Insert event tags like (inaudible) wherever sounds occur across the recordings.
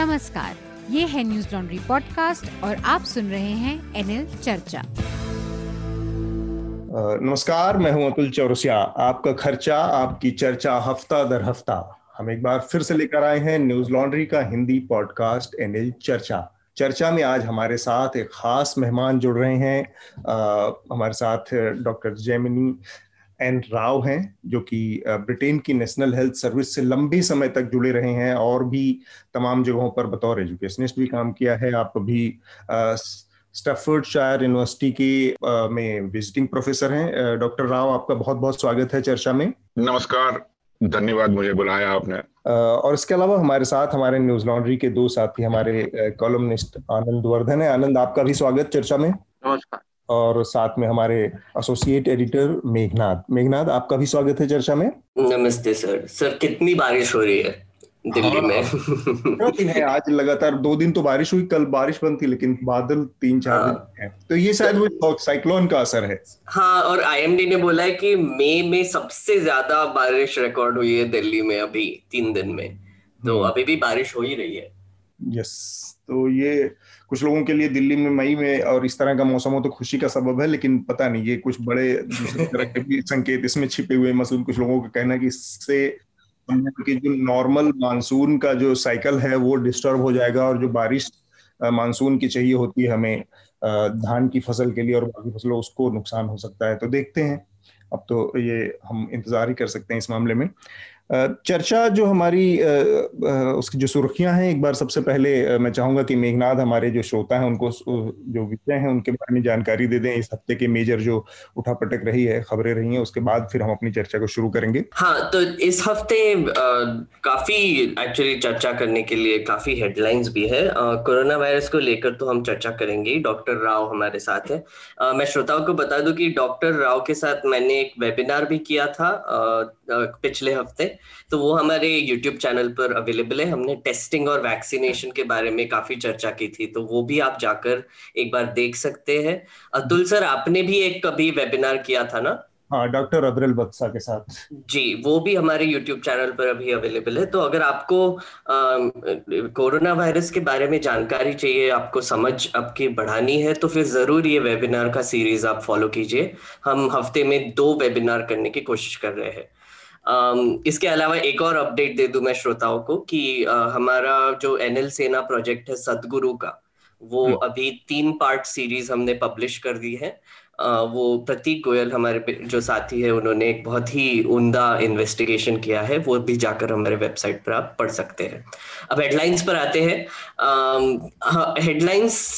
नमस्कार ये है न्यूज़ लॉन्ड्री पॉडकास्ट और आप सुन रहे हैं एनएल चर्चा। नमस्कार मैं हूँ अतुल चौरसिया। आपका खर्चा आपकी चर्चा हफ़्ता दर हफ़्ता। हम एक बार फिर से लेकर आए हैं न्यूज़ लॉन्ड्री का हिंदी पॉडकास्ट एनएल चर्चा। चर्चा में आज हमारे साथ एक खास मेहमान जुड़ रहे हैं। आ, हमारे साथ डॉक्टर जैमिनी एन राव हैं जो कि ब्रिटेन की नेशनल हेल्थ सर्विस से लंबे समय तक जुड़े रहे हैं और भी तमाम जगहों पर बतौर एजुकेशनिस्ट भी काम किया है। आप अभी स्टफर्ड शायर यूनिवर्सिटी के में विजिटिंग प्रोफेसर हैं। डॉक्टर राव आपका बहुत बहुत स्वागत है चर्चा में। नमस्कार धन्यवाद मुझे बुलाया आपने। और इसके अलावा हमारे साथ हमारे न्यूज़ लॉन्ड्री के दो साथी हमारे कॉलमनिस्ट आनंद वर्धन है। आनंद आपका भी स्वागत चर्चा में। नमस्कार। और साथ में हमारे एसोसिएट एडिटर मेघनाथ मेघनाथ आपका भी स्वागत है चर्चा में? नमस्ते सर। सर कितनी बारिश हो रही है दिल्ली हाँ, में? दिन है? आज लगातार दो दिन तो बारिश हुई कल बारिश बंद थी लेकिन बादल तीन चार हाँ, दिन है। तो ये शायद वो साइक्लोन का असर है। हाँ और आईएमडी ने बोला है कि मई में सबसे ज़्यादा बारिश रिकॉर्ड हुई है दिल्ली में अभी तीन दिन में। तो हम्म। अभी भी बारिश हो ही रही है। यस तो ये कुछ लोगों के लिए दिल्ली में, मई में और इस तरह का मौसम हो तो खुशी का सबब है, लेकिन पता नहीं, ये कुछ बड़े तरह के भी संकेत इसमें छिपे हुए मसलन कुछ लोगों का कहना है कि इससे कि जो नॉर्मल मानसून का जो साइकिल है, वो डिस्टर्ब हो जाएगा और जो बारिश मानसून की चाहिए होती है हमें धान की फ़सल के लिए और बाकी फ़सलों, उसको नुकसान हो सकता है। तो देखते हैं। अब तो ये हम इंतज़ार ही कर सकते हैं इस मामले में। चर्चा जो हमारी उसकी जो सुर्खियाँ हैं, एक बार सबसे पहले मैं चाहूँगा कि मेघनाथ हमारे जो श्रोता हैं, उनको जो विषय हैं, उनके बारे में जानकारी दे दें। इस हफ़्ते के मेजर जो उठापटक रही है, खबरें रही हैं, उसके बाद फिर हम अपनी चर्चा को शुरू करेंगे। हाँ तो इस हफ़्ते काफ़ी एक्चुअली चर्चा करने के लिए काफ़ी हेडलाइंस भी है। कोरोना वायरस को लेकर तो हम चर्चा करेंगे। डॉक्टर राव हमारे साथ है। मैं श्रोताओं को बता दूँ कि डॉक्टर राव के साथ मैंने एक वेबिनार भी किया था पिछले हफ़्ते। तो वो हमारे यूट्यूब चैनल पर अवेलेबल है। हमने टेस्टिंग और वैक्सीनेशन के बारे में काफ़ी चर्चा की थी तो वो भी आप जाकर एक बार देख सकते हैं। अतुल सर आपने भी एक कभी वेबिनार किया था ना? हाँ डॉक्टर अब्रल बत्सा के साथ। जी वो भी हमारे यूट्यूब चैनल पर अभी अवेलेबल है। तो अगर आपको कोरोना वायरस के बारे में जानकारी चाहिए आपको समझ आपकी बढ़ानी है तो फिर ज़रूर ये वेबिनार का सीरीज़ आप फॉलो कीजिए। हम हफ़्ते में दो वेबिनार करने की कोशिश कर रहे हैं। इसके अलावा एक और अपडेट दे दूँ मैं श्रोताओं को कि हमारा जो एनएल सेना प्रोजेक्ट है सदगुरु का वो हम्म। अभी तीन पार्ट सीरीज़ हमने पब्लिश कर दी है। वो प्रतीक गोयल हमारे जो साथी है उन्होंने एक बहुत ही उमदा इन्वेस्टिगेशन किया है वो भी जाकर हमारे वेबसाइट पर आप पढ़ सकते हैं। अब हेडलाइंस पर आते हैं। हेडलाइंस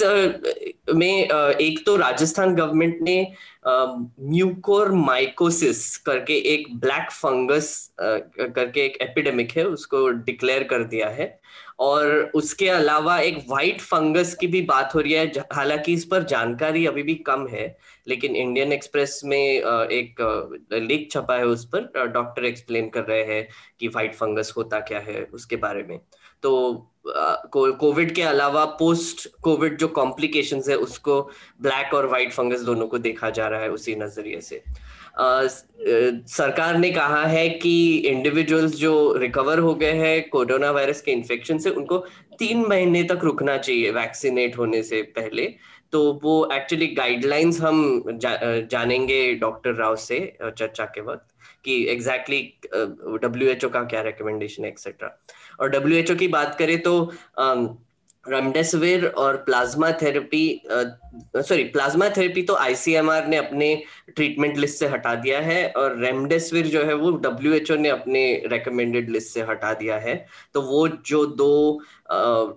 में एक तो राजस्थान गवर्नमेंट ने म्यूकोर माइकोसिस करके एक ब्लैक फंगस करके एक एपिडेमिक है, उसको डिक्लेयर कर दिया है। और उसके अलावा एक वाइट फंगस की भी बात हो रही है हालाँकि इस पर जानकारी अभी भी कम है, लेकिन इंडियन एक्सप्रेस में एक लेख छपा है उस पर डॉक्टर एक्सप्लेन कर रहे हैं कि वाइट फंगस होता क्या है, उसके बारे में। तो कोविड के अलावा पोस्ट कोविड जो कॉम्प्लिकेशन है उसको ब्लैक और व्हाइट फंगस दोनों को देखा जा रहा है उसी नज़रिए से। सरकार ने कहा है कि इंडिविजुअल्स जो रिकवर हो गए हैं कोरोना वायरस के इन्फेक्शन से उनको तीन महीने तक रुकना चाहिए वैक्सीनेट होने से पहले। तो वो एक्चुअली गाइडलाइंस हम जा, जानेंगे डॉक्टर राव से चर्चा के वक्त कि एग्जैक्टली डब्ल्यू एच ओ का क्या रिकमेंडेशन है एक्सेट्रा और डब्ल्यू एच ओ की बात करें तो रेमडेसिविर और plasma therapy sorry plasma therapy तो आईसीएमआर ने अपने ट्रीटमेंट लिस्ट से हटा दिया है और रेमडेसिविर जो है वो डब्ल्यू ने अपने रेकमेंडेड लिस्ट से हटा दिया है। तो वो जो दो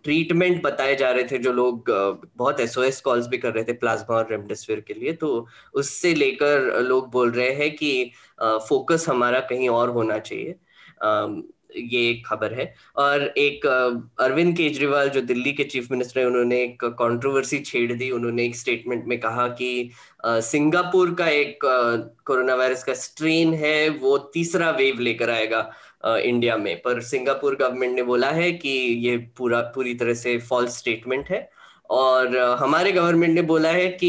ट्रीटमेंट बताए जा रहे थे जो लोग बहुत एसओएस कॉल्स भी कर रहे थे प्लाज्मा और रेमडेसिविर के लिए तो उससे लेकर लोग बोल रहे हैं कि फोकस हमारा कहीं और होना चाहिए। ये एक खबर है। और एक अरविंद केजरीवाल, जो दिल्ली के चीफ मिनिस्टर है, उन्होंने एक कंट्रोवर्सी छेड़ दी। उन्होंने एक स्टेटमेंट में कहा कि सिंगापुर का एक कोरोना वायरस का स्ट्रेन है, वो तीसरा वेव लेकर आएगा इंडिया में। पर सिंगापुर गवर्नमेंट ने बोला है कि ये पूरा, पूरी तरह से फॉल्स स्टेटमेंट है। और हमारे गवर्नमेंट ने बोला है कि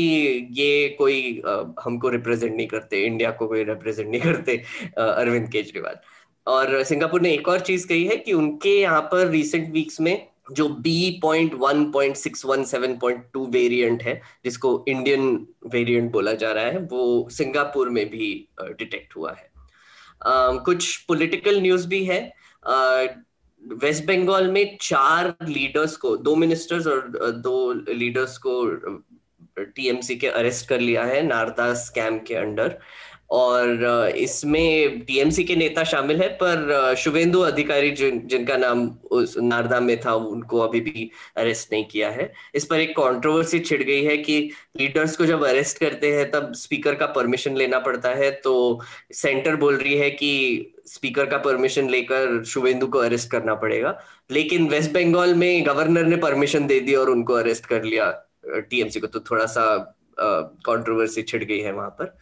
ये कोई हमको रिप्रेजेंट नहीं करते, इंडिया को कोई रिप्रेजेंट नहीं करते अरविंद केजरीवाल। और सिंगापुर ने एक और चीज़ कही है कि उनके यहाँ पर रिसेंट वीक्स में जो B point one point six one seven point two variant है जिसको इंडियन वेरिएंट बोला जा रहा है वो सिंगापुर में भी डिटेक्ट हुआ है। uh, कुछ पॉलिटिकल न्यूज़ भी है। वेस्ट uh, बंगाल में चार लीडर्स को दो मिनिस्टर्स और दो लीडर्स को टीएमसी के अरेस्ट कर लिया है नारदा स्कैम के अंडर और इसमें टीएमसी के नेता शामिल है, पर शुभेंदु अधिकारी जिन, जिनका नाम उस नारदा में था, उनको अभी भी अरेस्ट नहीं किया है। इस पर एक कंट्रोवर्सी छिड़ गई है कि लीडर्स को जब अरेस्ट करते हैं, तब स्पीकर का परमिशन लेना पड़ता है तो सेंटर बोल रही है कि स्पीकर का परमिशन लेकर शुभेंदु को अरेस्ट करना पड़ेगा। लेकिन वेस्ट बंगाल में गवर्नर ने परमिशन दे दी और उनको अरेस्ट कर लिया टीएमसी को। तो थोड़ा सा कंट्रोवर्सी छिड़ गई है वहाँ पर।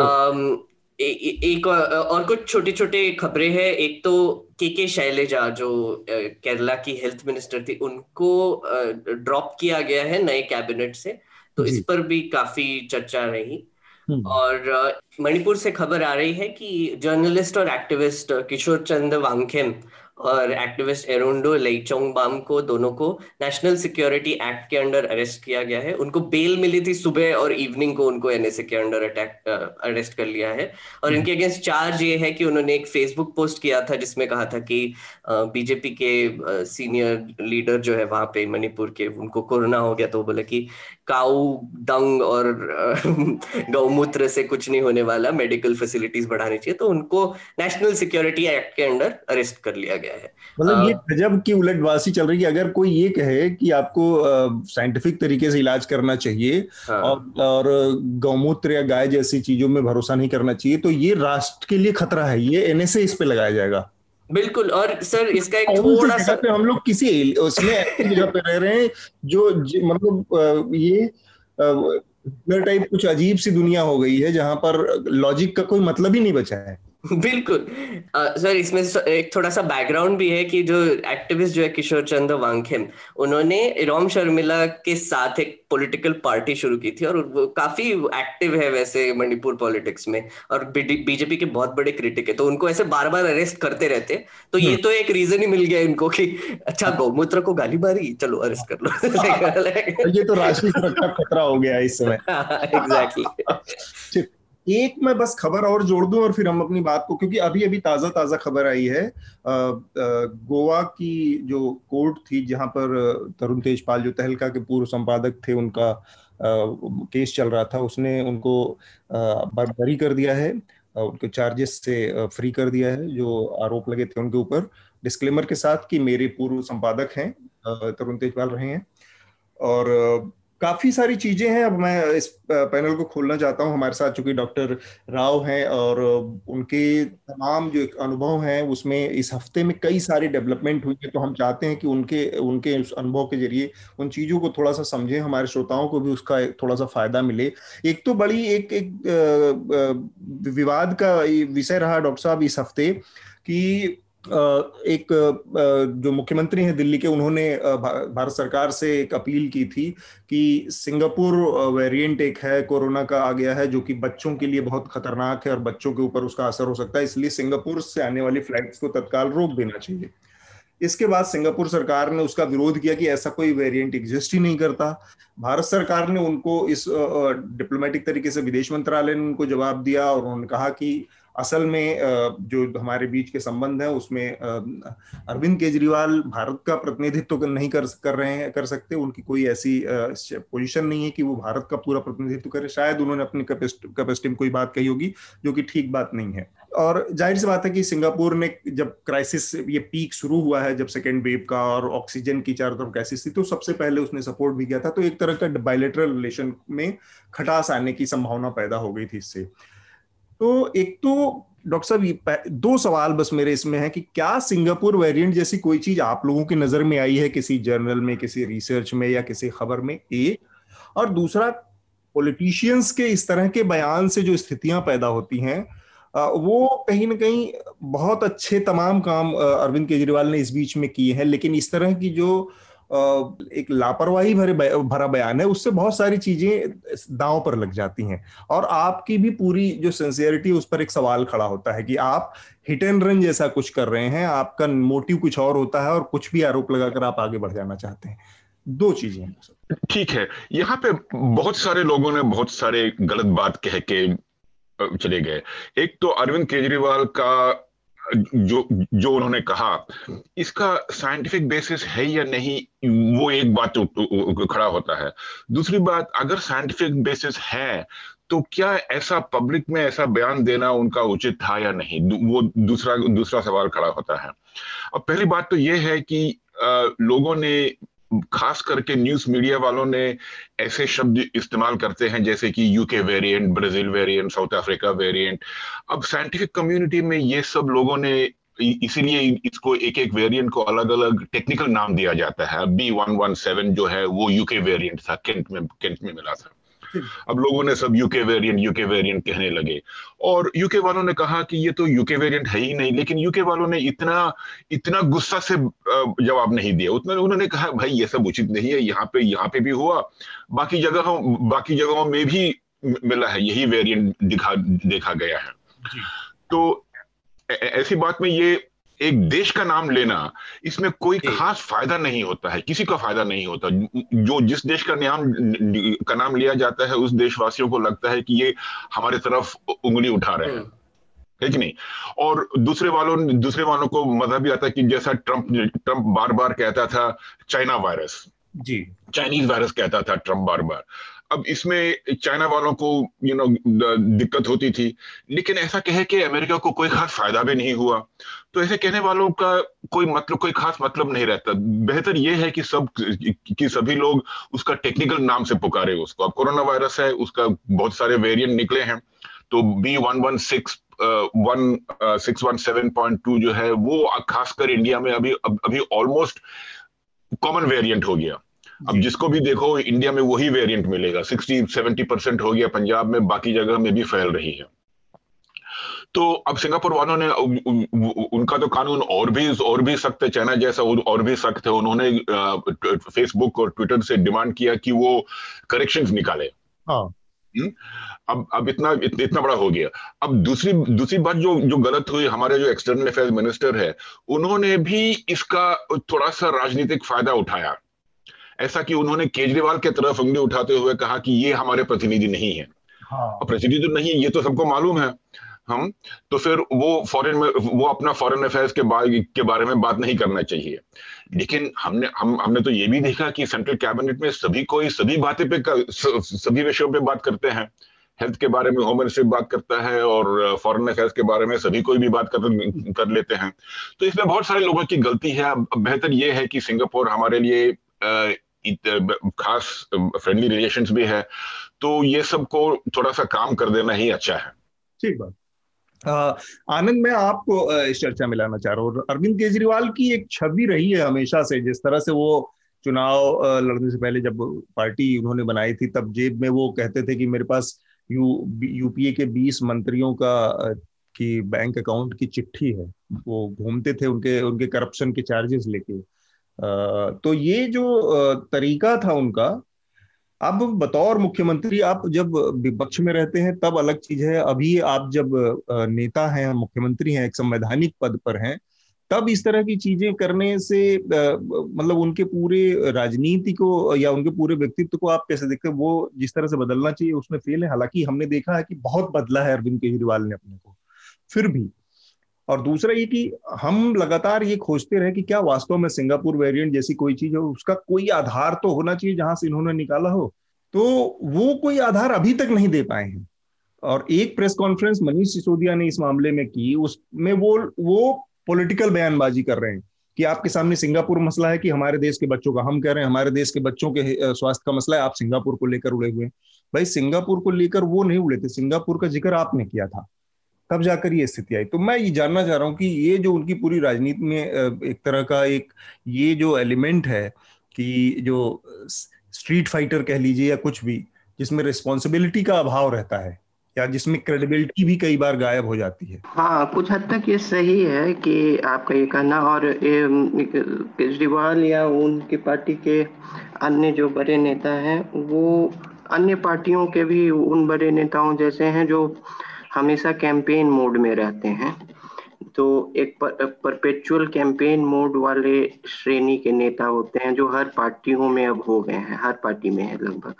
Um, ए, एक और कुछ छोटे छोटे खबरें हैं। एक तो के के शैलेजा जो केरला की हेल्थ मिनिस्टर थी उनको ड्रॉप किया गया है नए कैबिनेट से। तो इस पर भी काफ़ी चर्चा रही। हम्म। और मणिपुर से खबर आ रही है कि जर्नलिस्ट और एक्टिविस्ट किशोर चंद वांगखेम और एक्टिविस्ट एरोंडो लेचोंग बाम को दोनों को नेशनल सिक्योरिटी एक्ट के अंडर अरेस्ट किया गया है। उनको बेल मिली थी सुबह और इवनिंग को उनको एनएसए के अंडर अटैक अरेस्ट कर लिया है। और इनके अगेंस्ट चार्ज ये है कि उन्होंने एक फेसबुक पोस्ट किया था जिसमें कहा था कि बीजेपी के सीनियर लीडर जो है वहाँ पे मणिपुर के उनको कोरोना हो गया तो बोले कि काऊ डंग और (laughs) गौमूत्र से कुछ नहीं होने वाला मेडिकल फैसिलिटीज़ बढ़ानी चाहिए तो उनको नेशनल सिक्योरिटी एक्ट के अंडर अरेस्ट कर लिया गया है। मतलब ये गजब की उलटवासी चल रही है। अगर कोई ये कहे कि आपको साइंटिफिक तरीके से इलाज करना चाहिए हाँ। और, और गौमूत्र या गाय जैसी चीज़ों में भरोसा नहीं करना चाहिए तो ये राष्ट्र के लिए खतरा है। ये एनएसए इस पे लगाया जाएगा। बिल्कुल और सर इसका एक थोड़ा सा पे हम लोग किसी उसमें जगह पे रह रहे हैं जो मतलब ये टाइप कुछ अजीब सी दुनिया हो गई है जहाँ पर लॉजिक का कोई मतलब ही नहीं बचा है। बिल्कुल। सर इसमें एक थोड़ा सा बैकग्राउंड भी है कि जो एक्टिविस्ट जो है किशोर चंद्र वांगखेम उन्होंने रोम शर्मिला के साथ एक पॉलिटिकल पार्टी शुरू की थी और वो काफ़ी एक्टिव है वैसे मणिपुर पॉलिटिक्स में और बीजेपी के बहुत बड़े क्रिटिक है। तो उनको ऐसे बार बार अरेस्ट करते रहते तो ये हम्म। तो एक रीजन ही मिल गया इनको कि अच्छा गौमूत्र को गाली मारी चलो अरेस्ट कर लो। (laughs) (laughs) ये तो राष्ट्रीय सुरक्षा खतरा हो गया इस समय। (laughs) एग्जैक्टली एक मैं बस खबर और जोड़ दूँ और फिर हम अपनी बात को, क्योंकि अभी अभी ताज़ा ताज़ा खबर आई है। गोवा की जो कोर्ट थी, जहाँ पर तरुण तेजपाल जो तहलका के पूर्व संपादक थे, उनका केस चल रहा था, उसने उनको बरी कर दिया है उनके चार्जेस से फ्री कर दिया है, जो आरोप लगे थे उनके ऊपर। डिस्क्लेमर के साथ कि मेरे पूर्व संपादक हैं तरुण तेजपाल रहे हैं, और काफ़ी सारी चीज़ें हैं। अब मैं इस पैनल को खोलना चाहता हूँ हमारे साथ, चूँकि डॉक्टर राव हैं और उनके तमाम जो अनुभव हैं, उसमें इस हफ़्ते में कई सारी डेवलपमेंट हुई है। तो हम चाहते हैं कि उनके उनके उस अनुभव के ज़रिए उन चीज़ों को थोड़ा सा समझें, हमारे श्रोताओं को भी उसका थोड़ा सा फ़ायदा मिले। एक तो बड़ी, एक एक विवाद का विषय रहा डॉक्टर साहब इस हफ़्ते कि एक जो मुख्यमंत्री हैं दिल्ली के, उन्होंने भारत सरकार से एक अपील की थी कि सिंगापुर वेरिएंट एक है, कोरोना का आ गया है, जो कि बच्चों के लिए बहुत खतरनाक है और बच्चों के ऊपर उसका असर हो सकता है। इसलिए सिंगापुर से आने वाली फ्लाइट्स को तत्काल रोक देना चाहिए। इसके बाद सिंगापुर सरकार ने उसका विरोध किया कि ऐसा कोई वेरिएंट एग्जिस्ट ही नहीं करता। भारत सरकार ने उनको इस डिप्लोमेटिक तरीके से विदेश मंत्रालय ने उनको जवाब दिया और उन्होंने कहा कि असल में जो हमारे बीच के संबंध है, उसमें अरविंद केजरीवाल भारत का प्रतिनिधित्व नहीं कर कर रहे हैं, कर सकते, उनकी कोई ऐसी पोजीशन नहीं है कि वो भारत का पूरा प्रतिनिधित्व करे। शायद उन्होंने अपनी कैपेसिटी में कोई बात कही होगी, जो कि ठीक बात नहीं है। और ज़ाहिर सी बात है कि सिंगापुर ने जब क्राइसिस ये पीक शुरू हुआ है, जब सेकेंड वेव का और ऑक्सीजन की चारों तरफ़ क्राइसिस थी तो सबसे पहले उसने सपोर्ट भी किया था तो एक तरह का बायोलेटरल रिलेशन में खटास आने की संभावना पैदा हो गई थी इससे। तो एक तो डॉक्टर साहब दो सवाल बस मेरे इसमें है कि क्या सिंगापुर वेरिएंट जैसी कोई चीज़ आप लोगों की नज़र में आई है किसी जर्नल में, किसी रिसर्च में या किसी खबर में? एक और दूसरा, पॉलिटिशियंस के इस तरह के बयान से जो स्थितियाँ पैदा होती हैं वो कहीं ना कहीं बहुत अच्छे तमाम काम अरविंद केजरीवाल ने इस बीच में किए हैं, लेकिन इस तरह की जो एक लापरवाही भरे भरा बयान है, उससे बहुत सारी चीज़ें दांव पर लग जाती हैं। और आपकी भी पूरी जो सिंसियरिटी उस पर एक सवाल खड़ा होता है कि आप हिट एंड रन जैसा कुछ कर रहे हैं, आपका मोटिव कुछ और होता है और कुछ भी आरोप लगाकर आप आगे बढ़ जाना चाहते हैं। दो चीज़ें ठीक है। यहाँ पे बहुत सारे लोगों ने बहुत सारे गलत बात कह के चले गए। एक तो अरविंद केजरीवाल का जो जो उन्होंने कहा, इसका साइंटिफिक बेसिस है या नहीं, वो एक बात खड़ा होता है। दूसरी बात, अगर साइंटिफिक बेसिस है तो क्या ऐसा पब्लिक में ऐसा बयान देना उनका उचित था या नहीं? वो दूसरा दूसरा सवाल खड़ा होता है। अब पहली बात तो ये है कि लोगों ने खास करके न्यूज़ मीडिया वालों ने ऐसे शब्द इस्तेमाल करते हैं, जैसे कि UK variant Brazil variant South Africa variant अब साइंटिफिक कम्युनिटी में ये सब लोगों ने इसीलिए इसको एक एक वेरिएंट को अलग अलग टेक्निकल नाम दिया जाता है। बी वन वन सेवन जो है, वो यूके वेरिएंट था केंट में केंट में मिला था। अब लोगों ने सब यूके वेरिएंट यूके वेरिएंट कहने लगे। और यूके वालों ने कहा कि ये तो यूके वेरिएंट है ही नहीं लेकिन यूके वालों ने इतना इतना गुस्सा से जवाब नहीं दिया। उतना उन्होंने कहा भाई ये सब उचित नहीं है यहाँ पे यहाँ पे भी हुआ। बाकी जगहों बाकी जगहों में भी मिला है यही वेरिएंट दिखा देखा गया है। तो ऐसी बात में ये एक देश का नाम लेना इसमें कोई खास फ़ायदा नहीं होता है किसी का फ़ायदा नहीं होता। जो जिस देश का नाम का नाम लिया जाता है उस देशवासियों को लगता है कि ये हमारे तरफ़ उंगली उठा रहे हैं। हम्म। है कि नहीं? और दूसरे वालों दूसरे वालों को मज़ा भी आता है कि जैसा ट्रंप ट्रंप बार बार कहता था चाइना वायरस। जी। चाइनीज़ वायरस कहता था ट्रंप बार बार अब इसमें चाइना वालों को यू नो दिक्कत होती थी। लेकिन ऐसा कहे कि अमेरिका को कोई खास फ़ायदा भी नहीं हुआ। तो ऐसे कहने वालों का कोई मतलब कोई खास मतलब नहीं रहता। बेहतर यह है कि सब, कि सभी लोग उसका टेक्निकल नाम से पुकारे। उसको अब कोरोना वायरस है, उसका बहुत सारे वेरिएंट निकले हैं। तो B one one six one six one seven point two जो है, वो खासकर इंडिया में अभी अभी ऑलमोस्ट कॉमन वेरिएंट हो गया। अब जिसको भी देखो इंडिया में वही वेरिएंट मिलेगा। सिक्सटी सेवेंटी परसेंट हो गया पंजाब में बाकी जगह में भी फैल रही है। तो अब सिंगापुर वालों ने उनका तो कानून और भी और भी सख्त है। चाइना जैसा और भी सख्त है। उन्होंने फेसबुक और ट्विटर से डिमांड किया कि वो करेक्शन निकाले। हाँ? अब अब इतना इत, इतना बड़ा हो गया। अब दूसरी दूसरी बात जो जो गलत हुई हमारे जो एक्सटर्नल अफेयर मिनिस्टर है उन्होंने भी इसका थोड़ा सा राजनीतिक फ़ायदा उठाया। ऐसा कि उन्होंने केजरीवाल के तरफ़ उंगली उठाते हुए कहा कि ये हमारे प्रतिनिधि नहीं है। हाँ। प्रतिनिधि तो नहीं ये तो सबको मालूम है। हम तो फिर वो फॉरेन में वो अपना फॉरेन अफेयर्स के बारे के बारे में बात नहीं करना चाहिए। लेकिन हमने हम हमने तो ये भी देखा कि सेंट्रल कैबिनेट में सभी कोई सभी बातें पे सभी विषयों पे बात करते हैं। हेल्थ के बारे में होम मिनिस्ट्री बात करता है और फॉरेन अफेयर्स के बारे में सभी कोई भी बात कर कर लेते हैं। तो इसमें बहुत सारे लोगों की गलती है। बेहतर ये है कि सिंगापुर हमारे लिए खास फ्रेंडली रिलेशंस भी है तो ये सबको थोड़ा सा काम कर देना ही अच्छा है। ठीक बात। आनंद, मैं आपको इस चर्चा में लाना चाह रहा हूँ। अरविंद केजरीवाल की एक छवि रही है हमेशा से, जिस तरह से वो चुनाव लड़ने से पहले जब पार्टी उन्होंने बनाई थी, तब जेब में वो कहते थे कि मेरे पास यू यूपीए के 20 मंत्रियों का की बैंक अकाउंट की चिट्ठी है। वो घूमते थे उनके उनके करप्शन के चार्जेस लेके। तो ये जो तरीका था उनका, अब बतौर मुख्यमंत्री, आप जब विपक्ष में रहते हैं, तब अलग चीज़ है। अभी आप जब नेता हैं, मुख्यमंत्री हैं, एक संवैधानिक पद पर हैं, तब इस तरह की चीज़ें करने से मतलब उनके पूरे राजनीति को या उनके पूरे व्यक्तित्व को आप कैसे देखते हैं? वो जिस तरह से बदलना चाहिए, उसमें फेल है। हालाँकि हमने देखा है कि बहुत बदला है अरविंद केजरीवाल ने अपने को। फिर भी और दूसरा ये कि हम लगातार ये खोजते रहे कि क्या वास्तव में सिंगापुर वेरिएंट जैसी कोई चीज़ हो, उसका कोई आधार तो होना चाहिए जहाँ से इन्होंने निकाला हो। तो वो कोई आधार अभी तक नहीं दे पाए हैं। और एक प्रेस कॉन्फ्रेंस मनीष सिसोदिया ने इस मामले में की, उसमें वो वो पॉलिटिकल बयानबाजी कर रहे हैं कि आपके सामने सिंगापुर मसला है कि हमारे देश के बच्चों का, हम कह रहे हैं हमारे देश के बच्चों के स्वास्थ्य का मसला है, आप सिंगापुर को लेकर उड़े हुए हैं। भाई सिंगापुर को लेकर वो नहीं उड़े थे, सिंगापुर का ज़िक्र आपने किया था। तब जाकर ये स्थिति आई। तो मैं ये जानना चाह रहा हूँ कि ये जो उनकी पूरी राजनीति में एक तरह का एक, ये जो एलिमेंट है कि जो स्ट्रीट फाइटर कह लीजिए या कुछ भी, जिसमें रिस्पॉन्सिबिलिटी का अभाव रहता है या जिसमें क्रेडिबिलिटी भी कई बार गायब हो जाती है। हाँ कुछ हद तक ये सही है कि आपका ये कहना और केजरीवाल या उनकी पार्टी के अन्य जो बड़े नेता हैं, वो अन्य पार्टियों के भी उन बड़े नेताओं जैसे हैं जो हमेशा कैंपेन मोड में रहते हैं। तो एक परपेचुअल कैंपेन मोड वाले श्रेणी के नेता होते हैं जो हर पार्टियों में अब हो गए हैं, हर पार्टी में है लगभग।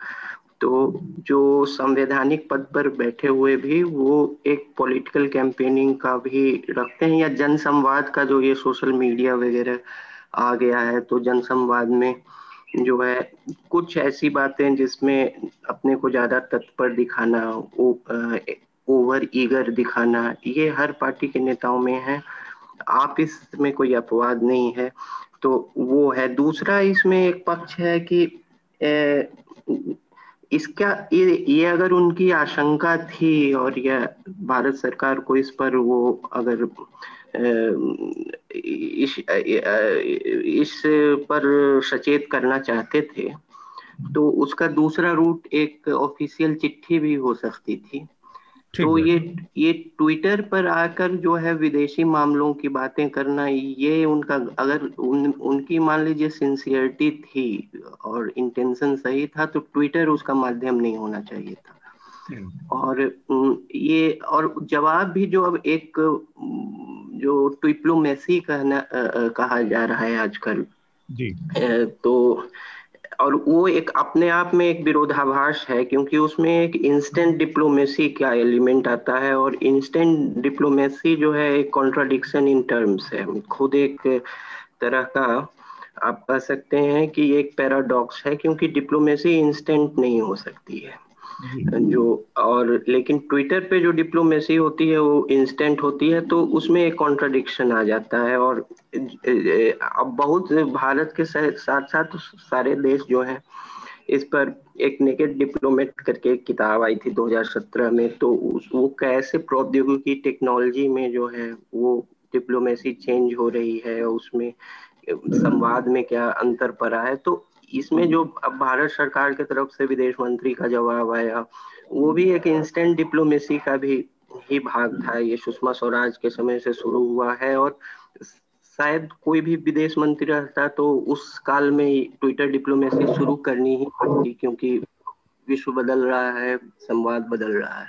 तो जो संवैधानिक पद पर बैठे हुए भी वो एक पॉलिटिकल कैंपेनिंग का भी रखते हैं या जनसंवाद का जो ये सोशल मीडिया वगैरह आ गया है तो जनसंवाद में जो है कुछ ऐसी बातें जिसमें अपने को ज़्यादा तत्पर दिखाना ओवर ईगर दिखाना ये हर पार्टी के नेताओं में है। आप इसमें कोई अपवाद नहीं है। तो वो है। दूसरा इसमें एक पक्ष है कि ए, इसका ये ये अगर उनकी आशंका थी और यह भारत सरकार को इस पर वो अगर इस इस पर सचेत करना चाहते थे तो उसका दूसरा रूट एक ऑफिशियल चिट्ठी भी हो सकती थी। तो ये ये ट्विटर पर आकर जो है विदेशी मामलों की बातें करना ये उनका अगर उन, उनकी मान लीजिए सिंसियरिटी थी और इंटेंशन सही था तो ट्विटर उसका माध्यम नहीं होना चाहिए था। और ये और जवाब भी जो अब एक जो ट्विप्लोमेसी कहना कहा जा रहा है आजकल जी। तो और वो एक अपने आप में एक विरोधाभास है, क्योंकि उसमें एक इंस्टेंट डिप्लोमेसी का एलिमेंट आता है और इंस्टेंट डिप्लोमेसी जो है एक कॉन्ट्राडिक्शन इन टर्म्स है। खुद एक तरह का आप कह सकते हैं कि एक पैराडॉक्स है, क्योंकि डिप्लोमेसी इंस्टेंट नहीं हो सकती है। जो, और लेकिन ट्विटर पे जो डिप्लोमेसी होती है, वो इंस्टेंट होती है तो उसमें एक कॉन्ट्राडिक्शन आ जाता है और अब बहुत भारत के साथ साथ सारे देश जो हैं, इस पर एक नेकेट डिप्लोमेट करके किताब आई थी 2017 में तो उस, वो कैसे प्रौद्योगिकी टेक्नोलॉजी में जो है, वो डिप्लोमेसी चेंज हो रही है, उसमें संवाद में क्या अंतर पड़ा है तो इसमें जो अब भारत सरकार की तरफ़ से विदेश मंत्री का जवाब आया, वो भी एक इंस्टेंट डिप्लोमेसी का भी ही भाग था। ये सुषमा स्वराज के समय से शुरू हुआ है और शायद कोई भी विदेश मंत्री रहता तो उस काल में ट्विटर डिप्लोमेसी शुरू करनी ही पड़ती क्योंकि विश्व बदल रहा है, संवाद बदल रहा है।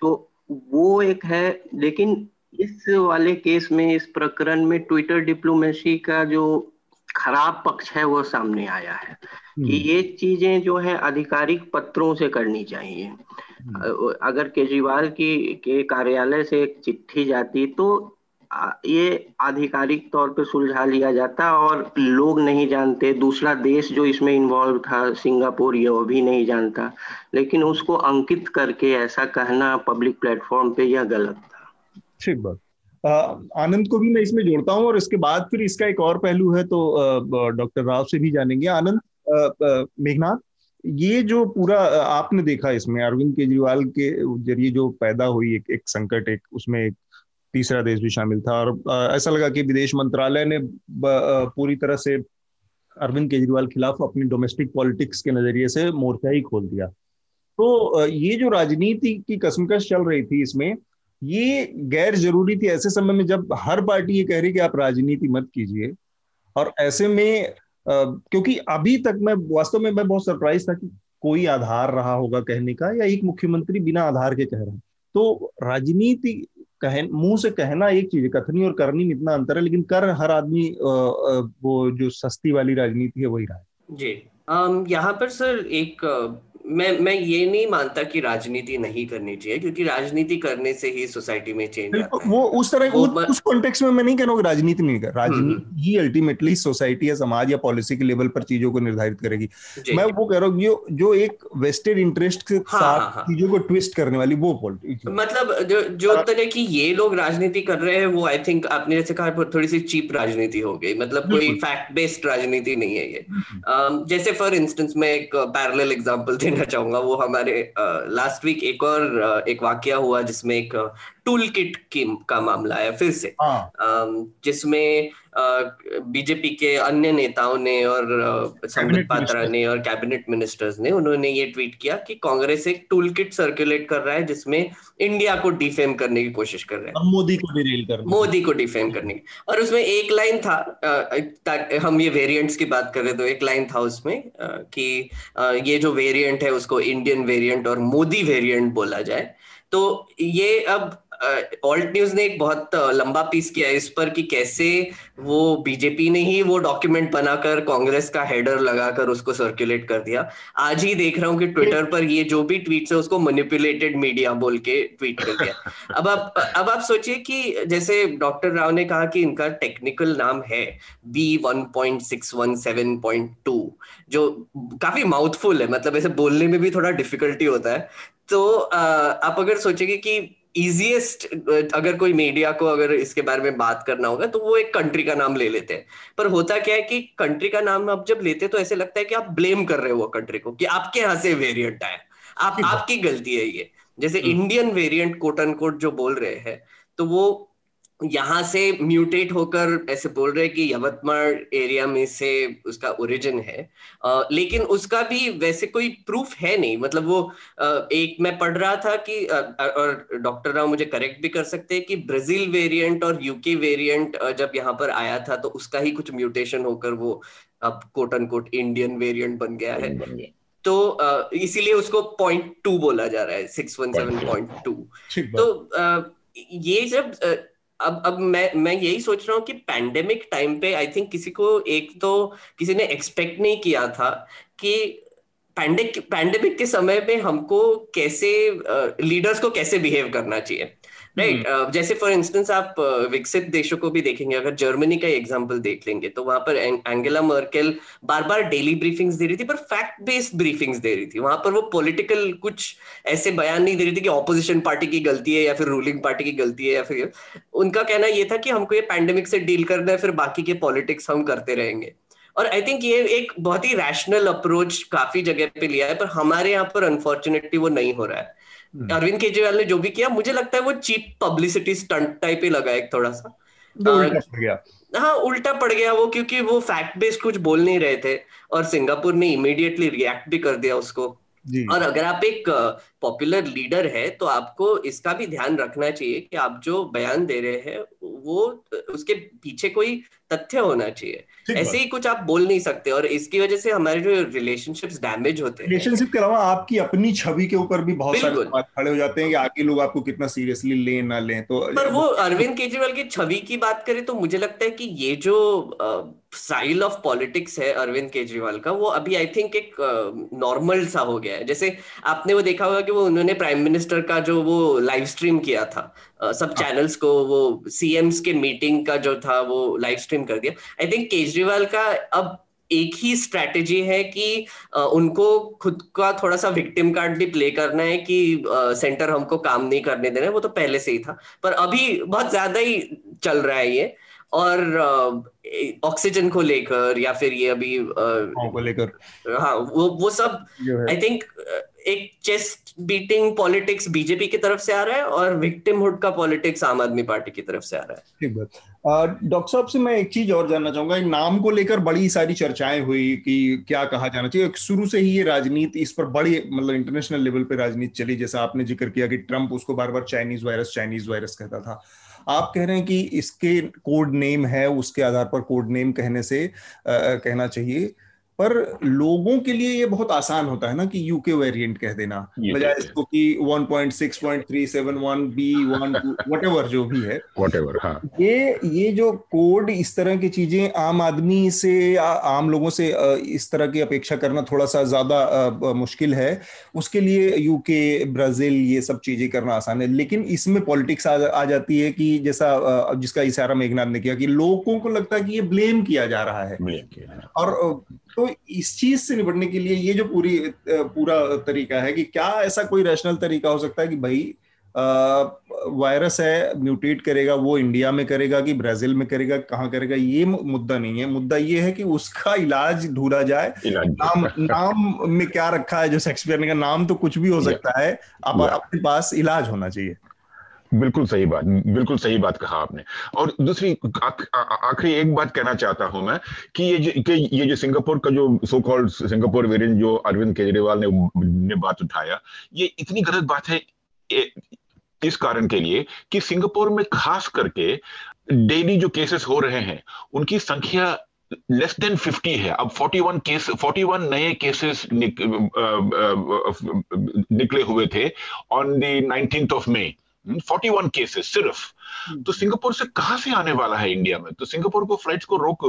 तो वो एक है, लेकिन इस वाले केस में, इस प्रकरण में ट्विटर डिप्लोमेसी का जो खराब पक्ष है वो सामने आया है कि हम्म। ये चीज़ें जो है आधिकारिक पत्रों से करनी चाहिए। हम्म। अगर केजरीवाल की के कार्यालय से एक चिट्ठी जाती तो ये आधिकारिक तौर पे सुलझा लिया जाता और लोग नहीं जानते। दूसरा देश जो इसमें इन्वॉल्व था सिंगापुर ये वो भी नहीं जानता। लेकिन उसको अंकित करके ऐसा कहना पब्लिक प्लेटफॉर्म पे यह गलत था। ठीक बात। आनंद को भी मैं इसमें जोड़ता हूँ और इसके बाद फिर इसका एक और पहलू है तो डॉक्टर राव से भी जानेंगे। आनंद मेघनाथ ये जो पूरा आपने देखा इसमें अरविंद केजरीवाल के ज़रिए जो पैदा हुई एक, एक संकट एक उसमें एक तीसरा देश भी शामिल था और ऐसा लगा कि विदेश मंत्रालय ने पूरी तरह से अरविंद केजरीवाल खिलाफ अपनी डोमेस्टिक पॉलिटिक्स के नज़रिए से मोर्चा ही खोल दिया। तो ये जो राजनीति की कसमकश चल रही थी इसमें ये गैर ज़रूरी थी ऐसे समय में जब हर पार्टी ये कह रही कि आप राजनीति मत कीजिए। और ऐसे में क्योंकि अभी तक मैं, वास्तव में मैं बहुत सरप्राइज़ था कि कोई आधार रहा होगा कहने का या एक मुख्यमंत्री बिना आधार के कह रहा है। तो राजनीति कह मुँह से कहना एक चीज़ है, कथनी और करनी में इतना अंतर है, लेकिन कर हर आदमी वो जो सस्ती वाली राजनीति है, वही रहा है जी यहाँ पर सर एक मैं मैं ये नहीं मानता कि राजनीति नहीं करनी चाहिए क्योंकि राजनीति करने से ही सोसाइटी में चेंज आता है। वो उस तरह वो, उस, उस कॉन्टेक्स्ट में मैं नहीं कह रहा हूँ राजनीति नहीं कर राजनीति हम्म, हम्म। ही अल्टीमेटली सोसाइटी या समाज या पॉलिसी के लेवल पर चीज़ों को निर्धारित करेगी। मैं वो कह रहा हूँ जो जो एक वेस्टेड इंटरेस्ट के हाँ, साथ हाँ, हाँ. चीज़ों को ट्विस्ट करने वाली वो पॉलिटिक्स मतलब जो जो। तरह की ये लोग राजनीति कर रहे हैं वो आई थिंक आपने जैसे कहा थोड़ी सी चीप राजनीति हो गई। मतलब कोई फैक्ट बेस्ड राजनीति नहीं है ये। जैसे फॉर इंस्टेंस मैं एक पैरल एग्ज़ाम्पल देना चाहूँगा वो हमारे लास्ट वीक एक और एक वाक्य हुआ जिसमें एक टूल किट का मामला है फिर से। हाँ. जिसमें बीजेपी के अन्य नेताओं ने और संबित पात्रा ने और कैबिनेट मिनिस्टर्स ने उन्होंने ये ट्वीट किया कि कांग्रेस एक टूल किट सर्कुलेट कर रहा है जिसमें इंडिया को डिफेम करने की कोशिश कर रहा है। मोदी को डिरेल कर मोदी को डिफेम करने की। और उसमें एक लाइन था हम ये वेरिएंट्स की बात कर रहे तो एक लाइन था उसमें कि ये जो वेरिएंट है उसको इंडियन वेरिएंट और मोदी वेरिएंट बोला जाए। तो ये अब ऑल्ट न्यूज़ ने एक बहुत लंबा पीस किया इस पर कि कैसे वो बीजेपी ने ही वो डॉक्यूमेंट बनाकर कांग्रेस का हेडर लगाकर उसको सर्कुलेट कर दिया। आज ही देख रहा हूँ कि ट्विटर पर ये जो भी ट्वीट है उसको मैनिपुलेटेड मीडिया बोल के ट्वीट कर दिया। (laughs) अब आप अब आप सोचिए कि जैसे डॉक्टर राव ने कहा कि इनका टेक्निकल नाम है B one point six one seven point two जो काफ़ी माउथफुल है मतलब ऐसे बोलने में भी थोड़ा डिफिकल्टी होता है। तो आप अगर सोचेंगे कि इजीएस्ट अगर कोई मीडिया को अगर इसके बारे में बात करना होगा तो वो एक कंट्री का नाम ले लेते हैं। पर होता क्या है कि कंट्री का नाम आप जब लेते हैं तो ऐसे लगता है कि आप ब्लेम कर रहे हो कंट्री को कि आपके यहाँ से वेरियंट आया। आप (laughs) आपकी गलती है ये। जैसे Indian variant quote and quote जो बोल रहे हैं तो वो यहाँ से म्यूटेट होकर ऐसे बोल रहे कि यवतमाल एरिया में से उसका ओरिजिन है। आ, लेकिन उसका भी वैसे कोई प्रूफ है नहीं। मतलब वो आ, एक मैं पढ़ रहा था कि आ, और डॉक्टर राव मुझे करेक्ट भी कर सकते हैं कि ब्राज़ील वेरिएंट और यूके वेरिएंट जब यहाँ पर आया था तो उसका ही कुछ म्यूटेशन होकर वो अब quote and quote Indian variant बन गया। है तो इसीलिए उसको पॉइंट टू बोला जा रहा है six one seven point two तो ये जब अब अब मैं मैं यही सोच रहा हूँ कि पैंडेमिक टाइम पे आई थिंक किसी को एक तो किसी ने एक्सपेक्ट नहीं किया था कि पैंडेमिक के समय में हमको कैसे लीडर्स uh, को कैसे बिहेव करना चाहिए। Right right? uh, जैसे फॉर इंस्टेंस आप uh, विकसित देशों को भी देखेंगे अगर जर्मनी का एग्जांपल देख लेंगे तो वहाँ पर एंगेला मर्केल बार बार डेली ब्रीफिंग्स दे रही थी पर फैक्ट बेस्ड ब्रीफिंग्स दे रही थी वहाँ पर वो पॉलिटिकल कुछ ऐसे बयान नहीं दे रही थी कि ऑपोजिशन पार्टी की गलती है या फिर रूलिंग पार्टी की गलती है या फिर उनका कहना ये था कि हमको ये पैंडेमिक से डील करना है फिर बाकी के पॉलिटिक्स हम करते रहेंगे और आई थिंक ये एक बहुत ही रैशनल अप्रोच काफ़ी जगह पे लिया है पर हमारे यहाँ पर अनफॉर्चुनेटली वो नहीं हो रहा है हम्म। अरविंद केजरीवाल ने जो भी किया मुझे लगता है वो चीप पब्लिसिटी स्टंट टाइप ही लगा एक थोड़ा सा। गया। हाँ उल्टा पड़ गया वो क्योंकि वो फैक्ट बेस्ड कुछ बोल नहीं रहे थे और सिंगापुर ने इमीडिएटली रिएक्ट भी कर दिया उसको। और अगर आप एक पॉपुलर लीडर है तो आपको इसका भी ध्यान रखना चाहिए कि आप जो बयान दे रहे हैं वो उसके पीछे कोई तथ्य होना चाहिए। ऐसे ही कुछ आप बोल नहीं सकते और इसकी वजह से हमारे जो रिलेशनशिप्स डैमेज होते हैं। रिलेशनशिप के अलावा आपकी अपनी छवि के ऊपर भी बहुत सारे खड़े हो जाते हैं कि आगे लोग आपको कितना सीरियसली ले ना लें तो पर वो (laughs) अरविंद केजरीवाल की छवि की बात करें तो मुझे लगता है कि ये जो स्टाइल ऑफ़ पॉलिटिक्स है अरविंद केजरीवाल का वो अभी आई थिंक एक नॉर्मल सा हो गया है। जैसे आपने वो देखा होगा कि वो उन्होंने प्राइम मिनिस्टर का जो वो लाइव स्ट्रीम किया था सब चैनल्स हाँ। को वो सीएम्स के मीटिंग का जो था वो लाइव स्ट्रीम कर दिया। आई थिंक केजरीवाल का अब एक ही स्ट्रैटेजी है कि उनको खुद का थोड़ा सा विक्टिम कार्ड भी प्ले करना है कि सेंटर हमको काम नहीं करने देना है वो तो पहले से ही था। पर अभी बहुत ज़्यादा ही चल रहा है ये। और ऑक्सीजन को लेकर या फिर ये अभी को लेकर। हाँ वो वो सब आई थिंक एक चेस्ट बीटिंग पॉलिटिक्स बीजेपी की तरफ़ से आ रहा है और विक्टिमहुड का पॉलिटिक्स आम आदमी पार्टी की तरफ़ से आ रहा है। ठीक बात। डॉक्टर साहब से मैं एक चीज़ और जानना चाहूँगा नाम को लेकर बड़ी सारी चर्चाएँ हुई कि क्या कहा जाना चाहिए। शुरू से ही ये राजनीति इस पर बड़ी मतलब इंटरनेशनल लेवल पे राजनीति चली जैसा आपने ज़िक्र किया कि ट्रंप उसको बार बार चाइनीज़ वायरस चाइनीज़ वायरस कहता था। आप कह रहे हैं कि इसके कोड नेम है उसके आधार पर कोड नेम कहने से आ, कहना चाहिए। पर लोगों के लिए ये बहुत आसान होता है ना कि यूके वेरिएंट कह देना। बजाय इसको कि 1.6.371 बी वन वट जो भी है। Whatever, हाँ. ये ये जो कोड इस तरह की चीज़ें आम आदमी से आम लोगों से इस तरह की अपेक्षा करना थोड़ा सा ज़्यादा मुश्किल है। उसके लिए यूके ब्राज़ील ये सब चीज़ें करना आसान है। लेकिन इसमें पॉलिटिक्स आ, आ जाती है कि जैसा जिसका इशारा मेघनाथ ने किया कि लोगों को लगता है कि ये ब्लेम किया जा रहा है। और तो इस चीज़ से निपटने के लिए ये जो पूरी पूरा तरीका है कि क्या ऐसा कोई रैशनल तरीका हो सकता है कि भाई वायरस है म्यूटेट करेगा वो इंडिया में करेगा कि ब्राज़ील में करेगा कहाँ करेगा ये मुद्दा नहीं है। मुद्दा ये है कि उसका इलाज ढूंढा जाए। नाम नाम में क्या रखा है जो शेक्सपियर ने का नाम तो कुछ भी हो सकता है। अब अपने पास इलाज होना चाहिए। बिल्कुल सही बात बिल्कुल सही बात कहा आपने। और दूसरी आखिरी एक बात कहना चाहता हूँ मैं कि ये जो कि ये जो सिंगापुर का जो सो कॉल्ड सिंगापुर वेरिएंट जो अरविंद केजरीवाल ने ने बात उठाया ये इतनी गलत बात है इस कारण के लिए कि सिंगापुर में खास करके डेली जो केसेस हो रहे हैं उनकी संख्या लेस देन 50 है। अब 41 केस 41 नए केसेस निक, निकले हुए थे on the nineteen of May 41 cases सिर्फ़। हम्म। तो सिंगापुर से कहाँ से आने वाला है इंडिया में? तो सिंगापुर को फ्लाइट्स को रोक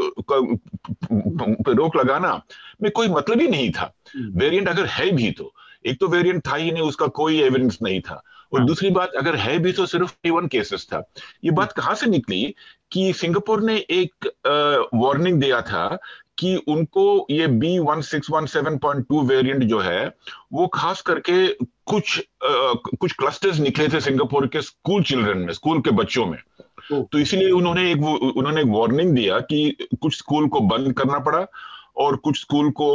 रोक लगाना में कोई मतलब ही नहीं था। वेरिएंट हम्म। अगर है भी तो। एक तो वेरिएंट था ही नहीं उसका कोई एविडेंस नहीं था। और हाँ। दूसरी बात अगर है भी तो सिर्फ़ वन केसेस था। ये बात कहाँ से निकली कि सिंगापुर ने एक वार्निंग दिया था कि उनको ये B one six one seven point two variant जो है वो खास करके कुछ आ, कुछ क्लस्टर्स निकले थे सिंगापुर के स्कूल चिल्ड्रन में स्कूल के बच्चों में। तो इसीलिए उन्होंने एक उन्होंने एक वार्निंग दिया कि कुछ स्कूल को बंद करना पड़ा और कुछ स्कूल को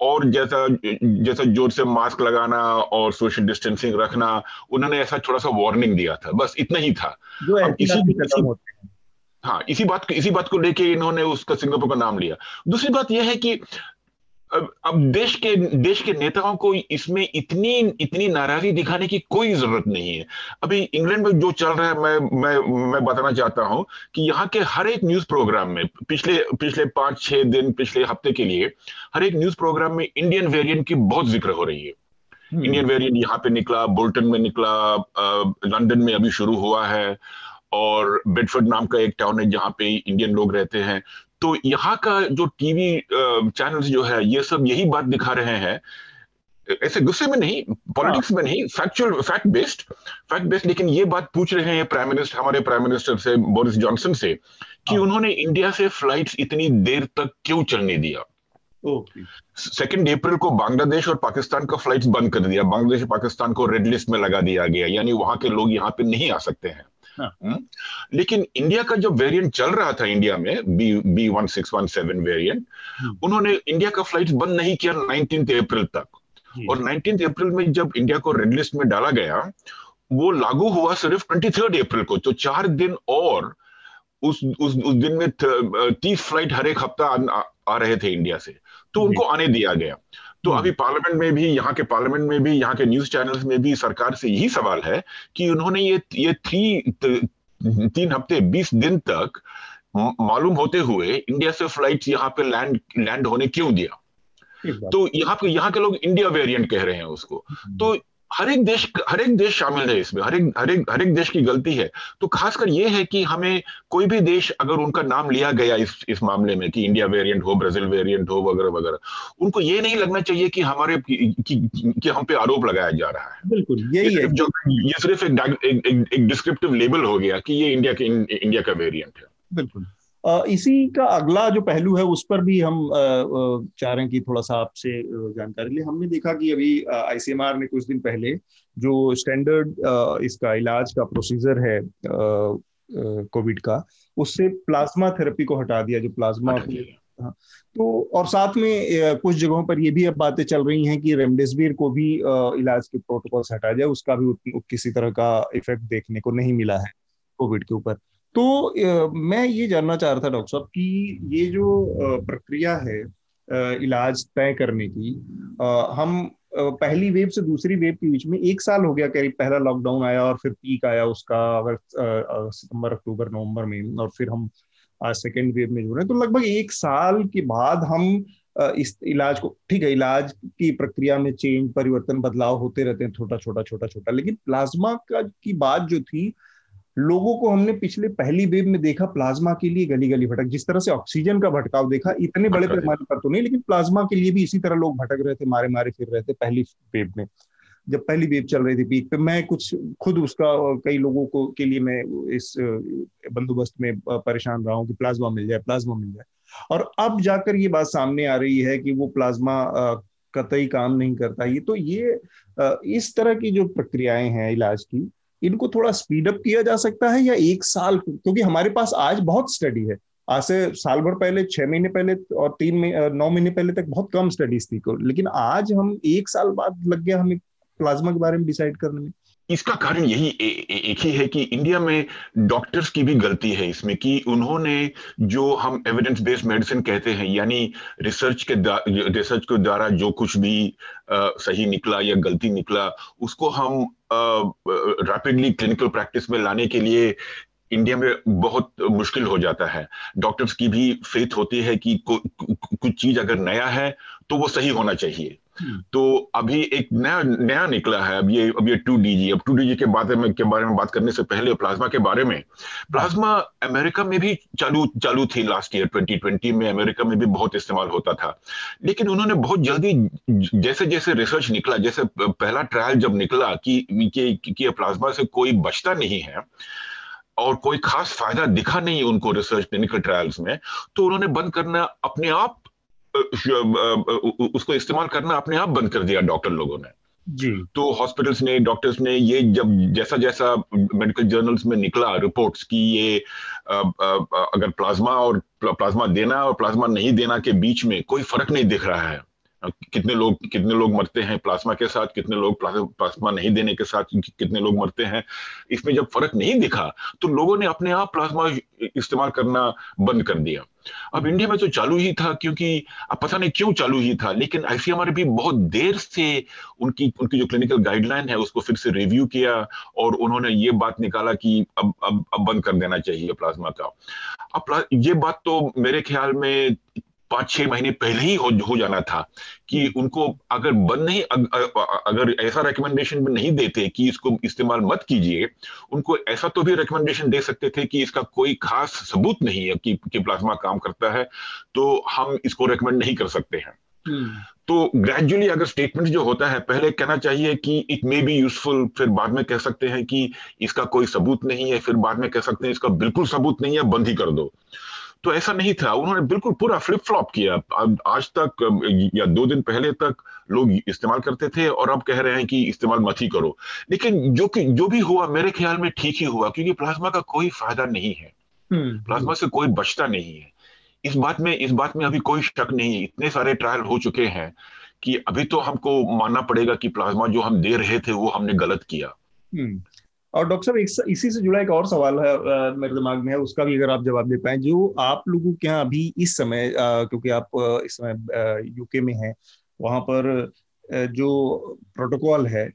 और जैसा जैसा ज़ोर से मास्क लगाना और सोशल डिस्टेंसिंग रखना उन्होंने ऐसा थोड़ा सा वार्निंग दिया था। बस इतना ही था। जो इसी, इसी, हाँ इसी बात इसी बात को लेके इन्होंने उसका सिंगापुर का नाम लिया। दूसरी बात यह है कि अब अब देश के देश के नेताओं को इसमें इतनी इतनी नाराज़गी दिखाने की कोई ज़रूरत नहीं है। अभी इंग्लैंड में जो चल रहा है मैं मैं मैं बताना चाहता हूँ कि यहाँ के हर एक न्यूज़ प्रोग्राम में पिछले पिछले पाँच छह दिन पिछले हफ़्ते के लिए हर एक न्यूज़ प्रोग्राम में इंडियन वेरिएंट की बहुत ज़िक्र हो रही है। इंडियन हम्म। वेरिएंट यहाँ पे निकला बोल्टन में निकला लंदन में अभी शुरू हुआ है। और बेडफर्ड नाम का एक टाउन है जहाँ पे इंडियन लोग रहते हैं तो यहाँ का जो टीवी चैनल्स जो है ये सब यही बात दिखा रहे हैं ऐसे गुस्से में नहीं पॉलिटिक्स हाँ। में नहीं factual fact based fact based लेकिन ये बात पूछ रहे हैं प्राइम मिनिस्टर हमारे प्राइम मिनिस्टर से बोरिस जॉनसन से कि हाँ। उन्होंने इंडिया से फ्लाइट्स इतनी देर तक क्यों चलने दिया सेकेंड okay. अप्रैल को बांग्लादेश और पाकिस्तान का फ्लाइट्स बंद कर दिया बांग्लादेश पाकिस्तान को रेड लिस्ट में लगा दिया गया यानी वहाँ के लोग यहाँ पे नहीं आ सकते हैं हाँ। हम्म? लेकिन इंडिया का जो वेरिएंट चल रहा था इंडिया में B B one six one seven variant उन्होंने इंडिया का फ़्लाइट बंद नहीं किया नाइनटीन अप्रैल तक। और नाइनटीन अप्रैल में जब इंडिया को रेड लिस्ट में डाला गया वो लागू हुआ सिर्फ़ ट्वेंटी थर्ड अप्रैल को तो चार दिन और उस उस उस दिन में तीस फ़्लाइट हर एक हफ़्ता आ, आ रहे थे इंडिया से। तो उनको आने दिया गया। तो हम्म। अभी पार्लियामेंट में भी यहाँ के पार्लियामेंट में भी यहाँ के न्यूज़ चैनल्स में भी सरकार से यही सवाल है कि उन्होंने ये ये थ्री तीन हफ़्ते बीस दिन तक मालूम होते हुए इंडिया से फ़्लाइट यहाँ पे लैंड लैंड होने क्यों दिया तो यहाँ पे यहाँ के लोग इंडिया वेरिएंट कह रहे हैं उसको हम्म। तो हर एक देश हर एक देश शामिल है इसमें हर एक हर एक हर एक देश की गलती है। तो खासकर ये है कि हमें कोई भी देश अगर उनका नाम लिया गया इस इस मामले में कि इंडिया वेरिएंट हो ब्राज़ील वेरिएंट हो वगैरह वगैरह उनको ये नहीं लगना चाहिए कि हमारे कि, कि, कि हम पे आरोप लगाया जा रहा है। बिल्कुल यही है। जो ये सिर्फ़ एक डिस्क्रिप्टिव लेबल हो गया कि ये इंडिया के इंडिया का वेरियंट है। बिल्कुल। इसी का अगला जो पहलू है उस पर भी हम चाह रहे हैं कि थोड़ा सा आपसे जानकारी ले। हमने देखा कि अभी आईसीएमआर ने कुछ दिन पहले जो स्टैंडर्ड इसका इलाज का प्रोसीजर है कोविड का उससे प्लाज्मा थेरेपी को हटा दिया जो प्लाज्मा हाँ तो और साथ में कुछ जगहों पर ये भी अब बातें चल रही हैं कि रेमडेसिविर को भी इलाज के प्रोटोकॉल से हटाया जाए उसका भी किसी तरह का इफ़ेक्ट देखने को नहीं मिला है कोविड के ऊपर। तो मैं ये जानना चाह रहा था, डॉक्टर साहब, कि ये जो प्रक्रिया है इलाज तय करने की हम पहली वेव से दूसरी वेव के बीच में एक साल हो गया करीब पहला लॉकडाउन आया और फिर पीक आया उसका, अगर सितंबर, अक्टूबर, नवंबर में, और फिर हम आज सेकेंड वेव में जुड़ रहे हैं। तो लगभग एक साल के बाद हम इस इलाज को, ठीक है, इलाज की प्रक्रिया में चेंज परिवर्तन, बदलाव होते रहते हैं, छोटा छोटा छोटा छोटा, लेकिन प्लाज्मा का की बात जो थी लोगों को हमने पिछले पहली वेव में देखा प्लाज्मा के लिए गली गली भटक जिस तरह से ऑक्सीजन का भटकाव देखा इतने बड़े पैमाने पर तो नहीं लेकिन प्लाज्मा के लिए भी इसी तरह लोग भटक रहे थे मारे मारे फिर रहे थे पहली वेव में। जब पहली वेव चल रही थी पीक पे मैं कुछ खुद उसका कई लोगों को के लिए मैं इस बंदोबस्त में परेशान रहा हूँ कि प्लाज्मा मिल जाए प्लाज्मा मिल जाए। और अब जाकर ये बात सामने आ रही है कि वो प्लाज्मा कतई काम नहीं करता। ये तो ये इस तरह की जो प्रक्रियाएँ हैं इलाज की इनको थोड़ा स्पीड अप किया जा सकता है या एक साल, क्योंकि हमारे पास आज बहुत स्टडी है। आज से साल भर पहले, छह महीने पहले और तीन महीने नौ महीने पहले तक बहुत कम स्टडीज़ थी। लेकिन आज हम एक साल बाद लग गया हमें प्लाज्मा के बारे में डिसाइड करने में। इसका कारण यही ए, ए, एक ही है कि इंडिया में डॉक्टर्स की भी गलती है इसमें कि उन्होंने जो हम एविडेंस बेस्ड मेडिसिन कहते हैं यानी रिसर्च के रिसर्च के द्वारा जो कुछ भी आ, सही निकला या गलती निकला उसको हम रैपिडली क्लिनिकल प्रैक्टिस में लाने के लिए इंडिया में बहुत मुश्किल हो जाता है डॉक्टर्स की भी फेथ होती है कि कुछ चीज़ अगर नया है तो वो सही होना चाहिए। तो अभी एक नया नया निकला है। अब ये अब ये टू डी अब टू डी के बारे में के बारे में बात करने से पहले प्लाज्मा के बारे में। प्लाज्मा अमेरिका में भी चालू चालू थी लास्ट ईयर 2020 में अमेरिका में भी बहुत इस्तेमाल होता था। लेकिन उन्होंने बहुत जल्दी जैसे जैसे रिसर्च निकला जैसे पहला ट्रायल जब निकला कि, कि, कि प्लाज्मा से कोई बचता नहीं है और कोई खास फ़ायदा दिखा नहीं उनको रिसर्च क्लिनिकल ट्रायल्स में तो उन्होंने बंद करना अपने आप उसको इस्तेमाल करना अपने आप बंद कर दिया डॉक्टर लोगों ने। जी। तो हॉस्पिटल्स ने डॉक्टर्स ने ये जब जैसा जैसा मेडिकल जर्नल्स में निकला रिपोर्ट्स की ये आ, आ, अगर प्लाज्मा और प्लाज्मा देना और प्लाज्मा नहीं देना के बीच में कोई फ़र्क नहीं दिख रहा है। कितने लोग कितने लोग मरते हैं प्लाज्मा के साथ, कितने लोग प्लाज्मा नहीं देने के साथ कितने लोग मरते हैं। इसमें जब फ़र्क नहीं दिखा तो लोगों ने अपने आप प्लाज्मा इस्तेमाल करना बंद कर दिया। अब इंडिया में तो चालू ही था, क्योंकि अब पता नहीं क्यों चालू ही था, लेकिन आईसीएमआर भी बहुत देर से उनकी उनकी जो क्लिनिकल गाइडलाइन है, उसको फिर से रिव्यू किया, और उन्होंने ये बात निकाला कि अब अब अब बंद कर देना चाहिए प्लाज्मा का। अब ये बात तो मेरे ख्याल में पाँच छह महीने पहले ही हो, हो जाना था कि उनको अगर बंद नहीं अग, अगर ऐसा रिकमेंडेशन नहीं देते कि इसको इस्तेमाल मत कीजिए उनको ऐसा तो भी रिकमेंडेशन दे सकते थे कि इसका कोई खास सबूत नहीं है कि, कि प्लाज्मा काम करता है तो हम इसको रिकमेंड नहीं कर सकते हैं हम्म। तो ग्रेजुअली अगर स्टेटमेंट जो होता है पहले कहना चाहिए कि इट मे बी यूजफुल फिर बाद में कह सकते हैं कि इसका कोई सबूत नहीं है फिर बाद में कह सकते हैं इसका बिल्कुल सबूत नहीं है बंद ही कर दो तो ऐसा नहीं था। उन्होंने बिल्कुल पूरा फ्लिप फ्लॉप किया आज तक या दो दिन पहले तक लोग इस्तेमाल करते थे और अब कह रहे हैं कि इस्तेमाल मत ही करो। लेकिन जो कि जो भी हुआ मेरे ख्याल में ठीक ही हुआ क्योंकि प्लाज्मा का कोई फ़ायदा नहीं है। हम्म। प्लाज्मा से कोई बचता नहीं है। इस बात में इस बात में अभी कोई शक नहीं। है इतने सारे ट्रायल हो चुके हैं कि अभी तो हमको मानना पड़ेगा कि प्लाज्मा जो हम दे रहे थे वो हमने गलत किया। हम्म। और डॉक्टर साहब इसी से जुड़ा एक और सवाल है आ, मेरे दिमाग में है उसका भी अगर आप जवाब दे पाए जो आप लोगों के यहाँ अभी इस समय आ, क्योंकि आप इस समय यूके में हैं वहाँ पर जो प्रोटोकॉल है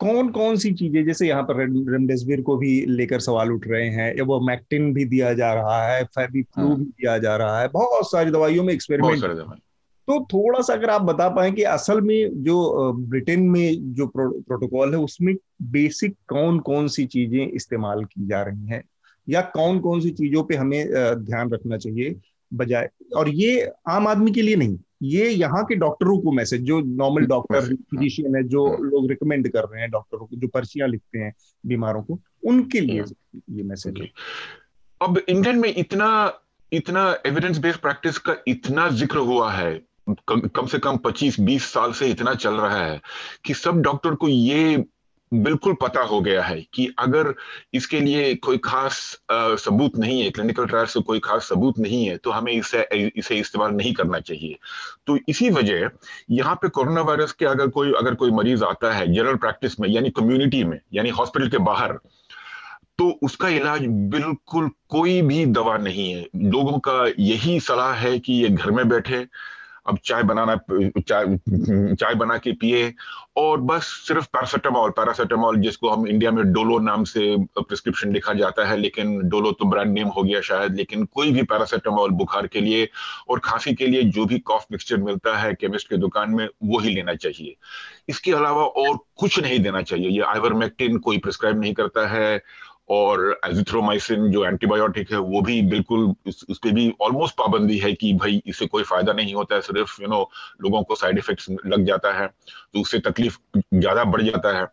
कौन कौन सी चीज़ें जैसे यहाँ पर रेमडेसिविर को भी लेकर सवाल उठ रहे हैं या वो मैक्टिन भी दिया जा रहा है फेबी फ्लू हाँ। भी दिया जा रहा है बहुत सारी दवाइयों में एक्सपेरिमेंट तो थोड़ा सा अगर आप बता पाए कि असल में जो ब्रिटेन में जो प्रो, प्रोटोकॉल है उसमें बेसिक कौन कौन सी चीज़ें इस्तेमाल की जा रही हैं? या कौन कौन सी चीज़ों पे हमें ध्यान रखना चाहिए बजाय और ये आम आदमी के लिए नहीं ये यहाँ के डॉक्टरों को मैसेज जो नॉर्मल डॉक्टर फिजिशियन है जो लोग रिकमेंड कर रहे हैं डॉक्टरों को जो पर्चियाँ लिखते हैं बीमारों को उनके लिए ये मैसेज है। अब इंडियन में इतना इतना एविडेंस बेस्ड प्रैक्टिस का इतना ज़िक्र हुआ है कम, कम से कम 25-20 साल से इतना चल रहा है कि सब डॉक्टर को ये बिल्कुल पता हो गया है कि अगर इसके लिए कोई खास आ, सबूत नहीं है क्लिनिकल ट्रायल से कोई खास सबूत नहीं है तो हमें इसे इसे इस्तेमाल नहीं करना चाहिए। तो इसी वजह यहाँ पे कोरोना वायरस के अगर कोई अगर कोई मरीज़ आता है जनरल प्रैक्टिस में यानी कम्युनिटी में यानी हॉस्पिटल के बाहर तो उसका इलाज बिल्कुल कोई भी दवा नहीं है। लोगों का यही सलाह है कि ये घर में बैठे अब चाय बनाना, चाय चाय बना के पिए और बस सिर्फ़ पैरासीटामोल पैरासीटामोल जिसको हम इंडिया में डोलो नाम से प्रिस्क्रिप्शन लिखा जाता है, लेकिन डोलो तो ब्रांड नेम हो गया शायद, लेकिन कोई भी पैरासीटामोल बुखार के लिए और खांसी के लिए जो भी कॉफ मिक्सचर मिलता है केमिस्ट के दुकान में, वो ही लेना चाहिए। इसके अलावा और कुछ नहीं देना चाहिए। ये आइवरमेक्टिन कोई प्रिस्क्राइब नहीं करता है। और एजिथ्रोमाइसिन जो एंटीबायोटिक है वो भी बिल्कुल उस, उस पर भी ऑलमोस्ट पाबंदी है कि भाई इससे कोई फ़ायदा नहीं होता है सिर्फ़ यू नो लोगों को साइड इफेक्ट्स लग जाता है तो उससे तकलीफ़ ज़्यादा बढ़ जाता है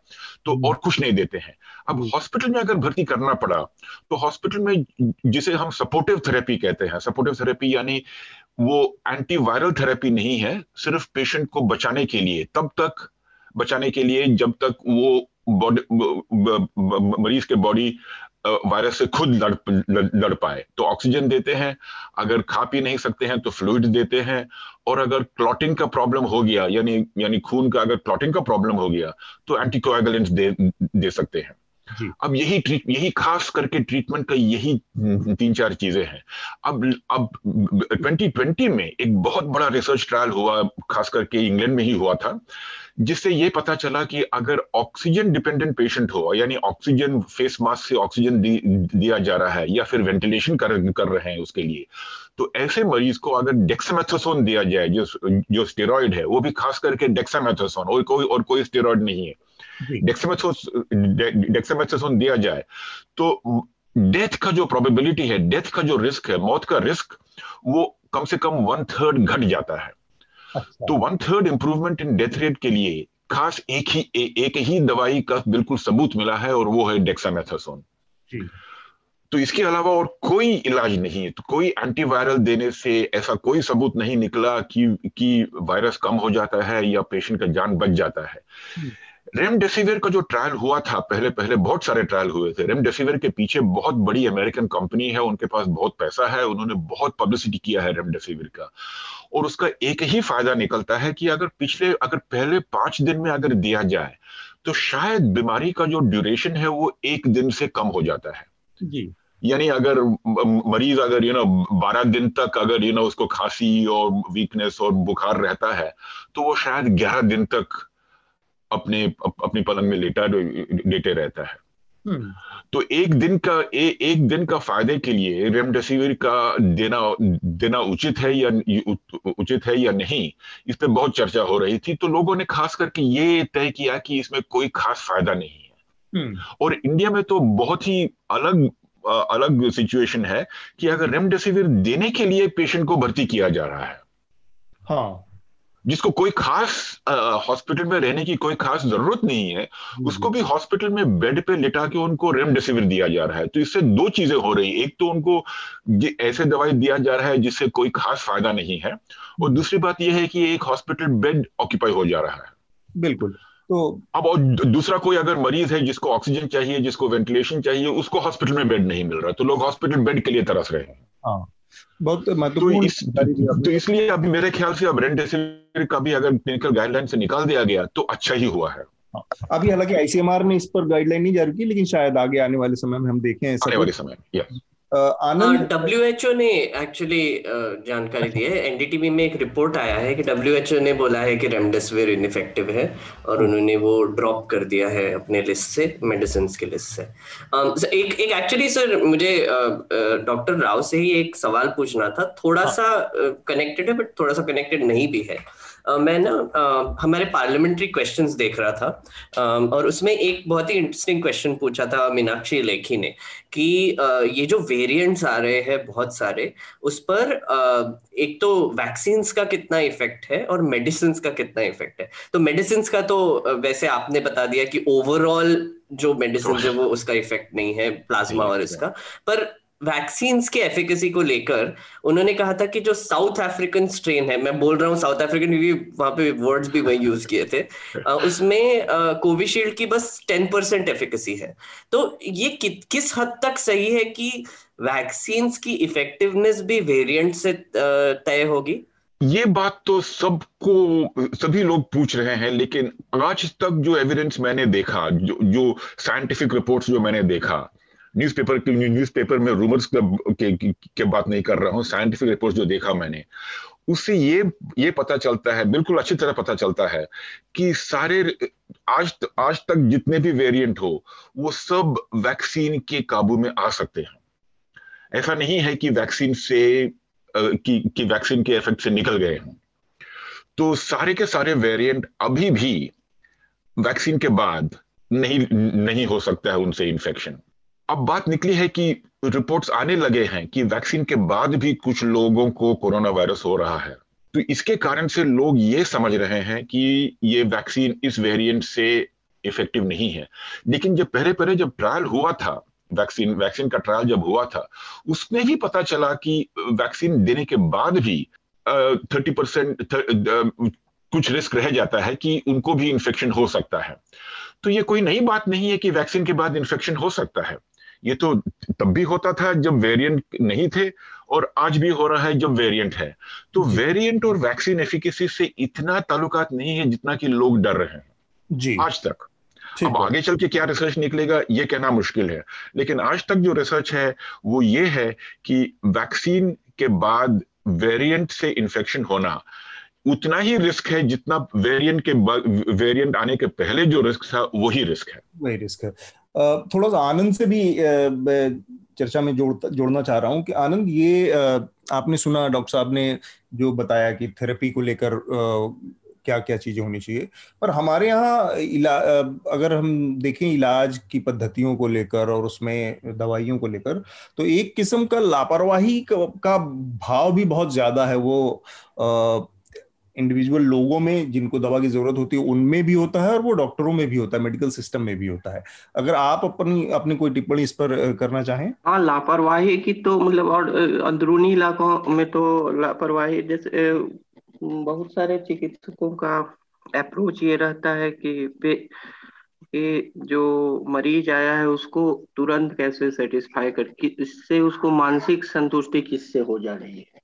तो और कुछ नहीं देते हैं। अब हॉस्पिटल में अगर भर्ती करना पड़ा तो हॉस्पिटल में जिसे हम सपोर्टिव थेरेपी कहते हैं सपोर्टिव थेरेपी यानी वो एंटीवायरल थेरेपी नहीं है सिर्फ़ पेशेंट को बचाने के लिए तब तक बचाने के लिए जब तक वो बॉडी मरीज़ के बॉडी वायरस से खुद लड़ लड़ पाए। तो ऑक्सीजन देते हैं अगर खा पी नहीं सकते हैं तो फ्लूइड देते हैं और अगर क्लॉटिंग का प्रॉब्लम हो गया यानी यानी खून का अगर क्लॉटिंग का प्रॉब्लम हो गया तो एंटीकोएगुलेंट्स दे दे सकते हैं। अब यही ट्रीट यही खास करके ट्रीटमेंट का यही तीन चार चीज़ें हैं। अब अब 2020 में एक बहुत बड़ा रिसर्च ट्रायल हुआ खास करके इंग्लैंड में ही हुआ था। जिससे ये पता चला कि अगर ऑक्सीजन डिपेंडेंट पेशेंट हो यानी ऑक्सीजन फेस मास्क से ऑक्सीजन दी, दिया जा रहा है या फिर वेंटिलेशन कर कर रहे हैं उसके लिए तो ऐसे मरीज़ को अगर डेक्सामेथोसोन दिया जाए जो जो स्टेरॉइड है वो भी खास करके डेक्सामेथोसोन और कोई और कोई स्टेरॉयड नहीं है। डेक्सामेथासोन दिया जाए तो डेथ का जो प्रोबेबिलिटी है डेथ का जो रिस्क है मौत का रिस्क वो कम से कम वन थर्ड घट जाता है। अच्छा। तो one third improvement in death rate के लिए खास एक ही ए, एक ही दवाई का बिल्कुल सबूत मिला है और वो है डेक्सामेथासोन तो इसके अलावा और कोई इलाज नहीं है तो कोई एंटीवायरल देने से ऐसा कोई सबूत नहीं निकला कि कि वायरस कम हो जाता है या पेशेंट का जान बच जाता है। रेमडेसिविर का जो ट्रायल हुआ था पहले पहले बहुत सारे ट्रायल हुए थे। रेमडेसिविर के पीछे बहुत बड़ी अमेरिकन कंपनी है उनके पास बहुत पैसा है उन्होंने बहुत पब्लिसिटी किया है रेमडेसिविर का। और उसका एक ही फ़ायदा निकलता है कि अगर पिछले अगर पहले पाँच दिन में अगर दिया जाए तो शायद बीमारी का जो ड्यूरेशन है वो एक दिन से कम हो जाता है। जी। यानी अगर मरीज़ अगर यू नो बारह दिन तक अगर यू नो उसको खांसी और वीकनेस और बुखार रहता है तो वो शायद ग्यारह दिन तक अपने अपने पलंग में लेटा लेटे रहता है हम्म। तो एक दिन का ए, एक दिन का फ़ायदे के लिए रेमडेसिविर का देना देना उचित है या उचित है या नहीं इस पर बहुत चर्चा हो रही थी तो लोगों ने खास करके ये तय किया कि इसमें कोई खास फ़ायदा नहीं है हम्म। और इंडिया में तो बहुत ही अलग अलग सिचुएशन है कि अगर रेमडेसिविर देने के लिए पेशेंट को भर्ती किया जा रहा है हाँ जिसको कोई खास हॉस्पिटल में रहने की कोई खास ज़रूरत नहीं है हम्म। उसको भी हॉस्पिटल में बेड पे लिटा के उनको रेमडेसिविर दिया जा रहा है। तो इससे दो चीज़ें हो रही एक तो उनको ऐसे दवाई दिया जा रहा है जिससे कोई खास फ़ायदा नहीं है और हम्म। दूसरी बात यह है कि एक हॉस्पिटल बेड ऑक्यूपाई हो जा रहा है। बिल्कुल। तो अब और दूसरा कोई अगर मरीज़ है जिसको ऑक्सीजन चाहिए जिसको वेंटिलेशन चाहिए उसको हॉस्पिटल में बेड नहीं मिल रहा। तो लोग हॉस्पिटल बेड के लिए तरस रहे हैं। हाँ। बहुत महत्वपूर्ण तो, इस, तो इसलिए अभी मेरे ख्याल से अब रेमडेसिविर का भी अगर क्लिनिकल गाइडलाइन से निकाल दिया गया तो अच्छा ही हुआ है। हाँ, अभी हालाँकि आईसीएमआर ने इस पर गाइडलाइन नहीं जारी की लेकिन शायद आगे आने वाले समय में हम देखें आने वाले समय yes Anand W H O ने एक्चुअली जानकारी दी है। एनडीटीवी में एक रिपोर्ट आया है कि डब्ल्यू एच ओ ने बोला है कि रेमडेसिविर इनफेक्टिव है और उन्होंने वो ड्रॉप कर दिया है अपने लिस्ट से मेडिसिन के लिस्ट से। एक एक एक्चुअली सर मुझे डॉक्टर राव से ही एक सवाल पूछना था। थोड़ा हाँ. सा कनेक्टेड है बट थोड़ा सा कनेक्टेड नहीं भी है। मैं ना हमारे पार्लियामेंट्री क्वेश्चंस देख रहा था और उसमें एक बहुत ही इंटरेस्टिंग क्वेश्चन पूछा था मीनाक्षी लेखी ने कि ये जो वेरिएंट्स आ रहे हैं बहुत सारे उस पर एक तो वैक्सीन का कितना इफ़ेक्ट है और मेडिसिन का कितना इफ़ेक्ट है? तो मेडिसिन का तो वैसे आपने बता दिया कि ओवरऑल जो मेडिसिन है वो उसका इफ़ेक्ट नहीं है प्लाज्मा और इसका पर वैक्सीन के एफिकेसी को लेकर उन्होंने कहा था कि जो साउथ अफ्रीकन स्ट्रेन है मैं बोल रहा हूँ साउथ अफ्रीकन क्योंकि वहाँ पे वर्ड्स भी वही यूज़ किए थे उसमें कोविशील्ड की बस टेन परसेंट एफिकेसी है। तो ये कि, किस हद तक सही है कि वैक्सीन की इफेक्टिवनेस भी वेरिएंट से तय होगी? ये बात तो सबको सभी लोग पूछ रहे हैं लेकिन आज तक जो एविडेंस मैंने देखा जो जो साइंटिफिक रिपोर्ट्स जो मैंने देखा न्यूज़पेपर न्यूज़पेपर में रूमर्स के, के, के बात नहीं कर रहा हूँ साइंटिफिक रिपोर्ट जो देखा मैंने उससे ये ये पता चलता है बिल्कुल अच्छी तरह पता चलता है कि सारे आज आज तक जितने भी वेरिएंट हो वो सब वैक्सीन के काबू में आ सकते हैं। ऐसा नहीं है कि वैक्सीन से कि, कि वैक्सीन के इफ़ेक्ट से निकल गए हैं। तो सारे के सारे वेरिएंट अभी भी वैक्सीन के बाद नहीं नहीं हो सकता है उनसे इन्फेक्शन अब बात निकली है कि रिपोर्ट्स आने लगे हैं कि वैक्सीन के बाद भी कुछ लोगों को कोरोना वायरस हो रहा है। तो इसके कारण से लोग ये समझ रहे हैं कि ये वैक्सीन इस वेरिएंट से इफ़ेक्टिव नहीं है। लेकिन जब पहले पहले जब ट्रायल हुआ था, वैक्सीन वैक्सीन का ट्रायल जब हुआ था उसमें भी पता चला कि वैक्सीन देने के बाद भी थर्टी परसेंट कुछ रिस्क रह जाता है कि उनको भी इन्फेक्शन हो सकता है। तो ये कोई नई बात नहीं है कि वैक्सीन के बाद इन्फेक्शन हो सकता है। ये तो तब भी होता था जब वेरिएंट नहीं थे और आज भी हो रहा है जब वेरिएंट है। तो वेरिएंट और वैक्सीन एफिकेसी से इतना ताल्लुकात नहीं है जितना कि लोग डर रहे हैं। जी। आज तक। अब आगे चल के क्या रिसर्च निकलेगा ये कहना मुश्किल है। लेकिन आज तक जो रिसर्च है वो ये है कि वैक्सीन के बाद वेरिएंट से इन्फेक्शन होना उतना ही रिस्क है जितना वेरिएंट के वेरिएंट आने के पहले जो रिस्क था वही रिस्क है। वही रिस्क है। थोड़ा सा आनंद से भी चर्चा में जोड़ जोड़ना चाह रहा हूँ कि आनंद ये आपने सुना, डॉक्टर साहब ने जो बताया कि थेरेपी को लेकर क्या क्या चीज़ें होनी चाहिए। पर हमारे यहाँ अगर हम देखें इलाज की पद्धतियों को लेकर और उसमें दवाइयों को लेकर तो एक किस्म का लापरवाही का भाव भी बहुत ज़्यादा है वो इंडिविजुअल लोगों में जिनको दवा की ज़रूरत होती है, उनमें भी होता है और वो डॉक्टरों में भी होता है मेडिकल सिस्टम में भी होता है अगर आप अपनी अपनी कोई टिप्पणी इस पर करना चाहें हाँ लापरवाही की तो मतलब और अंदरूनी इलाकों में तो लापरवाही, जैसे बहुत सारे चिकित्सकों का अप्रोच ये रहता है कि कि जो मरीज़ आया है उसको तुरंत कैसे सेटिस्फाई कर इससे उसको मानसिक संतुष्टि किससे हो जा रही है।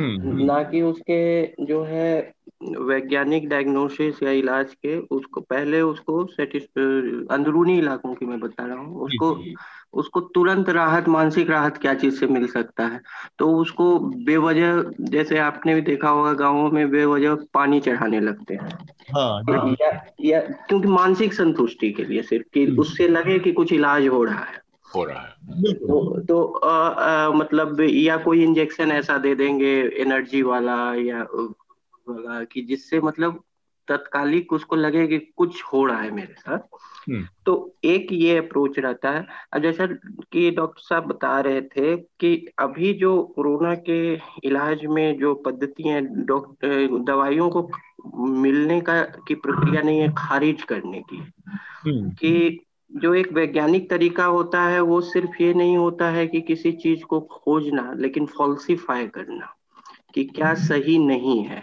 ना कि उसके जो है वैज्ञानिक डायग्नोसिस या इलाज के उसको पहले उसको अंदरूनी इलाकों की मैं बता रहा हूँ। उसको उसको तुरंत राहत मानसिक राहत क्या चीज़ से मिल सकता है? तो उसको बेवजह जैसे आपने भी देखा होगा गाँवों में बेवजह पानी चढ़ाने लगते हैं। हाँ, या, या क्योंकि मानसिक संतुष्टि के लिए सिर्फ़ कि हम्म। उससे लगे कि कुछ इलाज हो रहा है। हो रहा है। तो, तो आ, आ, मतलब या कोई इंजेक्शन ऐसा दे देंगे एनर्जी वाला या वाला कि जिससे मतलब तत्कालिक उसको लगे कि कुछ हो रहा है मेरे साथ। हम्म। तो एक ये अप्रोच रहता है। अब जैसा कि डॉक्टर साहब बता रहे थे कि अभी जो कोरोना के इलाज में जो पद्धति है दवाइयों को मिलने का की प्रक्रिया नहीं है खारिज करने की। हम्म। कि जो एक वैज्ञानिक तरीका होता है वो सिर्फ़ ये नहीं होता है कि किसी चीज़ को खोजना लेकिन फॉल्सिफाई करना कि क्या सही नहीं है।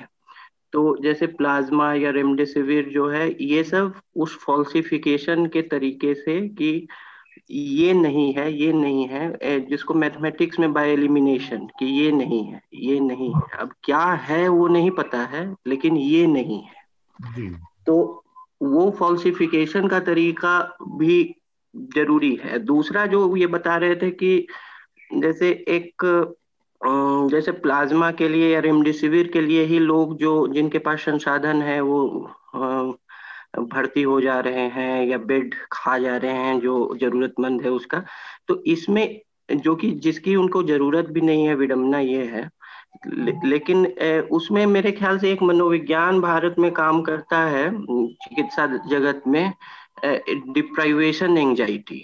तो जैसे प्लाज्मा या रेमडेसिविर जो है ये सब उस फॉल्सिफिकेशन के तरीके से कि ये नहीं है ये नहीं है जिसको मैथमेटिक्स में बाय एलिमिनेशन कि ये नहीं है ये नहीं है। अब क्या है वो नहीं पता है लेकिन ये नहीं है। तो वो फॉल्सिफिकेशन का तरीका भी ज़रूरी है। दूसरा जो ये बता रहे थे कि जैसे एक जैसे प्लाज्मा के लिए या रेमडेसिविर के लिए ही लोग जो, जिनके पास संसाधन है, वो भर्ती हो जा रहे हैं या बेड खा जा रहे हैं, जो जरूरतमंद है उसका। तो इसमें जो कि जिसकी उनको ज़रूरत भी नहीं है विडम्बना ये है ले, लेकिन उसमें मेरे ख्याल से एक मनोविज्ञान भारत में काम करता है चिकित्सा जगत में डिप्राइवेशन एंजाइटी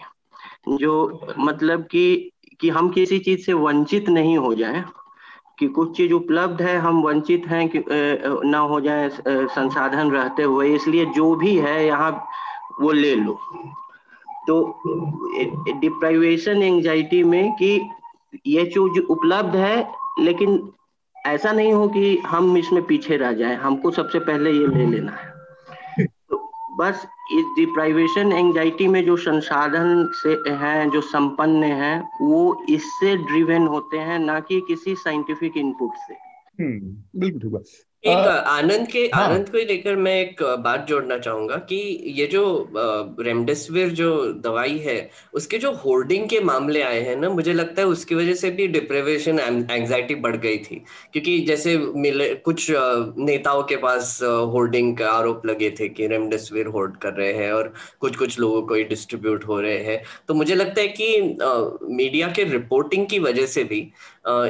जो मतलब कि कि हम किसी चीज़ से वंचित नहीं हो जाए कि कुछ चीज़ उपलब्ध है हम वंचित हैं कि ना हो जाए संसाधन रहते हुए इसलिए जो भी है यहाँ वो ले लो। तो डिप्राइवेशन एंजाइटी में कि ये चीज़ उपलब्ध है लेकिन ऐसा नहीं हो कि हम इसमें पीछे रह जाए। हमको सबसे पहले ये ले लेना है। तो बस इस डिप्राइवेशन एंजाइटी में जो संसाधन से हैं, जो संपन्न हैं, वो इससे ड्रिवेन होते हैं, ना कि किसी साइंटिफिक इनपुट से। हम्म बिल्कुल ठीक एक आनंद के हाँ. आनंद को लेकर मैं एक बात जोड़ना चाहूँगा कि ये जो रेमडेसिविर जो दवाई है उसके जो होर्डिंग के मामले आए हैं ना मुझे लगता है उसकी वजह से भी डिप्रेवेशन एंजाइटी बढ़ गई थी क्योंकि जैसे मिले कुछ नेताओं के पास होर्डिंग का आरोप लगे थे कि रेमडेसिविर होर्ड कर रहे हैं और कुछ कुछ लोगों को डिस्ट्रीब्यूट हो रहे हैं तो मुझे लगता है कि मीडिया के रिपोर्टिंग की वजह से भी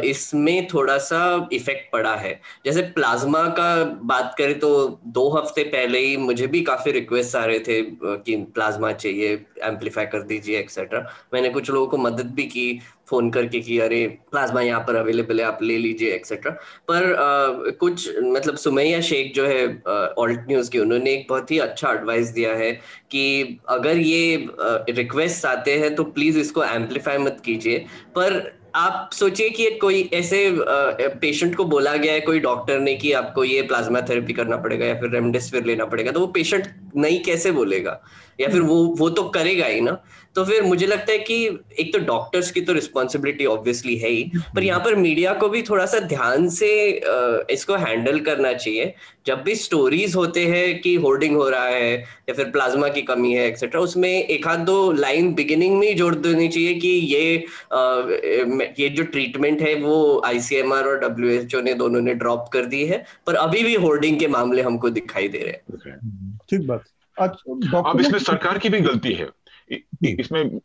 इसमें थोड़ा सा इफ़ेक्ट पड़ा है। जैसे प्लाज्मा का बात करें तो दो हफ़्ते पहले ही मुझे भी काफ़ी रिक्वेस्ट आ रहे थे कि प्लाज्मा चाहिए एम्पलीफाई कर दीजिए एक्सेट्रा मैंने कुछ लोगों को मदद भी की फ़ोन करके कि अरे प्लाज्मा यहाँ पर अवेलेबल है आप ले लीजिए एक्सेट्रा पर आ, कुछ मतलब सुमैया शेख जो है ऑल्ट न्यूज़ की उन्होंने एक बहुत ही अच्छा एडवाइस दिया है कि अगर ये रिक्वेस्ट आते हैं तो प्लीज़ इसको एम्पलीफाई मत कीजिए। पर आप सोचिए कि कोई ऐसे पेशेंट को बोला गया है, कोई डॉक्टर ने कि आपको ये प्लाज्मा थेरेपी करना पड़ेगा या फिर रेमडेसिविर लेना पड़ेगा तो वो पेशेंट नहीं कैसे बोलेगा? या फिर वो वो तो करेगा ही ना। तो फिर मुझे लगता है कि एक तो डॉक्टर्स की तो रिस्पॉन्सिबिलिटी ऑब्वियसली है ही पर यहाँ पर मीडिया को भी थोड़ा सा ध्यान से इसको हैंडल करना चाहिए। जब भी स्टोरीज होते हैं कि होर्डिंग हो रहा है या फिर प्लाज्मा की कमी है एक्सेट्रा उसमें एक आध दो लाइन बिगिनिंग में ही जोड़ देनी चाहिए कि ये ये जो ट्रीटमेंट है वो आईसीएमआर और WHO ने दोनों ने ड्रॉप कर दी है पर अभी भी होर्डिंग के मामले हमको दिखाई दे रहे हैं। ठीक बात। अब इसमें सरकार की भी गलती है। इसमें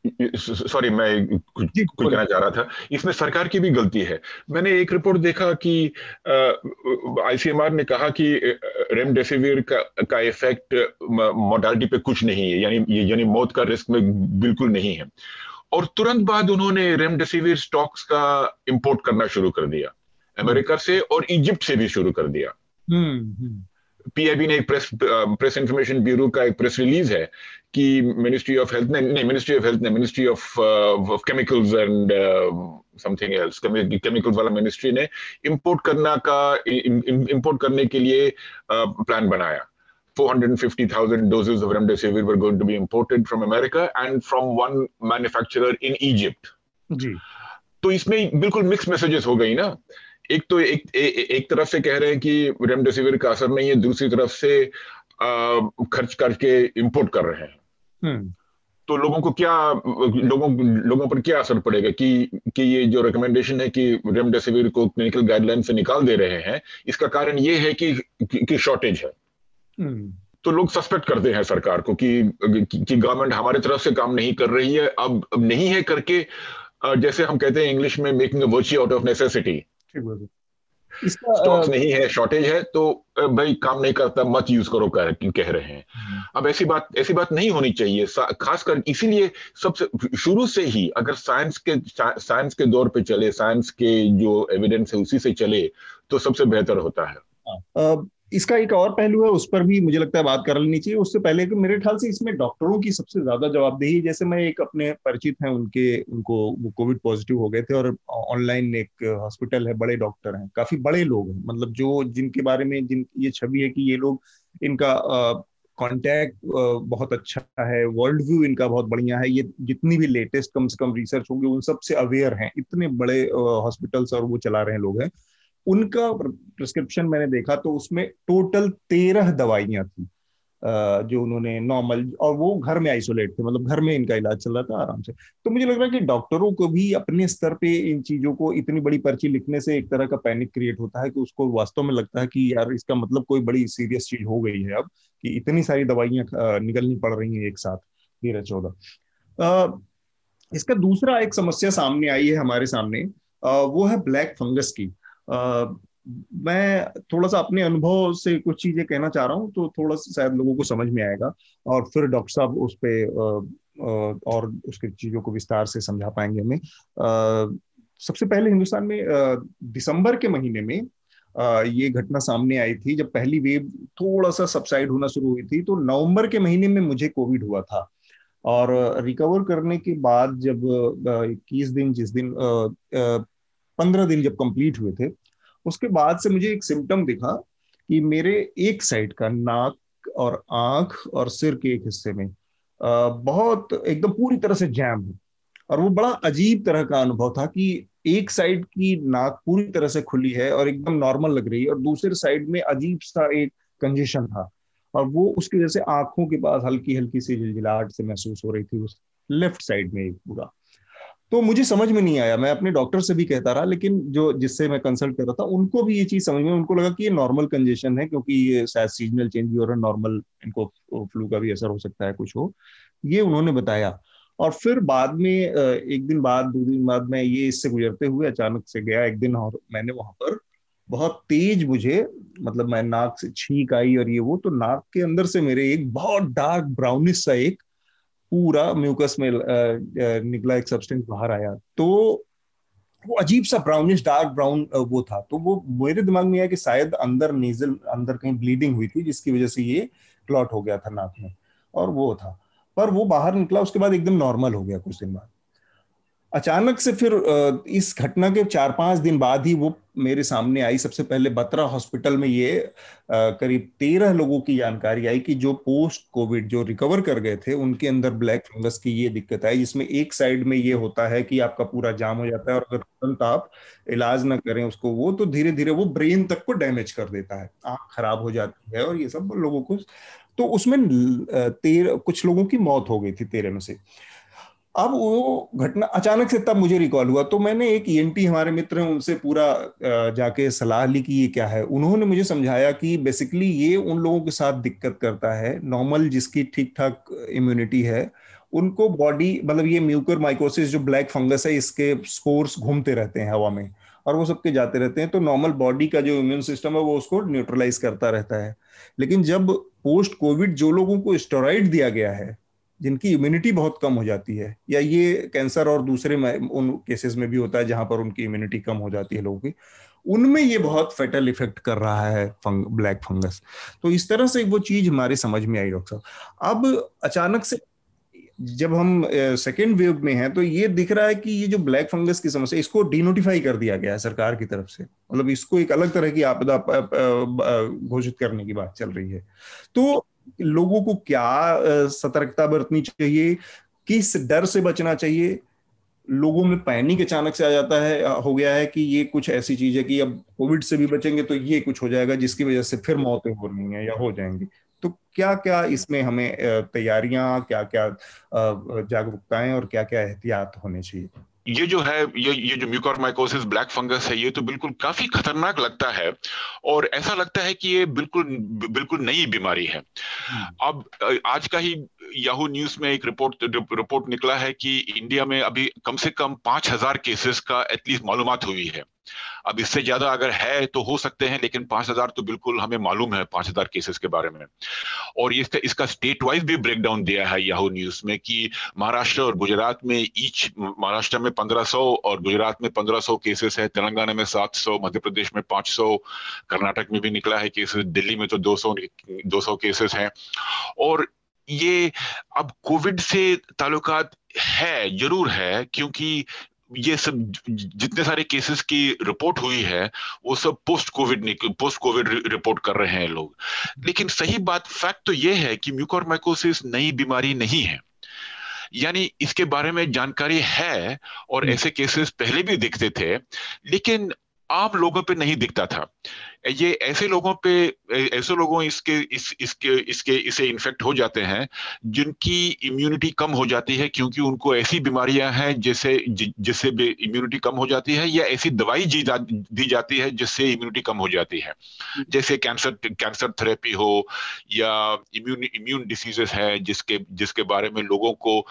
सॉरी मैं कुछ कुछ कहना चाह रहा था। इसमें सरकार की भी गलती है। मैंने एक रिपोर्ट देखा कि आईसीएमआर ने कहा कि रेमडेसिविर का का इफ़ेक्ट मोर्टालिटी पे कुछ नहीं है। यानी यानी मौत का रिस्क में बिल्कुल नहीं है। और तुरंत बाद उन्होंने रेमडेसिविर स्टॉक्स का इंपोर्ट करना शुरू कर दिया। अमेरिका से और इजिप्ट से भी शुरू कर दिया। हम्म, हम्म। पीआईबी ने एक प्रेस प्रेस इंफॉर्मेशन ब्यूरो का एक प्रेस रिलीज़ है कि मिनिस्ट्री ऑफ़ हेल्थ ने नहीं मिनिस्ट्री ऑफ़ हेल्थ ने ministry of chemicals and something else chemicals वाला मिनिस्ट्री ने इंपोर्ट करना का इंपोर्ट करने के लिए प्लान बनाया 450,000 doses of remdesivir were going to be imported from America and from one manufacturer in Egypt. जी. तो इसमें बिल्कुल मिक्स मैसेजेस हो गई ना एक तो एक ए, एक तरफ़ से कह रहे हैं कि रेमडेसिविर का असर नहीं है दूसरी तरफ़ से आ, खर्च करके इंपोर्ट कर रहे हैं हम्म। तो लोगों को क्या लोगों लोगों पर क्या असर पड़ेगा कि कि ये जो रिकमेंडेशन है कि रेमडेसिविर को क्लिनिकल गाइडलाइन से निकाल दे रहे हैं इसका कारण ये है कि कि शॉर्टेज है हम्म। तो लोग सस्पेक्ट करते हैं सरकार को कि कि गवर्नमेंट हमारे तरफ़ से काम नहीं कर रही है अब नहीं है करके जैसे हम कहते हैं इंग्लिश में making a virtue out of necessity इसका स्टॉक्स नहीं है शॉर्टेज है तो भाई काम नहीं करता मत यूज़ करो कह, कह रहे हैं हम्म। अब ऐसी बात ऐसी बात नहीं होनी चाहिए खासकर इसीलिए सबसे शुरू से ही अगर साइंस के साइंस के दौर पे चले साइंस के जो एविडेंस है उसी से चले तो सबसे बेहतर होता है हाँ। इसका एक और पहलू है, उस पर भी मुझे लगता है बात कर लेनी चाहिए। उससे पहले कि मेरे ख्याल से इसमें डॉक्टरों की सबसे ज़्यादा जवाबदेही, जैसे मैं एक अपने परिचित हैं, उनके, उनको, वो कोविड पॉजिटिव हो गए थे और ऑनलाइन एक हॉस्पिटल है, बड़े डॉक्टर हैं, काफ़ी बड़े लोग हैं। मतलब जो, जिनके बारे में, जिन, ये छवि है कि ये लोग, इनका कॉन्टैक्ट बहुत अच्छा है वर्ल्ड व्यू इनका बहुत बढ़िया है। ये जितनी भी लेटेस्ट कम से कम रिसर्च होंगे, उन सबसे अवेयर हैं। इतने बड़े हॉस्पिटल्स और वो चला रहे लोग हैं। उनका प्रिस्क्रिप्शन मैंने देखा तो उसमें टोटल तेरह दवाइयाँ थी जो उन्होंने नॉर्मल और वो घर में आइसोलेट थे मतलब घर में इनका इलाज चल रहा था आराम से। तो मुझे लग रहा है कि डॉक्टरों को भी अपने स्तर पे इन चीज़ों को इतनी बड़ी पर्ची लिखने से एक तरह का पैनिक क्रिएट होता है कि उसको वास्तव में लगता है कि यार इसका मतलब कोई बड़ी सीरियस चीज़ हो गई है अब, कि इतनी सारी दवाइयाँ निकलनी पड़ रही हैं एक साथ तेरह चौदह इसका दूसरा एक समस्या सामने आई है हमारे सामने वो है ब्लैक फंगस की। मैं थोड़ा सा अपने अनुभव से कुछ चीज़ें कहना चाह रहा हूँ तो थोड़ा सा शायद लोगों को समझ में आएगा और फिर डॉक्टर साहब उस पर और उसके चीज़ों को विस्तार से समझा पाएँगे हमें। सबसे पहले हिंदुस्तान में दिसंबर के महीने में ये घटना सामने आई थी, जब पहली वेव थोड़ा सा सबसाइड होना शुरू हुई थी तो नवंबर के महीने में मुझे कोविड हुआ था। और रिकवर करने के बाद जब इक्कीस दिन, जिस दिन पंद्रह दिन जब कंप्लीट हुए थे उसके बाद से मुझे एक सिम्टम दिखा कि मेरे एक साइड का नाक और आँख और सिर के एक हिस्से में बहुत एकदम पूरी तरह से जैम है। और वो बड़ा अजीब तरह का अनुभव था कि एक साइड की नाक पूरी तरह से खुली है और एकदम नॉर्मल लग रही है और दूसरे साइड में अजीब सा एक कंजेशन था। और वो उसकी वजह से आँखों के पास हल्की हल्की सी झिलझिलाहट से महसूस हो रही थी उस लेफ़्ट साइड में एक पूरा। तो मुझे समझ में नहीं आया। मैं अपने डॉक्टर से भी कहता रहा, लेकिन जो जिससे मैं कंसल्ट कर रहा था, उनको भी ये चीज़ समझ में, उनको लगा कि ये नॉर्मल कंजेशन है, क्योंकि ये शायद सीजनल चेंज भी हो रहा है नॉर्मल इनको फ्लू का भी असर हो सकता है, कुछ हो। ये उन्होंने बताया। और फिर बाद में एक दिन बाद, दो दिन बाद मैं ये इससे गुजरते हुए अचानक से गया, एक दिन और मैंने वहाँ पर बहुत तेज मुझे मतलब मैं नाक से छींक आई और ये वो तो नाक के अंदर से मेरे एक बहुत डार्क ब्राउनिश सा एक पूरा म्यूकस में निकला एक सब्सटेंस बाहर आया। तो वो अजीब सा ब्राउनिश डार्क ब्राउन वो था। तो वो मेरे दिमाग में आया कि शायद अंदर नीजल अंदर कहीं ब्लीडिंग हुई थी, जिसकी वजह से ये क्लॉट हो गया था नाक में। और वो था। पर वो बाहर निकला, उसके बाद एकदम नॉर्मल हो गया कुछ दिन बाद। अचानक से फिर इस घटना के चार पाँच दिन बाद ही वो मेरे सामने आई सबसे पहले बत्रा हॉस्पिटल में ये करीब तेरह लोगों की जानकारी आई कि जो पोस्ट कोविड जो रिकवर कर गए थे, उनके अंदर ब्लैक फंगस की ये दिक्कत आई, जिसमें एक साइड में ये होता है कि आपका पूरा जाम हो जाता है और अगर तुरंत आप इलाज ना करें उसको, वो तो धीरे धीरे वो ब्रेन तक को डैमेज कर देता है, आँख खराब हो जाती है और ये सब लोगों को तो उसमें तेरह कुछ लोगों की मौत हो गई थी तेरह में से। अब वो घटना अचानक से तब मुझे रिकॉल हुआ। तो मैंने एक ईएनटी e हमारे मित्र हैं, उनसे पूरा जाके सलाह ली कि ये क्या है। उन्होंने मुझे समझाया कि बेसिकली ये उन लोगों के साथ दिक्कत करता है नॉर्मल जिसकी ठीक ठाक इम्यूनिटी है, उनको बॉडी मतलब ये म्यूकर माइकोसिस जो ब्लैक फंगस है, इसके स्कोर्स घूमते रहते हैं हवा में, और वो सबके जाते रहते हैं। तो नॉर्मल बॉडी का जो इम्यून सिस्टम है, वो उसको न्यूट्रलाइज करता रहता है। लेकिन जब पोस्ट कोविड जो लोगों को स्टोराइड दिया गया है जिनकी इम्यूनिटी बहुत कम हो जाती है। या ये कैंसर और दूसरे उन केसेस में भी होता है जहाँ पर उनकी इम्यूनिटी कम हो जाती है लोगों की। उनमें ये बहुत फेटल इफ़ेक्ट कर रहा है फंग, ब्लैक फंगस तो इस तरह से वो चीज़ हमारे समझ में आई डॉक्टर साहब। अब अचानक से जब हम सेकेंड वेव में हैं तो ये दिख रहा है कि ये जो ब्लैक फंगस की समस्या इसको डिनोटिफाई कर दिया गया है सरकार की तरफ़ से। मतलब इसको एक अलग तरह की आपदा घोषित करने की बात चल रही है। तो लोगों को क्या सतर्कता बरतनी चाहिए, किस डर से बचना चाहिए? लोगों में पैनिक अचानक से आ जाता है हो गया है कि ये कुछ ऐसी चीज़ है कि अब कोविड से भी बचेंगे तो ये कुछ हो जाएगा, जिसकी वजह से फिर मौतें हो रही हैं या हो जाएँगी। तो क्या क्या इसमें हमें तैयारियाँ क्या क्या जागरूकताएँ और क्या क्या एहतियात होने चाहिए? ये जो है ये ये जो म्यूकोरमाइकोसिस ब्लैक फंगस है ये तो बिल्कुल काफ़ी खतरनाक लगता है और ऐसा लगता है कि ये बिल्कुल बिल्कुल नई बीमारी है हम्म। अब आज का ही याहू न्यूज़ में एक रिपोर्ट रिपोर्ट निकला है कि इंडिया में अभी कम से कम पाँच हज़ार केसेस का एटलीस्ट मालूम हुई है। अब इससे ज़्यादा अगर है तो हो सकते हैं, लेकिन पाँच हज़ार तो बिल्कुल हमें मालूम है पाँच हज़ार केसेस के बारे में। और इसका इसका स्टेट वाइज भी ब्रेक डाउन दिया है याहू न्यूज़ में कि महाराष्ट्र और गुजरात में ईच महाराष्ट्र में पंद्रह सौ और गुजरात में पंद्रह सौ केसेस है, तेलंगाना में सात सौ, मध्य प्रदेश में पाँच सौ, कर्नाटक में भी निकला है केसेस दिल्ली में तो दो सौ दो सौ केसेस हैं। और ये अब कोविड से ताल्लुकात है ज़रूर है क्योंकि ये सब जितने सारे केसेस की रिपोर्ट हुई है वो सब post covid post covid report कर रहे हैं लोग। लेकिन सही बात फैक्ट तो ये है कि म्यूकोरमाइकोसिस नई बीमारी नहीं है। यानी इसके बारे में जानकारी है और हम्म। ऐसे केसेस पहले भी दिखते थे लेकिन आम लोगों पे नहीं दिखता था। ये ऐसे लोगों पे ऐसे लोगों इसके इस इसके इसके इसे इन्फेक्ट हो जाते हैं जिनकी इम्यूनिटी कम हो जाती है क्योंकि उनको ऐसी बीमारियाँ हैं जैसे जिससे इम्यूनिटी कम हो जाती है या ऐसी दवाई दी, जा, दी जाती है जिससे इम्यूनिटी कम हो जाती है। जैसे कैंसर कैंसर थेरेपी हो या इम्यून इम्यून डिसीजेस है जिसके जिसके बारे में लोगों को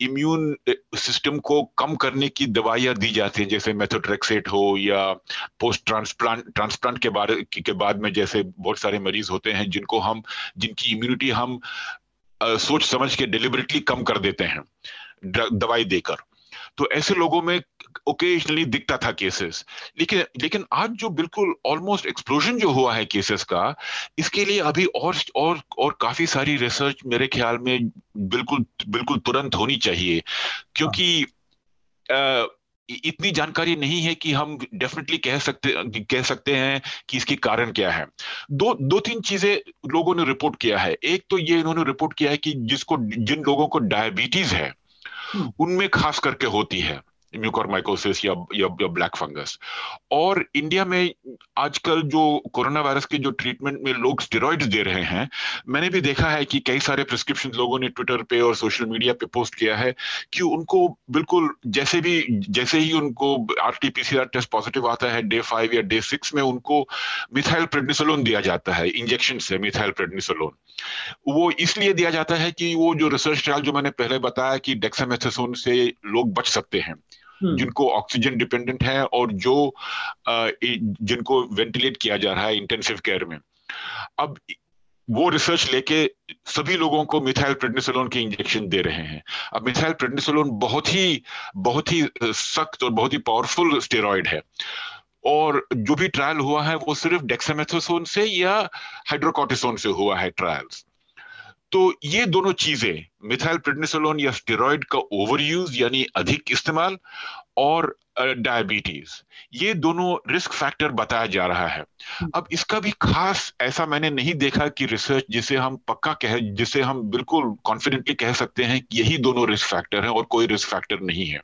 इम्यून सिस्टम को कम करने की दवाइयाँ दी जाती हैं जैसे मेथोट्रेक्सेट हो या पोस्ट ट्रांसप्लांट ट्रांसप्लांट के बारे के बाद में जैसे बहुत सारे मरीज़ होते हैं जिनको हम जिनकी इम्यूनिटी हम आ, सोच समझ के डिलिबरेटली कम कर देते हैं दवाई देकर। तो ऐसे लोगों में ओकेजनली दिखता था केसेस लेकिन लेकिन आज जो बिल्कुल ऑलमोस्ट एक्सप्लोजन जो हुआ है केसेस का इसके लिए अभी और और और काफ़ी सारी रिसर्च मेरे ख्याल में बिल्कुल बिल्कुल तुरंत होनी चाहिए। क्योंकि आ, इतनी जानकारी नहीं है कि हम डेफिनेटली कह सकते कह सकते हैं कि इसके कारण क्या है। दो दो तीन चीज़ें लोगों ने रिपोर्ट किया है। एक तो ये इन्होंने रिपोर्ट किया है कि जिसको जिन लोगों को डायबिटीज़ है हम्म। उनमें खास करके होती है। म्यूकोरमाइकोसिस या, या या ब्लैक फंगस और इंडिया में आजकल जो कोरोना वायरस के जो ट्रीटमेंट में लोग स्टेरॉइड्स दे रहे हैं मैंने भी देखा है कि कई सारे प्रिस्क्रिप्शन लोगों ने ट्विटर पे और सोशल मीडिया पे पोस्ट किया है कि उनको बिल्कुल जैसे भी जैसे ही उनको आर टी टेस्ट पॉजिटिव आता है डे फाइव या डे सिक्स में उनको मिथाइल प्रेडनिसोलोन दिया जाता है इंजेक्शन से मिथाइल प्रेडनिसोलोन वो इसलिए दिया जाता है कि वो जो रिसर्च ट्रायल जो मैंने पहले बताया कि डेक्सामेथासोन से लोग बच सकते हैं। जिनको ऑक्सीजन डिपेंडेंट है और जो जिनको वेंटिलेट किया जा रहा है इंटेंसिव केयर में। अब वो रिसर्च लेके सभी लोगों को मिथाइल प्रेडनिसोलोन के इंजेक्शन दे रहे हैं। अब मिथाइल प्रेडनिसोलोन बहुत ही बहुत ही सख्त और बहुत ही पावरफुल स्टेरॉइड है। और जो भी ट्रायल हुआ है वो सिर्फ़ डेक्सामेथोसोन से या हाइड्रोकॉटिसोन से हुआ है ट्रायल्स तो ये दोनों चीज़ें मिथाइल प्रेडनिसोलोन या स्टेरॉइड का ओवर यूज़ यानी अधिक इस्तेमाल और डायबिटीज़ ये दोनों रिस्क फैक्टर बताया जा रहा है। अब इसका भी खास ऐसा मैंने नहीं देखा कि रिसर्च जिसे हम पक्का कह जिसे हम बिल्कुल कॉन्फिडेंटली कह सकते हैं कि यही दोनों रिस्क फैक्टर हैं और कोई रिस्क फैक्टर नहीं है।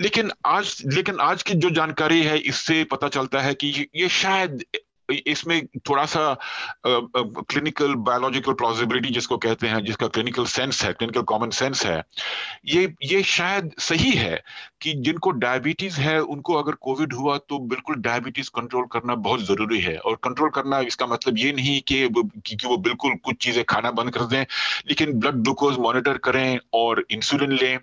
लेकिन आज लेकिन आज की जो जानकारी है इससे पता चलता है कि ये शायद इसमें थोड़ा सा क्लिनिकल बायोलॉजिकल प्लॉजिबिलिटी जिसको कहते हैं जिसका क्लिनिकल सेंस है क्लिनिकल कॉमन सेंस है ये ये शायद सही है कि जिनको डायबिटीज़ है उनको अगर कोविड हुआ तो बिल्कुल डायबिटीज़ कंट्रोल करना बहुत ज़रूरी है। और कंट्रोल करना इसका मतलब ये नहीं कि, कि, वो बिल्कुल कुछ चीज़ें खाना बंद कर दें लेकिन ब्लड ग्लूकोज मॉनिटर करें और इंसुलिन लें।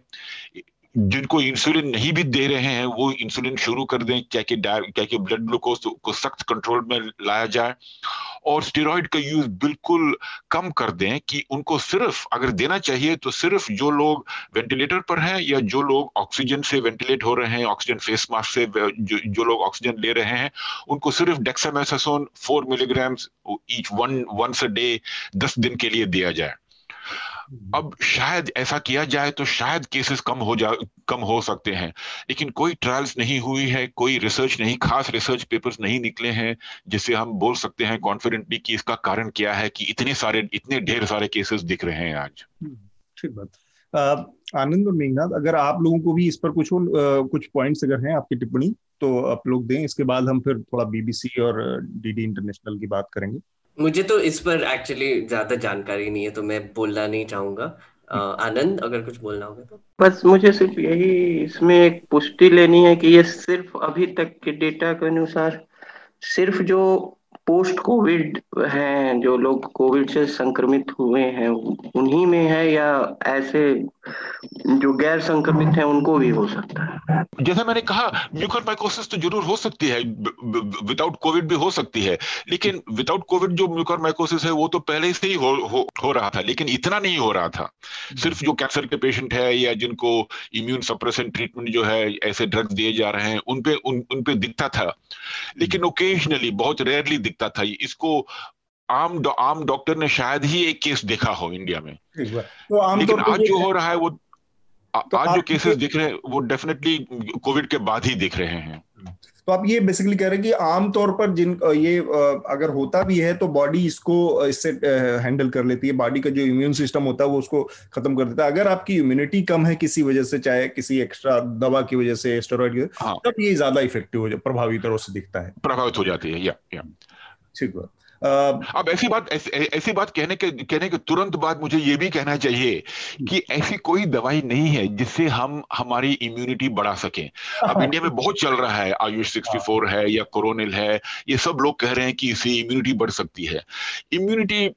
जिनको इंसुलिन नहीं भी दे रहे हैं वो इंसुलिन शुरू कर दें क्या कि क्या कि ब्लड ग्लूकोज को सख्त कंट्रोल में लाया जाए और स्टेरॉइड का यूज़ बिल्कुल कम कर दें कि उनको सिर्फ़ अगर देना चाहिए तो सिर्फ़ जो लोग वेंटिलेटर पर हैं या जो लोग ऑक्सीजन से वेंटिलेट हो रहे हैं ऑक्सीजन फेस मास्क से जो, जो लोग ऑक्सीजन ले रहे हैं उनको सिर्फ़ dexamethasone four milligram each one once a day दस दिन के लिए दिया जाए। अब शायद ऐसा किया जाए तो शायद केसेस कम हो जा कम हो सकते हैं। लेकिन कोई ट्रायल्स नहीं हुई है कोई रिसर्च नहीं खास रिसर्च पेपर्स नहीं निकले हैं जिससे हम बोल सकते हैं कॉन्फिडेंटली कि इसका कारण क्या है कि इतने सारे इतने ढेर सारे केसेस दिख रहे हैं आज। हम्म, ठीक बात। आनंद और मेघनाथ अगर आप लोगों को भी इस पर कुछ और कुछ पॉइंट्स अगर हैं आपकी टिप्पणी तो आप लोग दें इसके बाद हम फिर थोड़ा बीबीसी और डीडी इंटरनेशनल की बात करेंगे। मुझे तो इस पर एक्चुअली ज़्यादा जानकारी नहीं है तो मैं बोलना नहीं चाहूँगा। आनंद, अगर कुछ बोलना होगा तो। बस मुझे सिर्फ़ यही इसमें एक पुष्टि लेनी है कि ये सिर्फ़ अभी तक के डेटा के अनुसार सिर्फ़ जो पोस्ट कोविड हैं जो लोग कोविड से संक्रमित हुए हैं उन्हीं में है या ऐसे जो गैर संक्रमित हैं उनको भी हो सकता है? जैसा मैंने कहा म्यूकोरमाइकोसिस तो ज़रूर हो सकती है विदाउट कोविड भी हो सकती है लेकिन विदाउट कोविड जो म्यूकोरमाइकोसिस है वो तो पहले से ही हो, हो, हो रहा था लेकिन इतना नहीं हो रहा था। सिर्फ़ जो कैंसर के पेशेंट है या जिनको इम्यून सप्रेशन ट्रीटमेंट जो है ऐसे ड्रग्स दिए जा रहे हैं उनपे उन, उन पे दिखता था। लेकिन ओकेजनली बहुत रेयरली दिखता था। इसको आम डॉ, आम डॉक्टर ने शायद ही एक केस देखा हो इंडिया में। तो आम लेकिन आज जो हो रहा है वो तो आज जो केसेस दिख रहे हैं वो डेफिनेटली कोविड के बाद ही दिख रहे हैं। तो आप ये बेसिकली कह रहे हैं कि आमतौर पर जिन ये अगर होता भी है तो बॉडी इसको इससे हैंडल कर लेती है। बॉडी का जो इम्यून सिस्टम होता है वो उसको खत्म कर देता है। अगर आपकी इम्यूनिटी कम है किसी वजह से चाहे किसी एक्स्ट्रा दवा की वजह से स्टेरॉइड की हाँ। तब ये ज़्यादा इफ़ेक्टिव हो जाए प्रभावी तरह से दिखता है। प्रभावित हो जाती है या, या। ठीक बात। अब ऐसी बात ऐसी, ऐसी बात कहने के कहने के तुरंत बाद मुझे ये भी कहना चाहिए कि ऐसी कोई दवाई नहीं है जिससे हम हमारी इम्यूनिटी बढ़ा सकें। अब इंडिया में बहुत चल रहा है आयुष 64 है या कोरोनिल है ये सब लोग कह रहे हैं कि इससे इम्यूनिटी बढ़ सकती है। इम्यूनिटी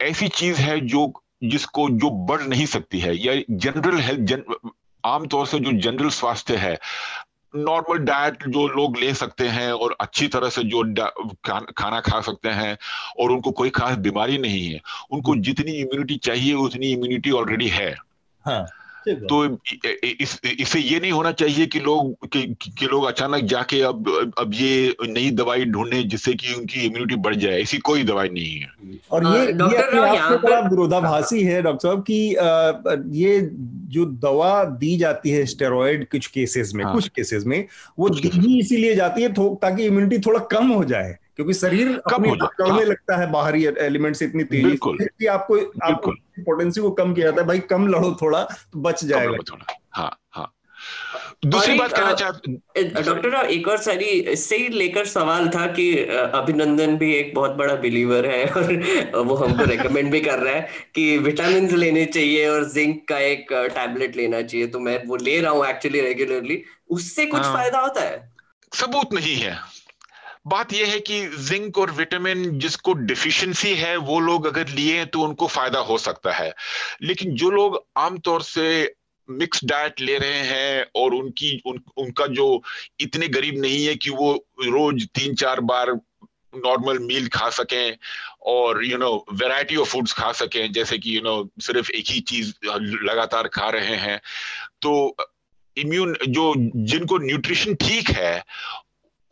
ऐसी चीज़ है जो जिसको जो बढ़ नहीं सकती है। या जनरल हेल्थ जन, आमतौर से जो जनरल स्वास्थ्य है नॉर्मल डाइट जो लोग ले सकते हैं और अच्छी तरह से जो खाना खा सकते हैं और उनको कोई खास बीमारी नहीं है, उनको जितनी इम्यूनिटी चाहिए, उतनी इम्यूनिटी ऑलरेडी है। हाँ। तो इस इससे ये नहीं होना चाहिए कि लोग कि, कि लोग अचानक जाके अब अब ये नई दवाई ढूँढने जिससे कि उनकी इम्यूनिटी बढ़ जाए। ऐसी कोई दवाई नहीं है। और ये, ये अपने आप में बड़ा विरोधाभासी है डॉक्टर साहब कि ये जो दवा दी जाती है स्टेरॉयड कुछ केसेस में हाँ, कुछ केसेस में वो दी इसीलिए जाती है ताकि इम्यूनिटी थोड़ा कम हो जाए। क्योंकि शरीर हाँ। लगता है बाहरी एलिमेंट से इतनी तेज़ी कि आपको आपको पोटेंसी को कम किया जाता है। भाई कम लड़ो थोड़ा तो बच जाएगा। थोड़ा। हाँ हाँ। दूसरी बात कहना चाहते डॉक्टर एक और सारी इससे ही लेकर सवाल था कि अभिनंदन भी एक बहुत बड़ा बिलीवर है और वो हमको रेकमेंड भी कर रहा है कि विटामिन लेने चाहिए और जिंक का एक टैबलेट लेना चाहिए। तो मैं वो ले रहा हूँ एक्चुअली रेगुलरली उससे कुछ हाँ। फ़ायदा होता है? सबूत नहीं है। बात यह है कि जिंक और विटामिन जिसको डिफिशियंसी है वो लोग अगर लिए तो उनको फ़ायदा हो सकता है। लेकिन जो लोग आमतौर से मिक्स डाइट ले रहे हैं और उनकी उन, उनका जो इतने गरीब नहीं है कि वो रोज तीन चार बार नॉर्मल मील खा सकें और you know variety of foods खा सकें जैसे कि यू नो सिर्फ़ एक ही चीज़ लगातार खा रहे हैं। तो इम्यून जो जिनको न्यूट्रिशन ठीक है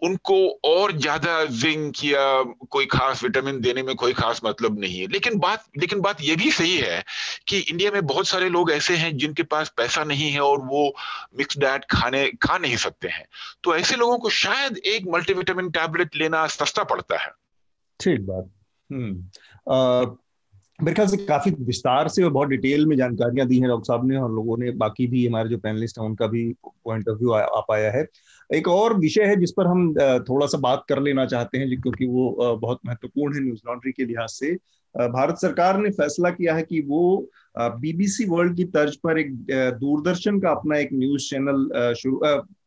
उनको और ज़्यादा जिंक या कोई खास विटामिन देने में कोई खास मतलब नहीं है। लेकिन बात लेकिन बात यह भी सही है कि इंडिया में बहुत सारे लोग ऐसे हैं जिनके पास पैसा नहीं है और वो मिक्स डाइट खाने, खा नहीं सकते हैं। तो ऐसे लोगों को शायद एक मल्टीविटामिन टैबलेट लेना सस्ता पड़ता है। ठीक बात। हम्म। मेरे ख्याल से काफ़ी विस्तार से और बहुत डिटेल में जानकारियाँ दी हैं डॉक्टर साहब ने और लोगों ने, बाकी भी हमारे जो पैनलिस्ट हैं, उनका भी पॉइंट ऑफ़ व्यू आ पाया है। एक और विषय है जिस पर हम थोड़ा सा बात कर लेना चाहते हैं क्योंकि वो बहुत महत्वपूर्ण है न्यूज़ लॉन्ड्री के लिहाज से। भारत सरकार ने फैसला किया है कि वो बीबीसी वर्ल्ड की तर्ज पर एक दूरदर्शन का अपना एक न्यूज़ चैनल शुरू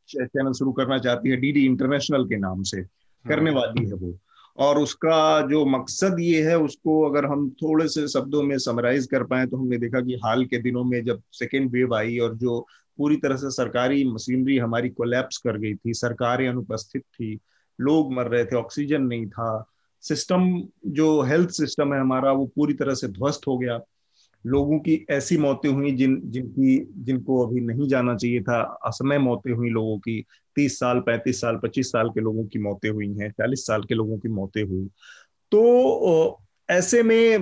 चैनल शुरू करना चाहती है डीडी इंटरनेशनल के नाम से। करने हाँ। वाली है वो। और उसका जो मकसद ये है उसको अगर हम थोड़े से शब्दों में समराइज कर पाए तो हमने देखा कि हाल के दिनों में जब सेकेंड वेव आई और जो पूरी तरह से सरकारी मशीनरी हमारी कोलैप्स कर गई थी, सरकारें अनुपस्थित थी, लोग मर रहे थे ऑक्सीजन नहीं था। सिस्टम जो हेल्थ सिस्टम है हमारा, वो पूरी तरह से ध्वस्त हो गया। लोगों की ऐसी मौतें हुई जिन, जिनकी, जिनको अभी नहीं जाना चाहिए था। असमय मौतें हुई लोगों की। तीस साल, पैंतीस साल, पच्चीस साल के लोगों की मौतें हुई हैं, चालीस साल के लोगों की मौतें हुई। तो ऐसे में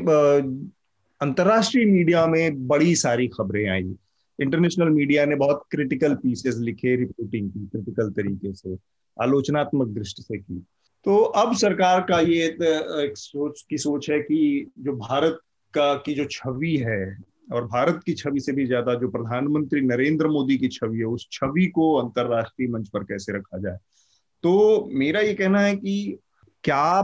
अंतर्राष्ट्रीय मीडिया में बड़ी सारी खबरें आई। इंटरनेशनल मीडिया ने बहुत क्रिटिकल पीसेस लिखे रिपोर्टिंग की क्रिटिकल तरीके से, आलोचनात्मक दृष्टि से की। तो अब सरकार का ये एक सोच की सोच है कि जो भारत का, की जो छवि है, और भारत की छवि से भी ज़्यादा जो प्रधानमंत्री नरेंद्र मोदी की छवि है, उस छवि को अंतरराष्ट्रीय मंच पर कैसे रखा जाए? तो मेरा ये कहना है कि क्या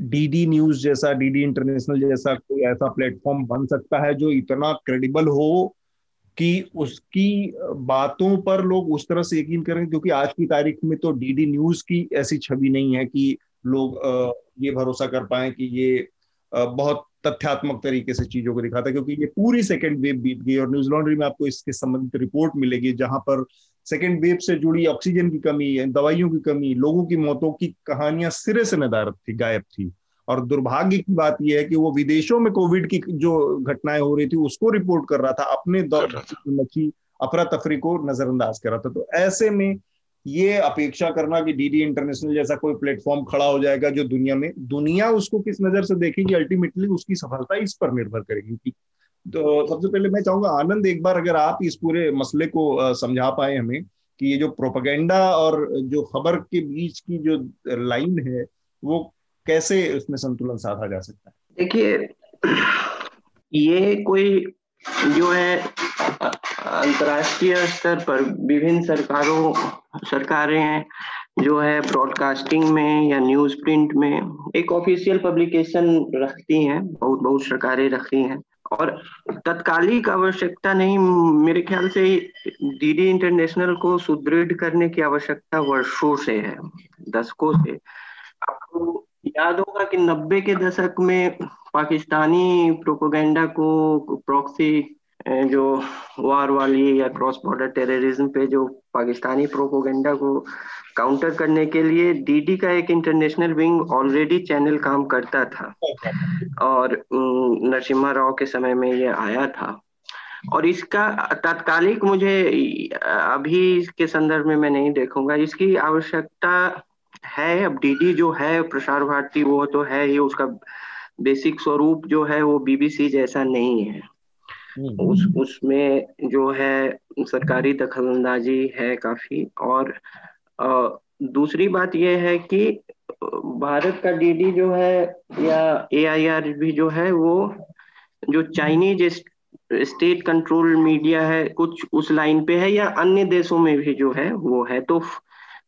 डीडी न्यूज़ जैसा डीडी इंटरनेशनल जैसा कोई ऐसा प्लेटफॉर्म बन सकता है जो इतना क्रेडिबल हो कि उसकी बातों पर लोग उस तरह से यकीन करें क्योंकि आज की तारीख में तो डीडी न्यूज़ की ऐसी छवि नहीं है कि लोग ये भरोसा कर पाए कि ये बहुत तथ्यात्मक तरीके से चीज़ों को दिखाता है, क्योंकि ये पूरी सेकेंड वेव बीत गई और न्यूज़ लॉन्ड्री में आपको इसके संबंधित रिपोर्ट मिलेगी, जहाँ पर सेकेंड वेव से जुड़ी ऑक्सीजन की कमी, दवाइयों की कमी, लोगों की मौतों की कहानियाँ सिरे से नदारत थी, गायब थी। और दुर्भाग्य की बात यह है कि वो विदेशों में कोविड की जो घटनाएँ हो रही थी उसको रिपोर्ट कर रहा था अपने दौर मची अफरा तफरी को नजरअंदाज कर रहा था। तो ऐसे में ये अपेक्षा करना कि डीडी इंटरनेशनल जैसा कोई प्लेटफॉर्म खड़ा हो जाएगा जो दुनिया में दुनिया उसको किस नज़र से देखेगी अल्टीमेटली उसकी सफलता इस पर निर्भर करेगी। कि तो सबसे पहले मैं चाहूँगा आनंद एक बार अगर आप इस पूरे मसले को समझा पाए हमें कि ये जो प्रोपागेंडा और जो खबर के बीच की जो लाइन है वो कैसे उसमें संतुलन साधा जा सकता है? देखिए, ये कोई जो है, अंतर्राष्ट्रीय स्तर पर विभिन्न सरकारों, सरकारें हैं, जो है ब्रॉडकास्टिंग में या न्यूज़ प्रिंट में, एक ऑफिशियल पब्लिकेशन रखती हैं, बहुत बहुत सरकारें रखती हैं। और तत्कालिक आवश्यकता नहीं, मेरे ख्याल से डीडी इंटरनेशनल को सुदृढ़ करने की आवश्यकता वर्षों से है, दशकों से। आपको याद होगा कि नब्बे के दशक में पाकिस्तानी प्रोपोगेंडा को प्रॉक्सी जो वार वाली या क्रॉस बॉर्डर टेररिज्म पे जो पाकिस्तानी प्रोपोगेंडा को काउंटर करने के लिए डीडी का एक इंटरनेशनल विंग ऑलरेडी चैनल काम करता था। और नरसिम्हा राव के समय में ये आया था। और इसका तात्कालिक मुझे, अभी इसके संदर्भ में मैं नहीं देखूँगा। इसकी आवश्यकता है अब डीडी जो है प्रसार भारती वो तो है ही उसका बेसिक स्वरूप जो है वो बीबीसी जैसा नहीं है हम्म। उस उसमें जो है सरकारी दखलंदाजी है काफ़ी और आ, दूसरी बात यह है कि भारत का डीडी जो है या एआईआर भी जो है वो जो चाइनीज़ स्टेट कंट्रोल मीडिया है कुछ उस लाइन पे है या अन्य देशों में भी जो है वो है तो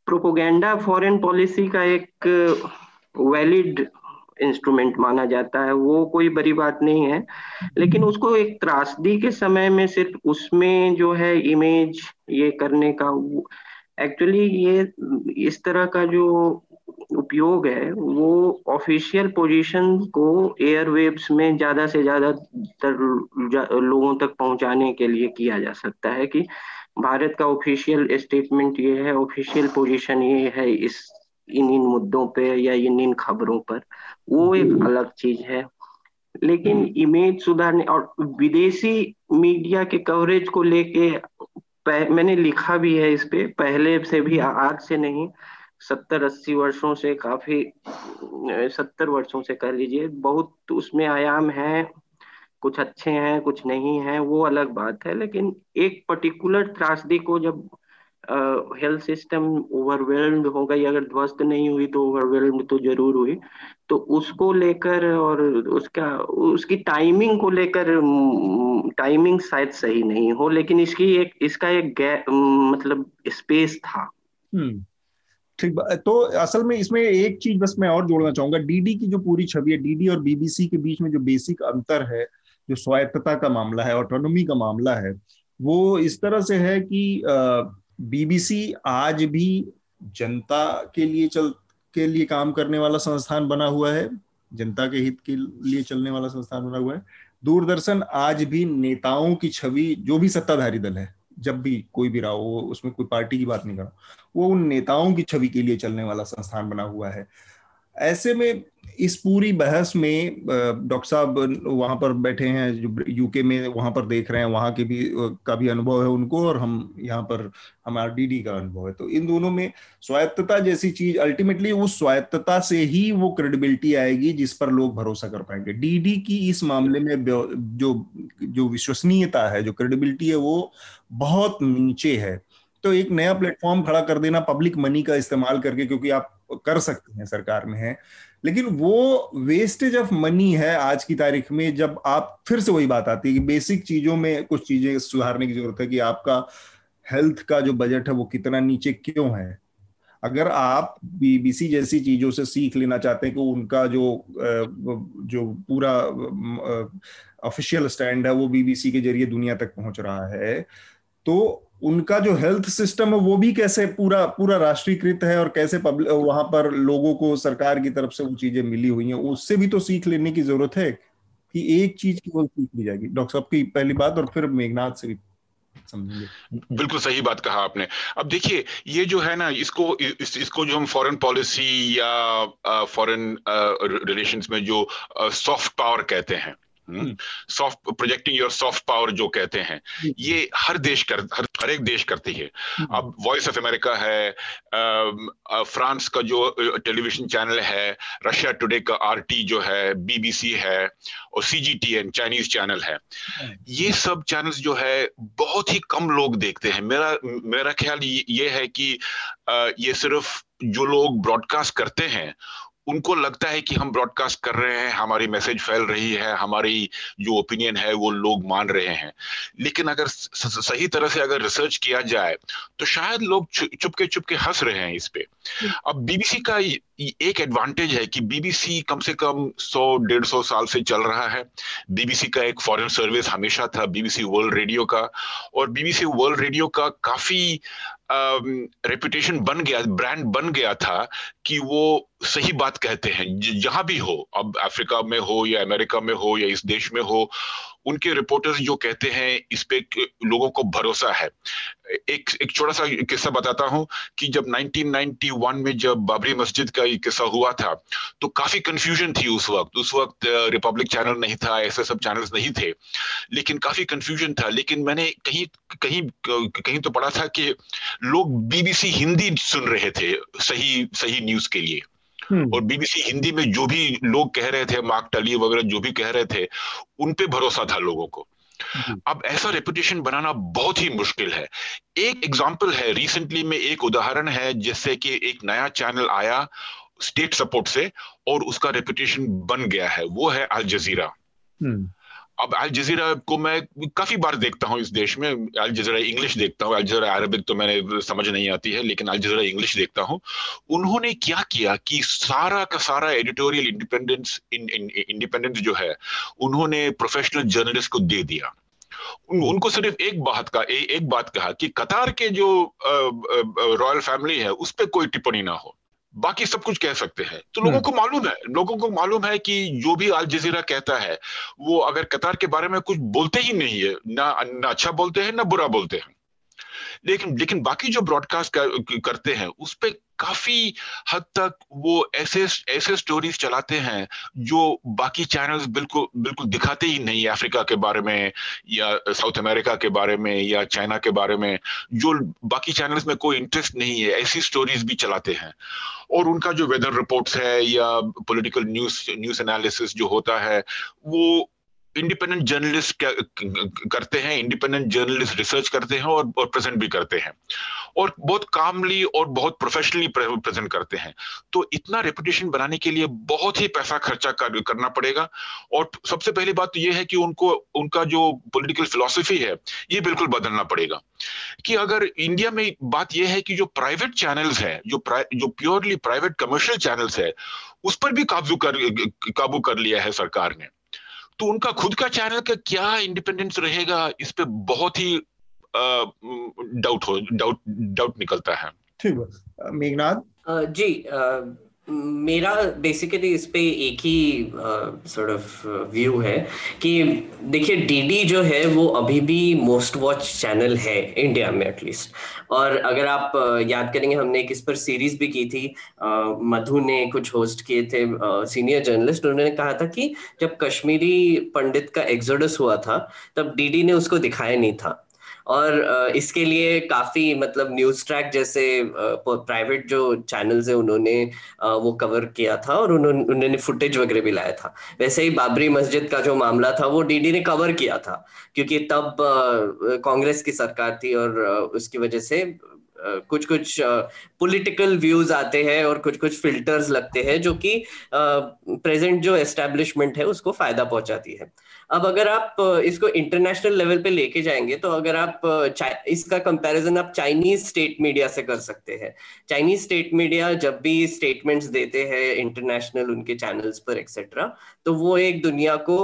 प्रोपोगेंडा फॉरेन पॉलिसी का एक वैलिड इंस्ट्रूमेंट माना जाता है, वो कोई बड़ी बात नहीं है। लेकिन उसको एक त्रासदी के समय में सिर्फ़ उसमें जो है इमेज ये करने का एक्चुअली ये, इस तरह का जो उपयोग है, वो ऑफिशियल पोजीशन को एयरवेव्स में ज़्यादा से ज़्यादा लोगों तक पहुँचाने के लिए किया जा सकता है कि भारत का ऑफिशियल स्टेटमेंट ये है ऑफिशियल पोजीशन ये है इस इन इन मुद्दों पे या इन इन खबरों पर। वो एक अलग चीज़ है। लेकिन इमेज सुधारने और विदेशी मीडिया के कवरेज को लेके मैंने लिखा भी है इस पे पहले से भी आज से नहीं सत्तर अस्सी वर्षों से काफ़ी सत्तर वर्षों से कह लीजिए बहुत उसमें आयाम है। कुछ अच्छे हैं कुछ नहीं है वो अलग बात है। लेकिन एक पर्टिकुलर त्रासदी को जब हेल्थ सिस्टम ओवरवेल्ड हो गई अगर ध्वस्त नहीं हुई तो ओवरवेल्ड तो ज़रूर हुई तो उसको लेकर और उसका उसकी टाइमिंग को लेकर टाइमिंग शायद सही नहीं हो लेकिन इसकी एक इसका एक मतलब स्पेस था। हम्म, ठीक तो असल में इसमें एक चीज़ बस मैं और जोड़ना चाहूँगा। डीडी की जो पूरी छवि है डीडी और बीबीसी के बीच में जो बेसिक अंतर है जो स्वायत्तता का मामला है ऑटोनोमी का मामला है, वो इस तरह से है कि बीबीसी आज भी जनता के लिए चल, के लिए काम करने वाला संस्थान बना हुआ है, जनता के हित के लिए चलने वाला संस्थान बना हुआ है। दूरदर्शन आज भी नेताओं की छवि, जो भी सत्ताधारी दल है, जब भी कोई भी रहा हो, उसमें कोई पार्टी की बात नहीं कर रहा, वो उन नेताओं की छवि के लिए चलने वाला संस्थान बना हुआ है। ऐसे में इस पूरी बहस में डॉक्टर साहब वहाँ पर बैठे हैं, जो यूके में वहाँ पर देख रहे हैं, वहाँ के भी का भी अनुभव है उनको और हम यहाँ पर हमारा डीडी का अनुभव है। तो इन दोनों में स्वायत्तता जैसी चीज़ अल्टीमेटली उस स्वायत्तता से ही वो क्रेडिबिलिटी आएगी जिस पर लोग भरोसा कर पाएँगे। डीडी की इस मामले में जो जो विश्वसनीयता है, जो क्रेडिबिलिटी है, वो बहुत नीचे है। तो एक नया प्लेटफॉर्म खड़ा कर देना पब्लिक मनी का इस्तेमाल करके, क्योंकि आप कर सकते हैं, सरकार में है। लेकिन वो वेस्टेज ऑफ़ मनी है आज की तारीख में, जब आप फिर से वही बात आती है कि बेसिक चीज़ों में कुछ चीज़ें सुधारने की ज़रूरत है कि आपका हेल्थ का जो बजट है वो कितना नीचे क्यों है। अगर आप बीबीसी जैसी चीज़ों से सीख लेना चाहते हैं कि उनका जो जो पूरा ऑफिशियल स्टैंड है वो बीबीसी के ज़रिए दुनिया तक पहुँच रहा है तो उनका जो हेल्थ सिस्टम है वो भी कैसे पूरा पूरा राष्ट्रीयकृत है और कैसे वहाँ पर लोगों को सरकार की तरफ़ से वो चीज़ें मिली हुई हैं उससे भी तो सीख लेने की ज़रूरत है कि एक चीज़ की वो सीख ली जाएगी। डॉक्टर साहब की पहली बात और फिर मेघनाथ से भी बिल्कुल सही बात कहा आपने। अब देखिए ये जो है ना इसको इस, इसको जो हम फॉरेन पॉलिसी या फॉरेन रिलेशंस में जो सॉफ्ट पावर कहते हैं soft projecting your soft power जो कहते हैं ये हर देश कर हर हर एक देश करती है। हम्म। अब वॉइस ऑफ़ अमेरिका है फ्रांस का जो टेलीविज़न चैनल है रशिया टुडे का आरटी जो है बीबीसी है और सीजीटीएन चाइनीज़ चैनल है। हाँ। ये सब चैनल्स जो है बहुत ही कम लोग देखते हैं। मेरा मेरा ख्याल ये है कि ये सिर्फ़ जो लोग ब्रॉडकास्ट करते हैं उनको लगता है कि हम ब्रॉडकास्ट कर रहे हैं हमारी मैसेज फैल रही है हमारी जो ओपिनियन है वो लोग मान रहे हैं। लेकिन अगर सही तरह से अगर रिसर्च किया जाए तो शायद लोग चुपके चुपके हंस रहे हैं इस पे। अब बीबीसी का एक एडवांटेज है कि बीबीसी कम से कम 100 डेढ़ सौ साल से चल रहा है। बीबीसी का एक फॉरेन सर्विस हमेशा था बीबीसी वर्ल्ड रेडियो का। और बीबीसी वर्ल्ड रेडियो का काफ़ी रेपुटेशन बन गया ब्रांड बन गया था कि वो सही बात कहते हैं। जहाँ भी हो, अब अफ्रीका में हो या अमेरिका में हो या इस देश में हो, उनके रिपोर्टर्स जो कहते हैं, इस पे लोगों को भरोसा है। एक एक छोटा सा किस्सा बताता हूँ कि जब 1991 में जब बाबरी मस्जिद का किस्सा हुआ था तो काफ़ी कंफ्यूजन थी उस वक्त। उस वक्त रिपब्लिक चैनल नहीं था, ऐसे सब चैनल्स नहीं थे। लेकिन काफ़ी कंफ्यूजन था। लेकिन मैंने कहीं कहीं कहीं तो पढ़ा था कि लोग बीबीसी हिंदी सुन रहे थे सही सही न्यूज़ के लिए। और बीबीसी हिंदी में जो भी लोग कह रहे थे मार्क टली वगैरह जो भी कह रहे थे उन पे भरोसा था लोगों को। अब ऐसा रेपुटेशन बनाना बहुत ही मुश्किल है। एक एग्ज़ाम्पल है रिसेंटली में एक उदाहरण है जिससे कि एक नया चैनल आया स्टेट सपोर्ट से और उसका रेपुटेशन बन गया है वो है अल जजीरा हम्म। अब अल जजीरा को मैं काफ़ी बार देखता हूँ इस देश में। अल जजीरा इंग्लिश देखता हूँ। अल जजीरा अरबिक तो मैंने समझ नहीं आती है लेकिन अल जजीरा इंग्लिश देखता हूँ। उन्होंने क्या किया कि सारा का सारा एडिटोरियल इंडिपेंडेंस इंडिपेंडेंस जो है उन्होंने प्रोफेशनल जर्नलिस्ट को दे दिया। उन, उनको सिर्फ़ एक बात का ए, एक बात कहा कि कतार के जो रॉयल फैमिली है उस पर कोई टिप्पणी ना हो। बाकी सब कुछ कह सकते हैं। तो लोगों को मालूम है लोगों को मालूम है कि जो भी अल जजीरा कहता है वो अगर कतार के बारे में कुछ बोलते ही नहीं है ना ना अच्छा बोलते हैं ना बुरा बोलते हैं। लेकिन लेकिन बाकी जो ब्रॉडकास्ट कर, करते हैं उस पर काफ़ी हद तक वो ऐसे ऐसे स्टोरीज चलाते हैं जो बाकी चैनल्स बिल्कुल बिल्कुल दिखाते ही नहीं अफ्रीका के बारे में या साउथ अमेरिका के बारे में या चाइना के बारे में जो बाकी चैनल्स में कोई इंटरेस्ट नहीं है ऐसी स्टोरीज भी चलाते हैं। और उनका जो वेदर रिपोर्ट्स है या पॉलिटिकल न्यूज़ न्यूज़ एनालिसिस जो होता है वो इंडिपेंडेंट जर्नलिस्ट करते हैं इंडिपेंडेंट जर्नलिस्ट रिसर्च करते हैं और, और प्रेजेंट भी करते हैं। और बहुत कामली और बहुत प्रोफेशनली प्रेजेंट करते हैं। तो इतना रेपुटेशन बनाने के लिए बहुत ही पैसा खर्चा कर, करना पड़ेगा। और सबसे पहली बात तो यह है कि उनको उनका जो पॉलिटिकल फिलोसफी है ये बिल्कुल बदलना पड़ेगा। कि अगर इंडिया में बात यह है कि जो प्राइवेट चैनल्स है जो जो प्योरली प्राइवेट कमर्शियल चैनल्स है उस पर भी काबू कर काबू कर लिया है सरकार ने। तो उनका खुद का चैनल का क्या इंडिपेंडेंस रहेगा इस पे बहुत ही डाउट हो डाउट डाउट निकलता है। ठीक है। मेघनाथ जी मेरा बेसिकली इस पे एक ही सॉर्ट ऑफ़ व्यू है कि देखिए डीडी जो है, वो अभी भी मोस्ट वॉच चैनल है इंडिया में एटलीस्ट और अगर आप याद करेंगे, हमने एक इस पर सीरीज़ भी की थी मधु ने कुछ होस्ट किए थे सीनियर जर्नलिस्ट उन्होंने कहा था कि जब कश्मीरी पंडित का एग्जोडस हुआ था, तब डीडी ने उसको दिखाया नहीं था। और इसके लिए काफ़ी मतलब न्यूज़ ट्रैक जैसे प्राइवेट जो चैनल्स है उन्होंने वो कवर किया था और उन्होंने उन्होंने फुटेज वगैरह भी लाया था। वैसे ही बाबरी मस्जिद का जो मामला था, वो डीडी ने कवर किया था, क्योंकि तब कांग्रेस की सरकार थी और उसकी वजह से कुछ कुछ पॉलिटिकल व्यूज़ आते हैं और कुछ कुछ फिल्टर्स लगते हैं जो कि प्रेजेंट जो एस्टेब्लिशमेंट है, उसको फ़ायदा पहुंचाती है। अब अगर आप इसको इंटरनेशनल लेवल पे लेके जाएँगे तो अगर आप इसका कंपैरिजन आप चाइनीज़ स्टेट मीडिया से कर सकते हैं। चाइनीज़ स्टेट मीडिया जब भी स्टेटमेंट्स देते हैं इंटरनेशनल उनके चैनल्स पर एक्सेट्रा तो वो एक दुनिया को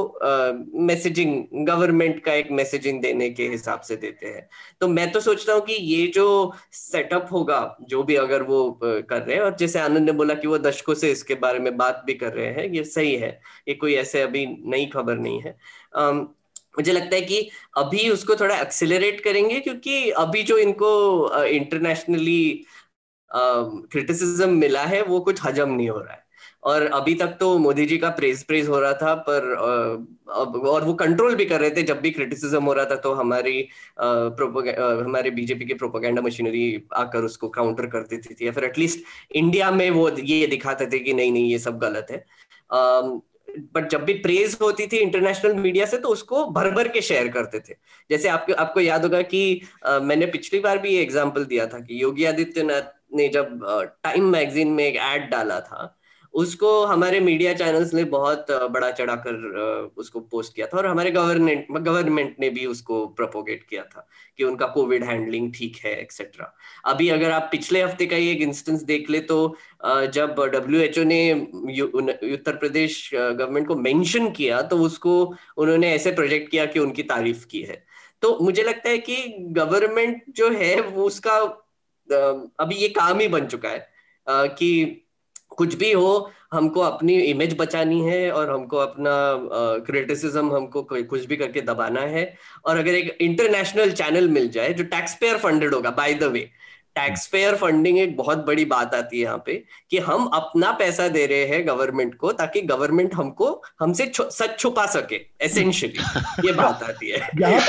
मैसेजिंग गवर्नमेंट का एक मैसेजिंग देने के हिसाब से देते हैं। तो मैं तो सोचता हूँ कि ये जो सेटअप होगा, जो भी अगर वो कर रहे हैं, और जैसे आनंद ने बोला कि वो दशकों से इसके बारे में बात भी कर रहे हैं, ये सही है। ये कोई ऐसे अभी नई खबर नहीं है। मुझे लगता है कि अभी उसको थोड़ा एक्सेलरेट करेंगे क्योंकि अभी जो इनको इंटरनेशनली क्रिटिसिज्म मिला है, वो कुछ हजम नहीं हो रहा है। और अभी तक तो मोदी जी का प्रेज प्रेज हो रहा था, पर और वो कंट्रोल भी कर रहे थे, जब भी क्रिटिसिज्म हो रहा था तो हमारी हमारे बीजेपी की प्रोपोगेंडा मशीनरी आकर उसको काउंटर कर देती थी, या फिर एटलीस्ट इंडिया में वो ये दिखाते थे कि नहीं नहीं, ये सब गलत है। बट जब भी प्रेज होती थी इंटरनेशनल मीडिया से तो उसको भर भर के शेयर करते थे। जैसे आपको आपको याद होगा कि आ, मैंने पिछली बार भी ये एग्ज़ाम्पल दिया था कि योगी आदित्यनाथ ने जब टाइम मैगजीन में एक एड डाला था उसको हमारे मीडिया चैनल्स ने बहुत बड़ा चढ़ाकर उसको पोस्ट किया था और हमारे गवर्नमेंट गवर्नमेंट ने भी उसको प्रपोगेट किया था कि उनका कोविड हैंडलिंग ठीक है एक्सेट्रा अभी अगर आप पिछले हफ़्ते का ही एक इंस्टेंस देख ले तो जब डब्ल्यू एच ओ ने उत्तर प्रदेश गवर्नमेंट को मेंशन किया तो उसको उन्होंने ऐसे प्रोजेक्ट किया कि उनकी तारीफ़ की है। तो मुझे लगता है कि गवर्नमेंट जो है वो उसका अभी ये काम ही बन चुका है कि कुछ भी हो हमको अपनी इमेज बचानी है और हमको अपना क्रिटिसिज्म uh, हमको कुछ भी करके दबाना है। और अगर एक इंटरनेशनल चैनल मिल जाए जो टैक्स पेयर फंडेड होगा by the way tax payer funding एक बहुत बड़ी बात आती है यहाँ पे कि हम अपना पैसा दे रहे हैं गवर्नमेंट को ताकि गवर्नमेंट हमको हमसे सच छुपा सके एसेंशियली ये बात आती है। (laughs) यहाँ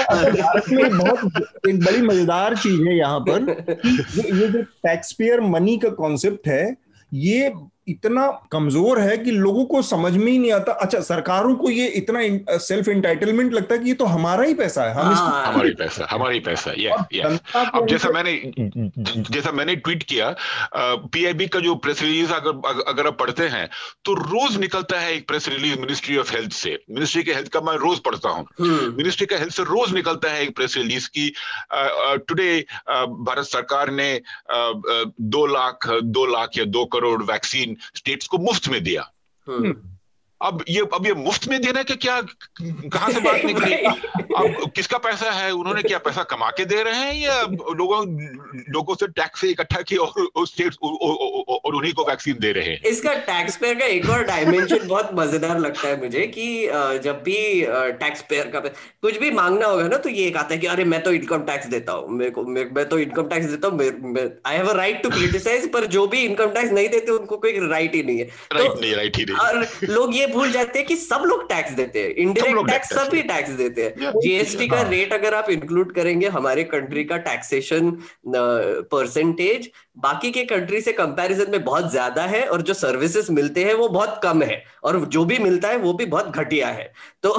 बहुत एक बड़ी मज़ेदार चीज़ है यहाँ पर कि ये जो टैक्स पेयर मनी का कॉन्सेप्ट है ये इतना कमज़ोर है कि लोगों को समझ में ही नहीं आता। अच्छा सरकारों को ये इतना सेल्फ इंटाइटलमेंट लगता है कि ये तो हमारा ही पैसा है। हम हाँ, हमारी पैसा हमारी पैसा ये यस अब जैसा मैंने जैसा मैंने ट्वीट किया पीआईबी का जो प्रेस रिलीज़ अगर अगर आप पढ़ते हैं तो रोज निकलता है एक press release ministry of health से। मिनिस्ट्री के हेल्थ का मैं रोज पढ़ता हूँ। मिनिस्ट्री का हेल्थ से रोज निकलता है एक प्रेस रिलीज़ की। टुडे भारत सरकार ने दो लाख दो लाख या दो करोड़ वैक्सीन स्टेट्स को मुफ़्त में दिया हम्म। अब ये अब ये मुफ़्त में देना कि क्या कहाँ से बात निकली? (laughs) अब किसका पैसा है? उन्होंने क्या पैसा कमा के दे रहे हैं या लोगों लोगों से टैक्स से इकट्ठा किया और स्टेट और उन्हीं को वैक्सीन दे रहे हैं? इसका टैक्स पेयर का एक और डायमेंशन (laughs) बहुत मज़ेदार लगता है मुझे कि जब भी टैक्स पेयर का कुछ भी मांगना होगा ना तो ये एक आता है कि अरे मैं तो इनकम टैक्स देता हूँ मैं तो इनकम टैक्स देता हूँ I have a right to criticise पर जो भी इनकम टैक्स नहीं देते उनको कोई राइट ही नहीं है। राइट नहीं राइट ही नहीं। और लोग ये भूल जाते हैं कि सब लोग टैक्स देते हैं। इंडायरेक्ट टैक्स सभी टैक्स देते हैं। जीएसटी का रेट हाँ। अगर आप इंक्लूड करेंगे हमारे कंट्री का टैक्सेशन परसेंटेज बाकी के कंट्री से कंपैरिजन में बहुत ज़्यादा है और जो सर्विसेज़ मिलते हैं वो बहुत कम है। और जो भी मिलता है वो भी बहुत घटिया है। तो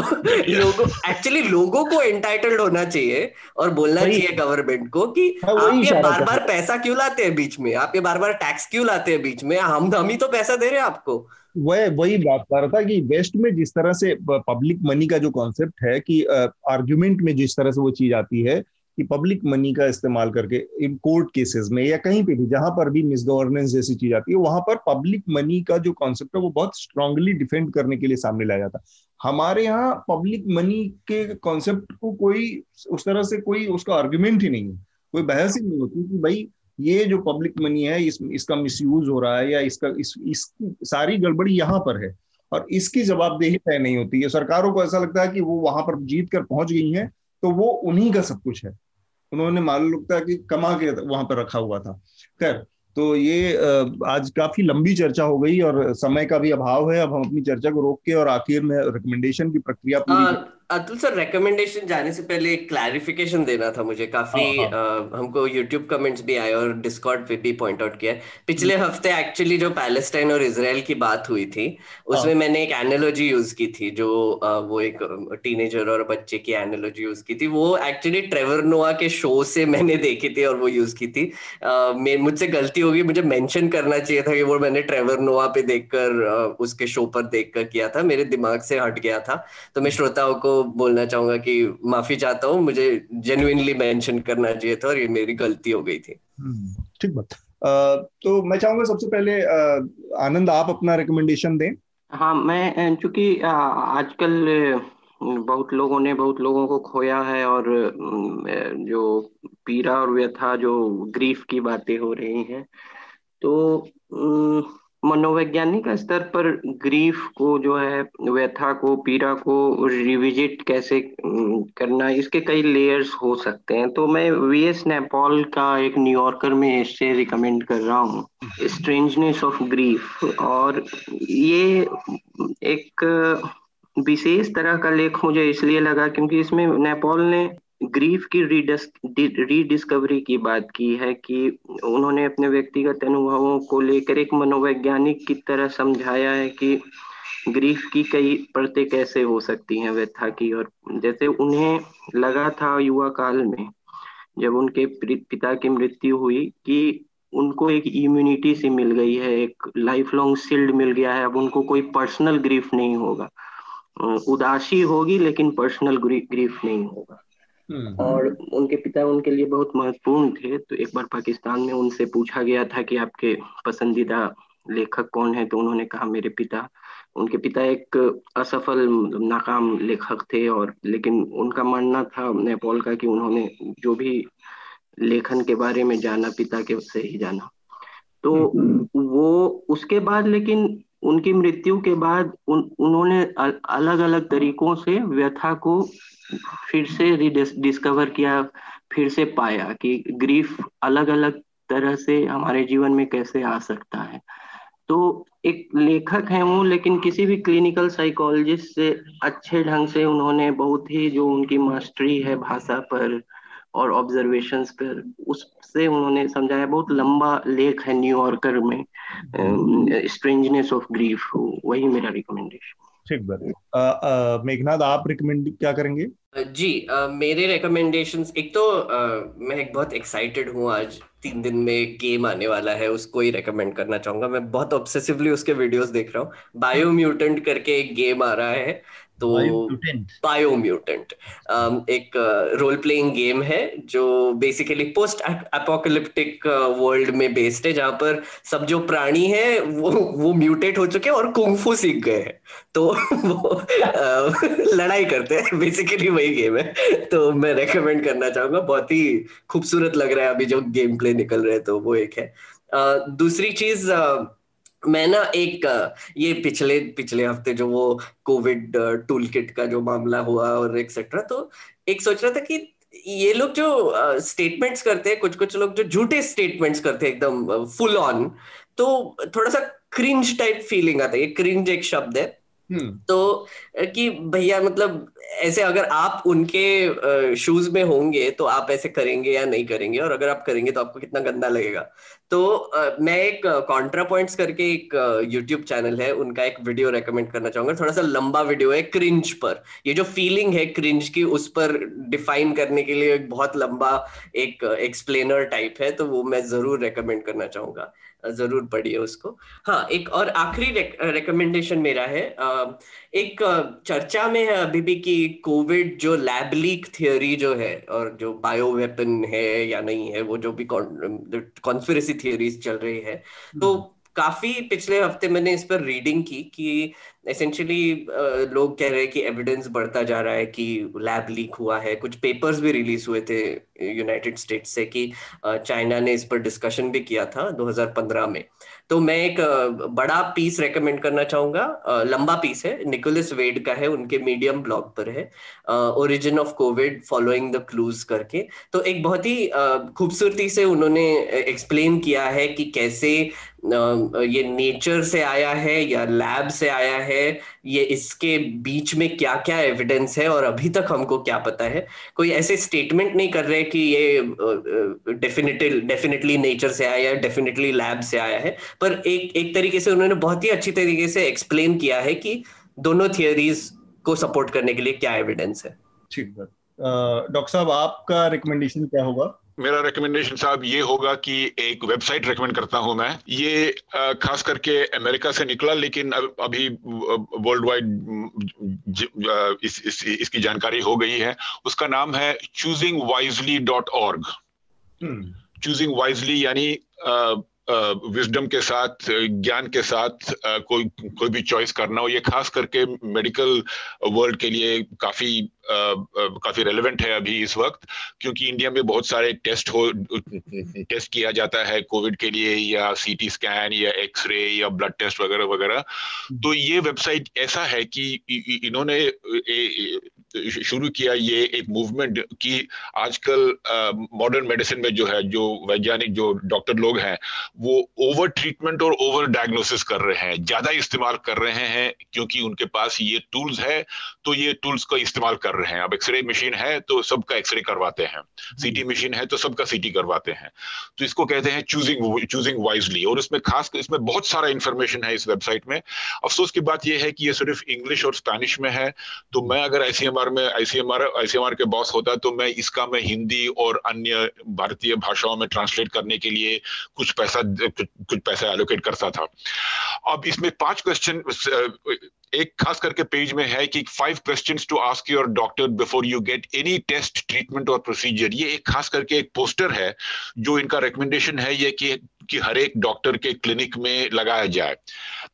लोगों एक्चुअली लोगों को एंटाइटल्ड होना चाहिए और बोलना चाहिए गवर्नमेंट को कि हाँ, आप ये बार बार पैसा क्यों लाते हैं बीच में? आप ये बार बार टैक्स क्यों लाते हैं बीच में? हम हम ही तो पैसा दे रहे हैं आपको। वह, वही बात कर रहा था कि वेस्ट में जिस तरह से पब्लिक मनी का जो कॉन्सेप्ट है कि आर्ग्यूमेंट में जिस तरह से वो चीज़ आती है कि पब्लिक मनी का इस्तेमाल करके इन कोर्ट केसेस में या कहीं पे भी, जहाँ पर भी मिसगवर्नेंस जैसी चीज़ आती है, वहाँ पर पब्लिक मनी का जो कॉन्सेप्ट है वो बहुत स्ट्रांगली डिफेंड करने के लिए सामने लाया जाता हमारे यहाँ पब्लिक मनी के कॉन्सेप्ट को कोई, उस तरह से कोई उसका आर्ग्यूमेंट ही नहीं है। कोई बहस ही नहीं होती कि भाई ये जो पब्लिक मनी है इस, इसका मिसयूज हो रहा है या इसका इस, इसकी सारी गड़बड़ी यहाँ पर है और इसकी जवाबदेही तय नहीं होती है। सरकारों को ऐसा लगता है कि वो वहाँ पर जीत कर पहुँच गई हैं तो वो उन्हीं का सब कुछ है। उन्होंने मालूम लगता है कि कमा के वहाँ पर रखा हुआ था। खैर तो ये आज काफ़ी लंबी चर्चा हो गई और समय का भी अभाव है। अब हम अपनी चर्चा को रोक के और आखिर में रिकमेंडेशन की प्रक्रिया पूरी अतुल सर रिकमेंडेशन जाने से पहले एक क्लैरिफिकेशन देना था मुझे। काफ़ी हाँ, हाँ. आ, हमको यूट्यूब कमेंट्स भी आए और डिस्कॉर्ड पे भी पॉइंट आउट किया पिछले। हफ़्ते एक्चुअली जो पैलेस्टाइन और इसराइल की बात हुई थी उसमें हाँ. मैंने एक एनालॉजी यूज़ की थी जो आ, वो एक टीनेजर और बच्चे की एनालॉजी यूज़ की थी। वो एक्चुअली ट्रेवर नोआ के शो से मैंने देखी थी और वो यूज़ की थी। मुझसे गलती होगी मुझे मेंशन करना चाहिए था कि वो मैंने ट्रेवर नोआ पे देखकर उसके शो पर देखकर किया था। मेरे दिमाग से हट गया था। तो मैं श्रोताओं को बोलना चाहूँगा कि माफ़ी चाहता हूँ मुझे जेन्युइनली मेंशन करना चाहिए था और ये मेरी गलती हो गई थी। हम्म, ठीक बात। तो मैं चाहूँगा सबसे पहले आनंद आप अपना रिकमेंडेशन दें। हाँ मैं चूँकि आजकल बहुत लोगों ने बहुत लोगों को खोया है और जो पीड़ा और व्यथा जो ग्रीफ की बातें हो रही हैं तो मनोवैज्ञानिक स्तर पर ग्रीफ को जो है व्यथा को पीड़ा को रिविजिट कैसे करना इसके कई लेयर्स हो सकते हैं। तो मैं वी एस नेपाल का एक न्यूयॉर्कर में इससे रिकमेंड कर रहा हूँ स्ट्रेंजनेस ऑफ़ ग्रीफ और ये एक विशेष तरह का लेख मुझे इसलिए लगा क्योंकि इसमें नेपाल ने ग्रीफ की रीडिस्कवरी की बात की है कि उन्होंने अपने व्यक्तिगत अनुभवों को लेकर एक मनोवैज्ञानिक की तरह समझाया है कि ग्रीफ की कई परतें कैसे हो सकती हैं व्यथा की। और जैसे उन्हें लगा था युवा काल में, जब उनके पिता की मृत्यु हुई, कि उनको एक इम्यूनिटी सी मिल गई है, एक लाइफ लॉन्ग शिल्ड मिल गया है। अब उनको कोई पर्सनल ग्रीफ नहीं होगा। उदासी होगी, लेकिन पर्सनल ग्रीफ नहीं होगा। और उनके पिता उनके लिए बहुत महत्वपूर्ण थे। तो एक बार पाकिस्तान में उनसे पूछा गया था कि आपके पसंदीदा लेखक कौन है? तो उन्होंने कहा मेरे पिता। उनके पिता एक असफल नाकाम लेखक थे और लेकिन उनका मानना था नेपाल का कि उन्होंने जो भी लेखन के बारे में जाना पिता के से ही जाना। तो हम्म। वो उसके बाद लेकिन उनकी मृत्यु के बाद उन, उन्होंने अलग अलग तरीकों से व्यथा को फिर से डिस्कवर किया फिर से पाया कि ग्रीफ अलग अलग तरह से हमारे जीवन में कैसे आ सकता है। तो एक लेखक है वो लेकिन किसी भी क्लिनिकल साइकोलॉजिस्ट से अच्छे ढंग से उन्होंने बहुत ही जो उनकी मास्टरी है भाषा पर और ऑब्जर्वेशन पर उससे उन्होंने समझाया। बहुत लंबा लेख है न्यूयॉर्कर में। स्ट्रेंजनेस ऑफ़ ग्रीफ वही मेरा रिकमेंडेशन ठीक बात मेघनाथ आप रिकमेंड क्या करेंगे? जी आ, मेरे रिकमेंडेशन एक तो आ, मैं एक बहुत एक्साइटेड हूँ आज तीन दिन में गेम आने वाला है उसको ही रेकमेंड करना चाहूँगा। मैं बहुत ऑब्सेसिवली उसके वीडियोस देख रहा हूँ। बायो म्यूटेंट करके एक गेम आ रहा है तो बायोम्यूटेंट um, एक रोल प्लेइंग गेम है जो बेसिकली पोस्ट अपोकलिप्टिक वर्ल्ड में बेस्ड है जहाँ पर सब जो प्राणी है वो वो म्यूटेट हो चुके हैं और कुंफू सीख गए हैं। तो वो uh, लड़ाई करते हैं बेसिकली वही गेम है। तो मैं रेकमेंड करना चाहूँगा बहुत ही खूबसूरत लग रहा है अभी जो गेम प्ले निकल रहे हैं तो वो एक है। Uh, दूसरी चीज़ uh, मैं ना एक, ये पिछले पिछले हफ़्ते जो वो कोविड टूल किट का जो मामला हुआ और एक्सेट्रा तो एक सोच रहा था कि ये लोग जो स्टेटमेंट्स करते हैं कुछ कुछ लोग जो झूठे स्टेटमेंट्स करते हैं एकदम फुल ऑन तो थोड़ा सा क्रिंज टाइप फीलिंग आता है, ये क्रिंज एक शब्द है। तो कि भैया मतलब ऐसे अगर आप उनके शूज़ में होंगे तो आप ऐसे करेंगे या नहीं करेंगे? और अगर आप करेंगे तो आपको कितना गंदा लगेगा? तो मैं एक कॉन्ट्रा पॉइंट्स करके एक यूट्यूब चैनल है, उनका एक वीडियो रेकमेंड करना चाहूँगा। थोड़ा सा लंबा वीडियो है क्रिंज पर। ये जो फीलिंग है क्रिंज की, उस पर डिफाइन करने के लिए एक बहुत लंबा एक एक्सप्लेनर टाइप है तो वो मैं ज़रूर रेकमेंड करना चाहूँगा। ज़रूर पढ़िए उसको हाँ एक और आखिरी रिकमेंडेशन मेरा है एक चर्चा में है अभी भी कि कोविड जो लैब लीक थियोरी जो है और जो बायो वेपन है या नहीं है, वो जो भी कॉन्स्पिरसी थियोरीज चल रही है तो हम्म। काफ़ी पिछले हफ़्ते मैंने इस पर रीडिंग की कि एसेंशियली लोग कह रहे हैं कि एविडेंस बढ़ता जा रहा है कि लैब लीक हुआ है। कुछ पेपर्स भी रिलीज़ हुए थे यूनाइटेड स्टेट्स से कि चाइना ने इस पर डिस्कशन भी किया था 2015 में। तो मैं एक बड़ा पीस रेकमेंड करना चाहूँगा। लंबा पीस है। निकोलस वेड का है, उनके मीडियम ब्लॉग पर है। Origin of covid following the clues करके। तो एक बहुत ही खूबसूरती से उन्होंने एक्सप्लेन किया है कि कैसे ये नेचर से आया है या लैब से आया है। ये इसके बीच में क्या क्या एविडेंस है और अभी तक हमको क्या पता है? कोई ऐसे स्टेटमेंट नहीं कर रहे कि ये डेफिनेटली डेफिनेटली नेचर से आया है डेफिनेटली लैब से आया है, पर एक एक तरीके से उन्होंने बहुत ही अच्छी तरीके से एक्सप्लेन किया है कि दोनों थियोरीज को सपोर्ट करने के लिए क्या एविडेंस है। ठीक है। डॉक्टर साहब, आपका रिकमेंडेशन क्या होगा? मेरा रिकमेंडेशन साहब ये होगा कि एक वेबसाइट रिकमेंड करता हूँ मैं। ये खास करके अमेरिका से निकला लेकिन अभी वर्ल्ड वाइड इस, इस, इसकी जानकारी हो गई है। उसका नाम है choosing wisely dot org choosing wisely यानी विजडम के साथ ज्ञान के साथ कोई कोई भी चॉइस करना हो ये खास करके मेडिकल वर्ल्ड के लिए काफ़ी काफ़ी रेलेवेंट है अभी इस वक्त क्योंकि इंडिया में बहुत सारे टेस्ट हो टेस्ट किया जाता है कोविड के लिए या सीटी स्कैन या एक्सरे या ब्लड टेस्ट वगैरह वगैरह। तो ये वेबसाइट ऐसा है कि इन्होंने शुरू किया ये एक मूवमेंट कि आजकल मॉडर्न मेडिसिन में जो है, जो वैज्ञानिक, जो डॉक्टर लोग हैं, वो ओवर ट्रीटमेंट और ओवर डायग्नोसिस कर रहे हैं, ज़्यादा इस्तेमाल कर रहे हैं, क्योंकि उनके पास ये टूल्स है तो ये टूल्स का इस्तेमाल कर रहे हैं। अब एक्सरे मशीन है तो सबका एक्सरे करवाते हैं। सीटी मशीन है तो सबका सीटी करवाते हैं। तो इसको कहते हैं चूजिंग चूजिंग वाइजली और इसमें खास इसमें बहुत सारा इंफॉर्मेशन है इस वेबसाइट में। अफसोस की बात यह है कि ये सिर्फ़ इंग्लिश और स्पेनिश में है। तो मैं अगर आईसीएमआर में आईसीएमआर आईसीएमआर के बॉस होता तो मैं इसका मैं हिंदी और अन्य भारतीय भाषाओं में ट्रांसलेट करने के लिए कुछ पैसा कुछ पैसा एलोकेट करता था। अब इसमें पाँच क्वेश्चन एक खास करके पेज में है कि five questions to ask your doctor before you get any test treatment और प्रोसीजर ये एक खास करके एक पोस्टर है जो इनका रिकमेंडेशन है ये कि कि हर एक डॉक्टर के क्लिनिक में लगाया जाए।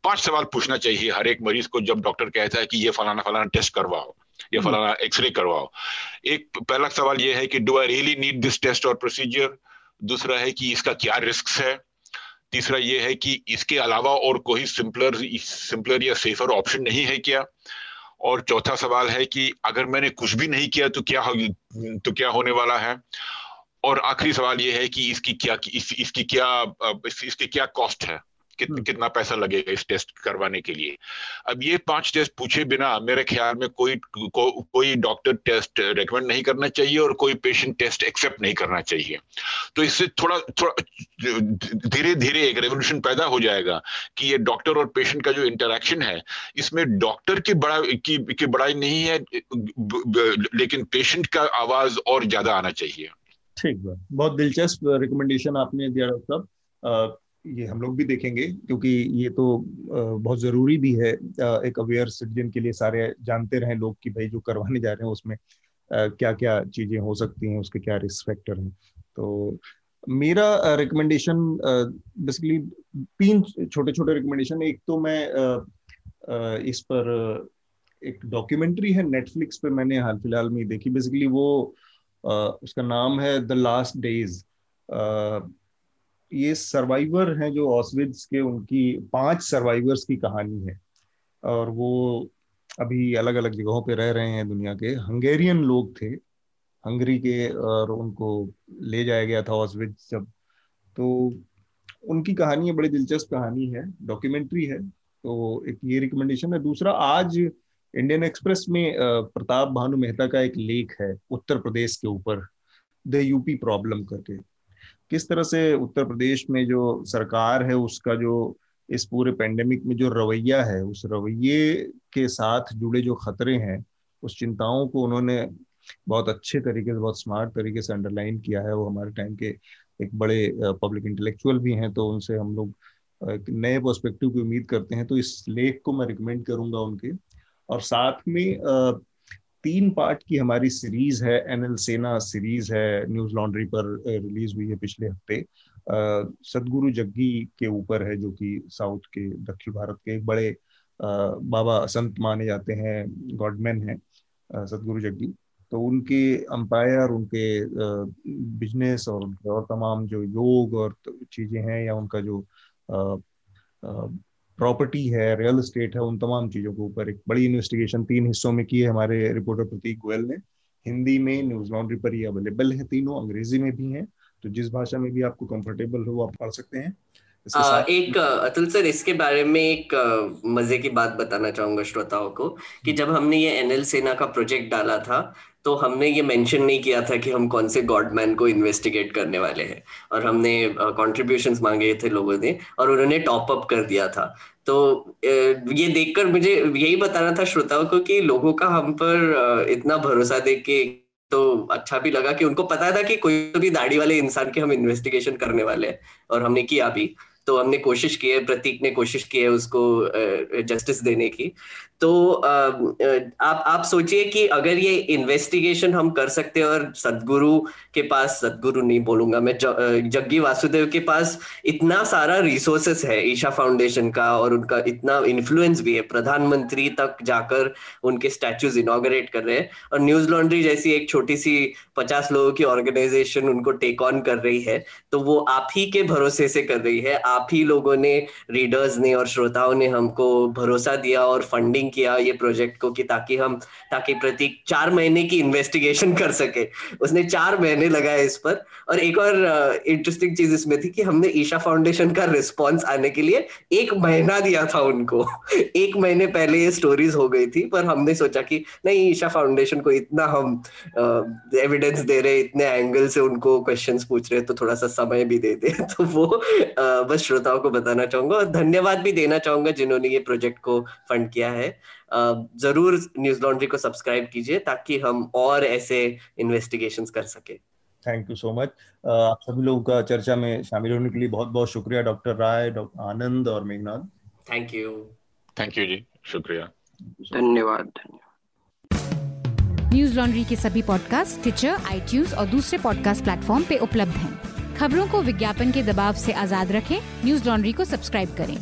पाँच सवाल पूछना चाहिए हर एक मरीज़ को जब डॉक्टर कहता है कि ये फलाना फलाना टेस्ट करवाओ या हम्म। फलाना एक्सरे करवाओ। एक पहला सवाल ये है कि do I really need this test और प्रोसीजर दूसरा है कि इसका क्या रिस्क है? तीसरा ये है कि इसके अलावा और कोई सिंपलर सिंपलर या सेफर ऑप्शन नहीं है क्या? और चौथा सवाल है कि अगर मैंने कुछ भी नहीं किया तो क्या तो क्या होने वाला है? और आखिरी सवाल ये है कि इसकी क्या इस, इसकी क्या इस, इसकी क्या कॉस्ट है? कित, हम्म। कितना पैसा लगेगा इस टेस्ट करवाने के लिए? अब ये पाँच टेस्ट पूछे बिना मेरे ख्याल में कोई को, कोई डॉक्टर टेस्ट रेकमेंड नहीं करना चाहिए और कोई पेशेंट टेस्ट एक्सेप्ट नहीं करना चाहिए। तो इससे थोड़ा थोड़ा धीरे धीरे एक रेवोल्यूशन पैदा हो जाएगा कि ये डॉक्टर और पेशेंट का जो इंटरेक्शन है इसमें डॉक्टर की बड़ा की, की बड़ाई नहीं है लेकिन पेशेंट का आवाज़ और ज़्यादा आना चाहिए। ठीक है बहुत दिलचस्प रिकमेंडेशन आपने दिया डॉक्टर साहब। ये हम लोग भी देखेंगे, क्योंकि ये तो बहुत ज़रूरी भी है एक अवेयर सिटीजन के लिए सारे जानते रहे लोग कि भाई जो करवाने जा रहे हैं उसमें क्या क्या चीज़ें हो सकती हैं, उसके क्या रिस्क फैक्टर हैं। तो मेरा रिकमेंडेशन बेसिकली तीन छोटे छोटे रिकमेंडेशन एक तो मैं इस पर एक डॉक्यूमेंट्री है नेटफ्लिक्स पे मैंने हाल फ़िलहाल में देखी। बेसिकली वो उसका नाम है द लास्ट डेज़ ये सर्वाइवर हैं जो ऑसविड्स के, उनकी पाँच सर्वाइवर्स की कहानी है। और वो अभी अलग अलग जगहों पे रह रहे हैं दुनिया के। हंगेरियन लोग थे। हंगरी के, और उनको ले जाया गया था ऑसविड्स जब। तो उनकी कहानी है, बड़ी दिलचस्प कहानी है। डॉक्यूमेंट्री है। तो एक ये रिकमेंडेशन है। दूसरा, आज इंडियन एक्सप्रेस में प्रताप भानु मेहता का एक लेख है, उत्तर प्रदेश के ऊपर। द यूपी प्रॉब्लम करके। किस तरह से उत्तर प्रदेश में जो सरकार है, उसका जो इस पूरे पेंडेमिक में जो रवैया है, उस रवैये के साथ जुड़े जो खतरे हैं, उस चिंताओं को उन्होंने बहुत अच्छे तरीके से, बहुत स्मार्ट तरीके से अंडरलाइन किया है। वो हमारे टाइम के एक बड़े पब्लिक इंटेलेक्चुअल भी हैं तो उनसे हम लोग एक नए पर्सपेक्टिव की उम्मीद करते हैं। तो इस लेख को मैं रिकमेंड करूँगा उनके। और साथ में तीन पार्ट की हमारी सीरीज़ है एनएल सेना सीरीज़ है न्यूज़ लॉन्ड्री पर रिलीज़ हुई है पिछले हफ़्ते। सदगुरु जग्गी के ऊपर है जो कि साउथ के, दक्षिण भारत के एक बड़े बाबा संत माने जाते हैं गॉडमैन हैं सदगुरु जग्गी। तो उनके अंपायर उनके बिज़नेस और उनके और तमाम जो योग और चीज़ें हैं या उनका जो प्रॉपर्टी है रियल एस्टेट है उन तमाम चीज़ों के ऊपर एक बड़ी इन्वेस्टिगेशन तीन हिस्सों में की है हमारे रिपोर्टर प्रतीक गोयल ने हिंदी में न्यूज़ लॉन्ड्री पर ये अवेलेबल है तीनों अंग्रेज़ी में भी हैं तो जिस भाषा में भी आपको कंफर्टेबल हो आप पढ़ सकते हैं आ, एक अतुल सर इसके बारे में एक मज़े की बात बताना चाहूँगा श्रोताओं को कि। जब हमने ये एनएल सेना का प्रोजेक्ट डाला था तो हमने ये मेंशन नहीं किया था कि हम कौन से गॉडमैन को इन्वेस्टिगेट करने वाले हैं। और हमने कॉन्ट्रीब्यूशन uh, मांगे थे लोगों ने और उन्होंने टॉप अप कर दिया था। तो ये देखकर मुझे यही बताना था श्रोताओं को कि लोगों का हम पर इतना भरोसा देख के तो अच्छा भी लगा कि उनको पता था कि कोई भी दाढ़ी वाले इंसान के हम इन्वेस्टिगेशन करने वाले हैं और हमने किया भी। तो हमने कोशिश की है प्रतीक ने कोशिश की है उसको जस्टिस देने की। तो आप आप सोचिए कि अगर ये इन्वेस्टिगेशन हम कर सकते हैं और सदगुरु के पास, सदगुरु नहीं बोलूँगा मैं जग्गी वासुदेव के पास इतना सारा रिसोर्सेस है ईशा फाउंडेशन का और उनका इतना इन्फ्लुएंस भी है। प्रधानमंत्री तक जाकर उनके स्टैचूज इनोग्रेट कर रहे हैं और न्यूज़ लॉन्ड्री जैसी एक छोटी सी पचास लोगों की ऑर्गेनाइजेशन उनको टेक ऑन कर रही है तो वो आप ही के भरोसे से कर रही है। आप ही लोगों ने रीडर्स ने और श्रोताओं ने हमको भरोसा दिया और फंडिंग किया ये प्रोजेक्ट को कि ताकि हम, ताकि प्रतीक चार महीने की इन्वेस्टिगेशन (laughs) कर सके। उसने चार महीने लगाए इस पर। और एक और इंटरेस्टिंग चीज़ इसमें थी कि हमने ईशा फाउंडेशन का रिस्पॉन्स आने के लिए एक महीना दिया था उनको। (laughs) एक महीने पहले ये स्टोरीज हो गई थी, पर हमने सोचा कि नहीं, ईशा फाउंडेशन को इतना हम एविडेंस दे रहे, इतने एंगल से उनको क्वेश्चन पूछ रहे तो थोड़ा सा समय भी दे दे। (laughs) तो वो बस श्रोताओं को बताना चाहूँगा और धन्यवाद भी देना चाहूँगा जिन्होंने ये प्रोजेक्ट को फंड किया है। ज़रूर न्यूज़ लॉन्ड्री को सब्सक्राइब कीजिए ताकि हम और ऐसे इन्वेस्टिगेशन कर सके। थैंक यू सो मच आप सभी लोगों का चर्चा में शामिल होने के लिए बहुत बहुत शुक्रिया डॉक्टर राय डॉक्टर आनंद और Meghnath thank you thank you जी शुक्रिया। धन्यवाद। धन्यवाद न्यूज़ लॉन्ड्री के सभी पॉडकास्ट ट्विटर आई और दूसरे पॉडकास्ट प्लेटफॉर्म पे उपलब्ध हैं। खबरों को विज्ञापन के दबाव से आज़ाद रखें। न्यूज़ लॉन्ड्री को सब्सक्राइब करें।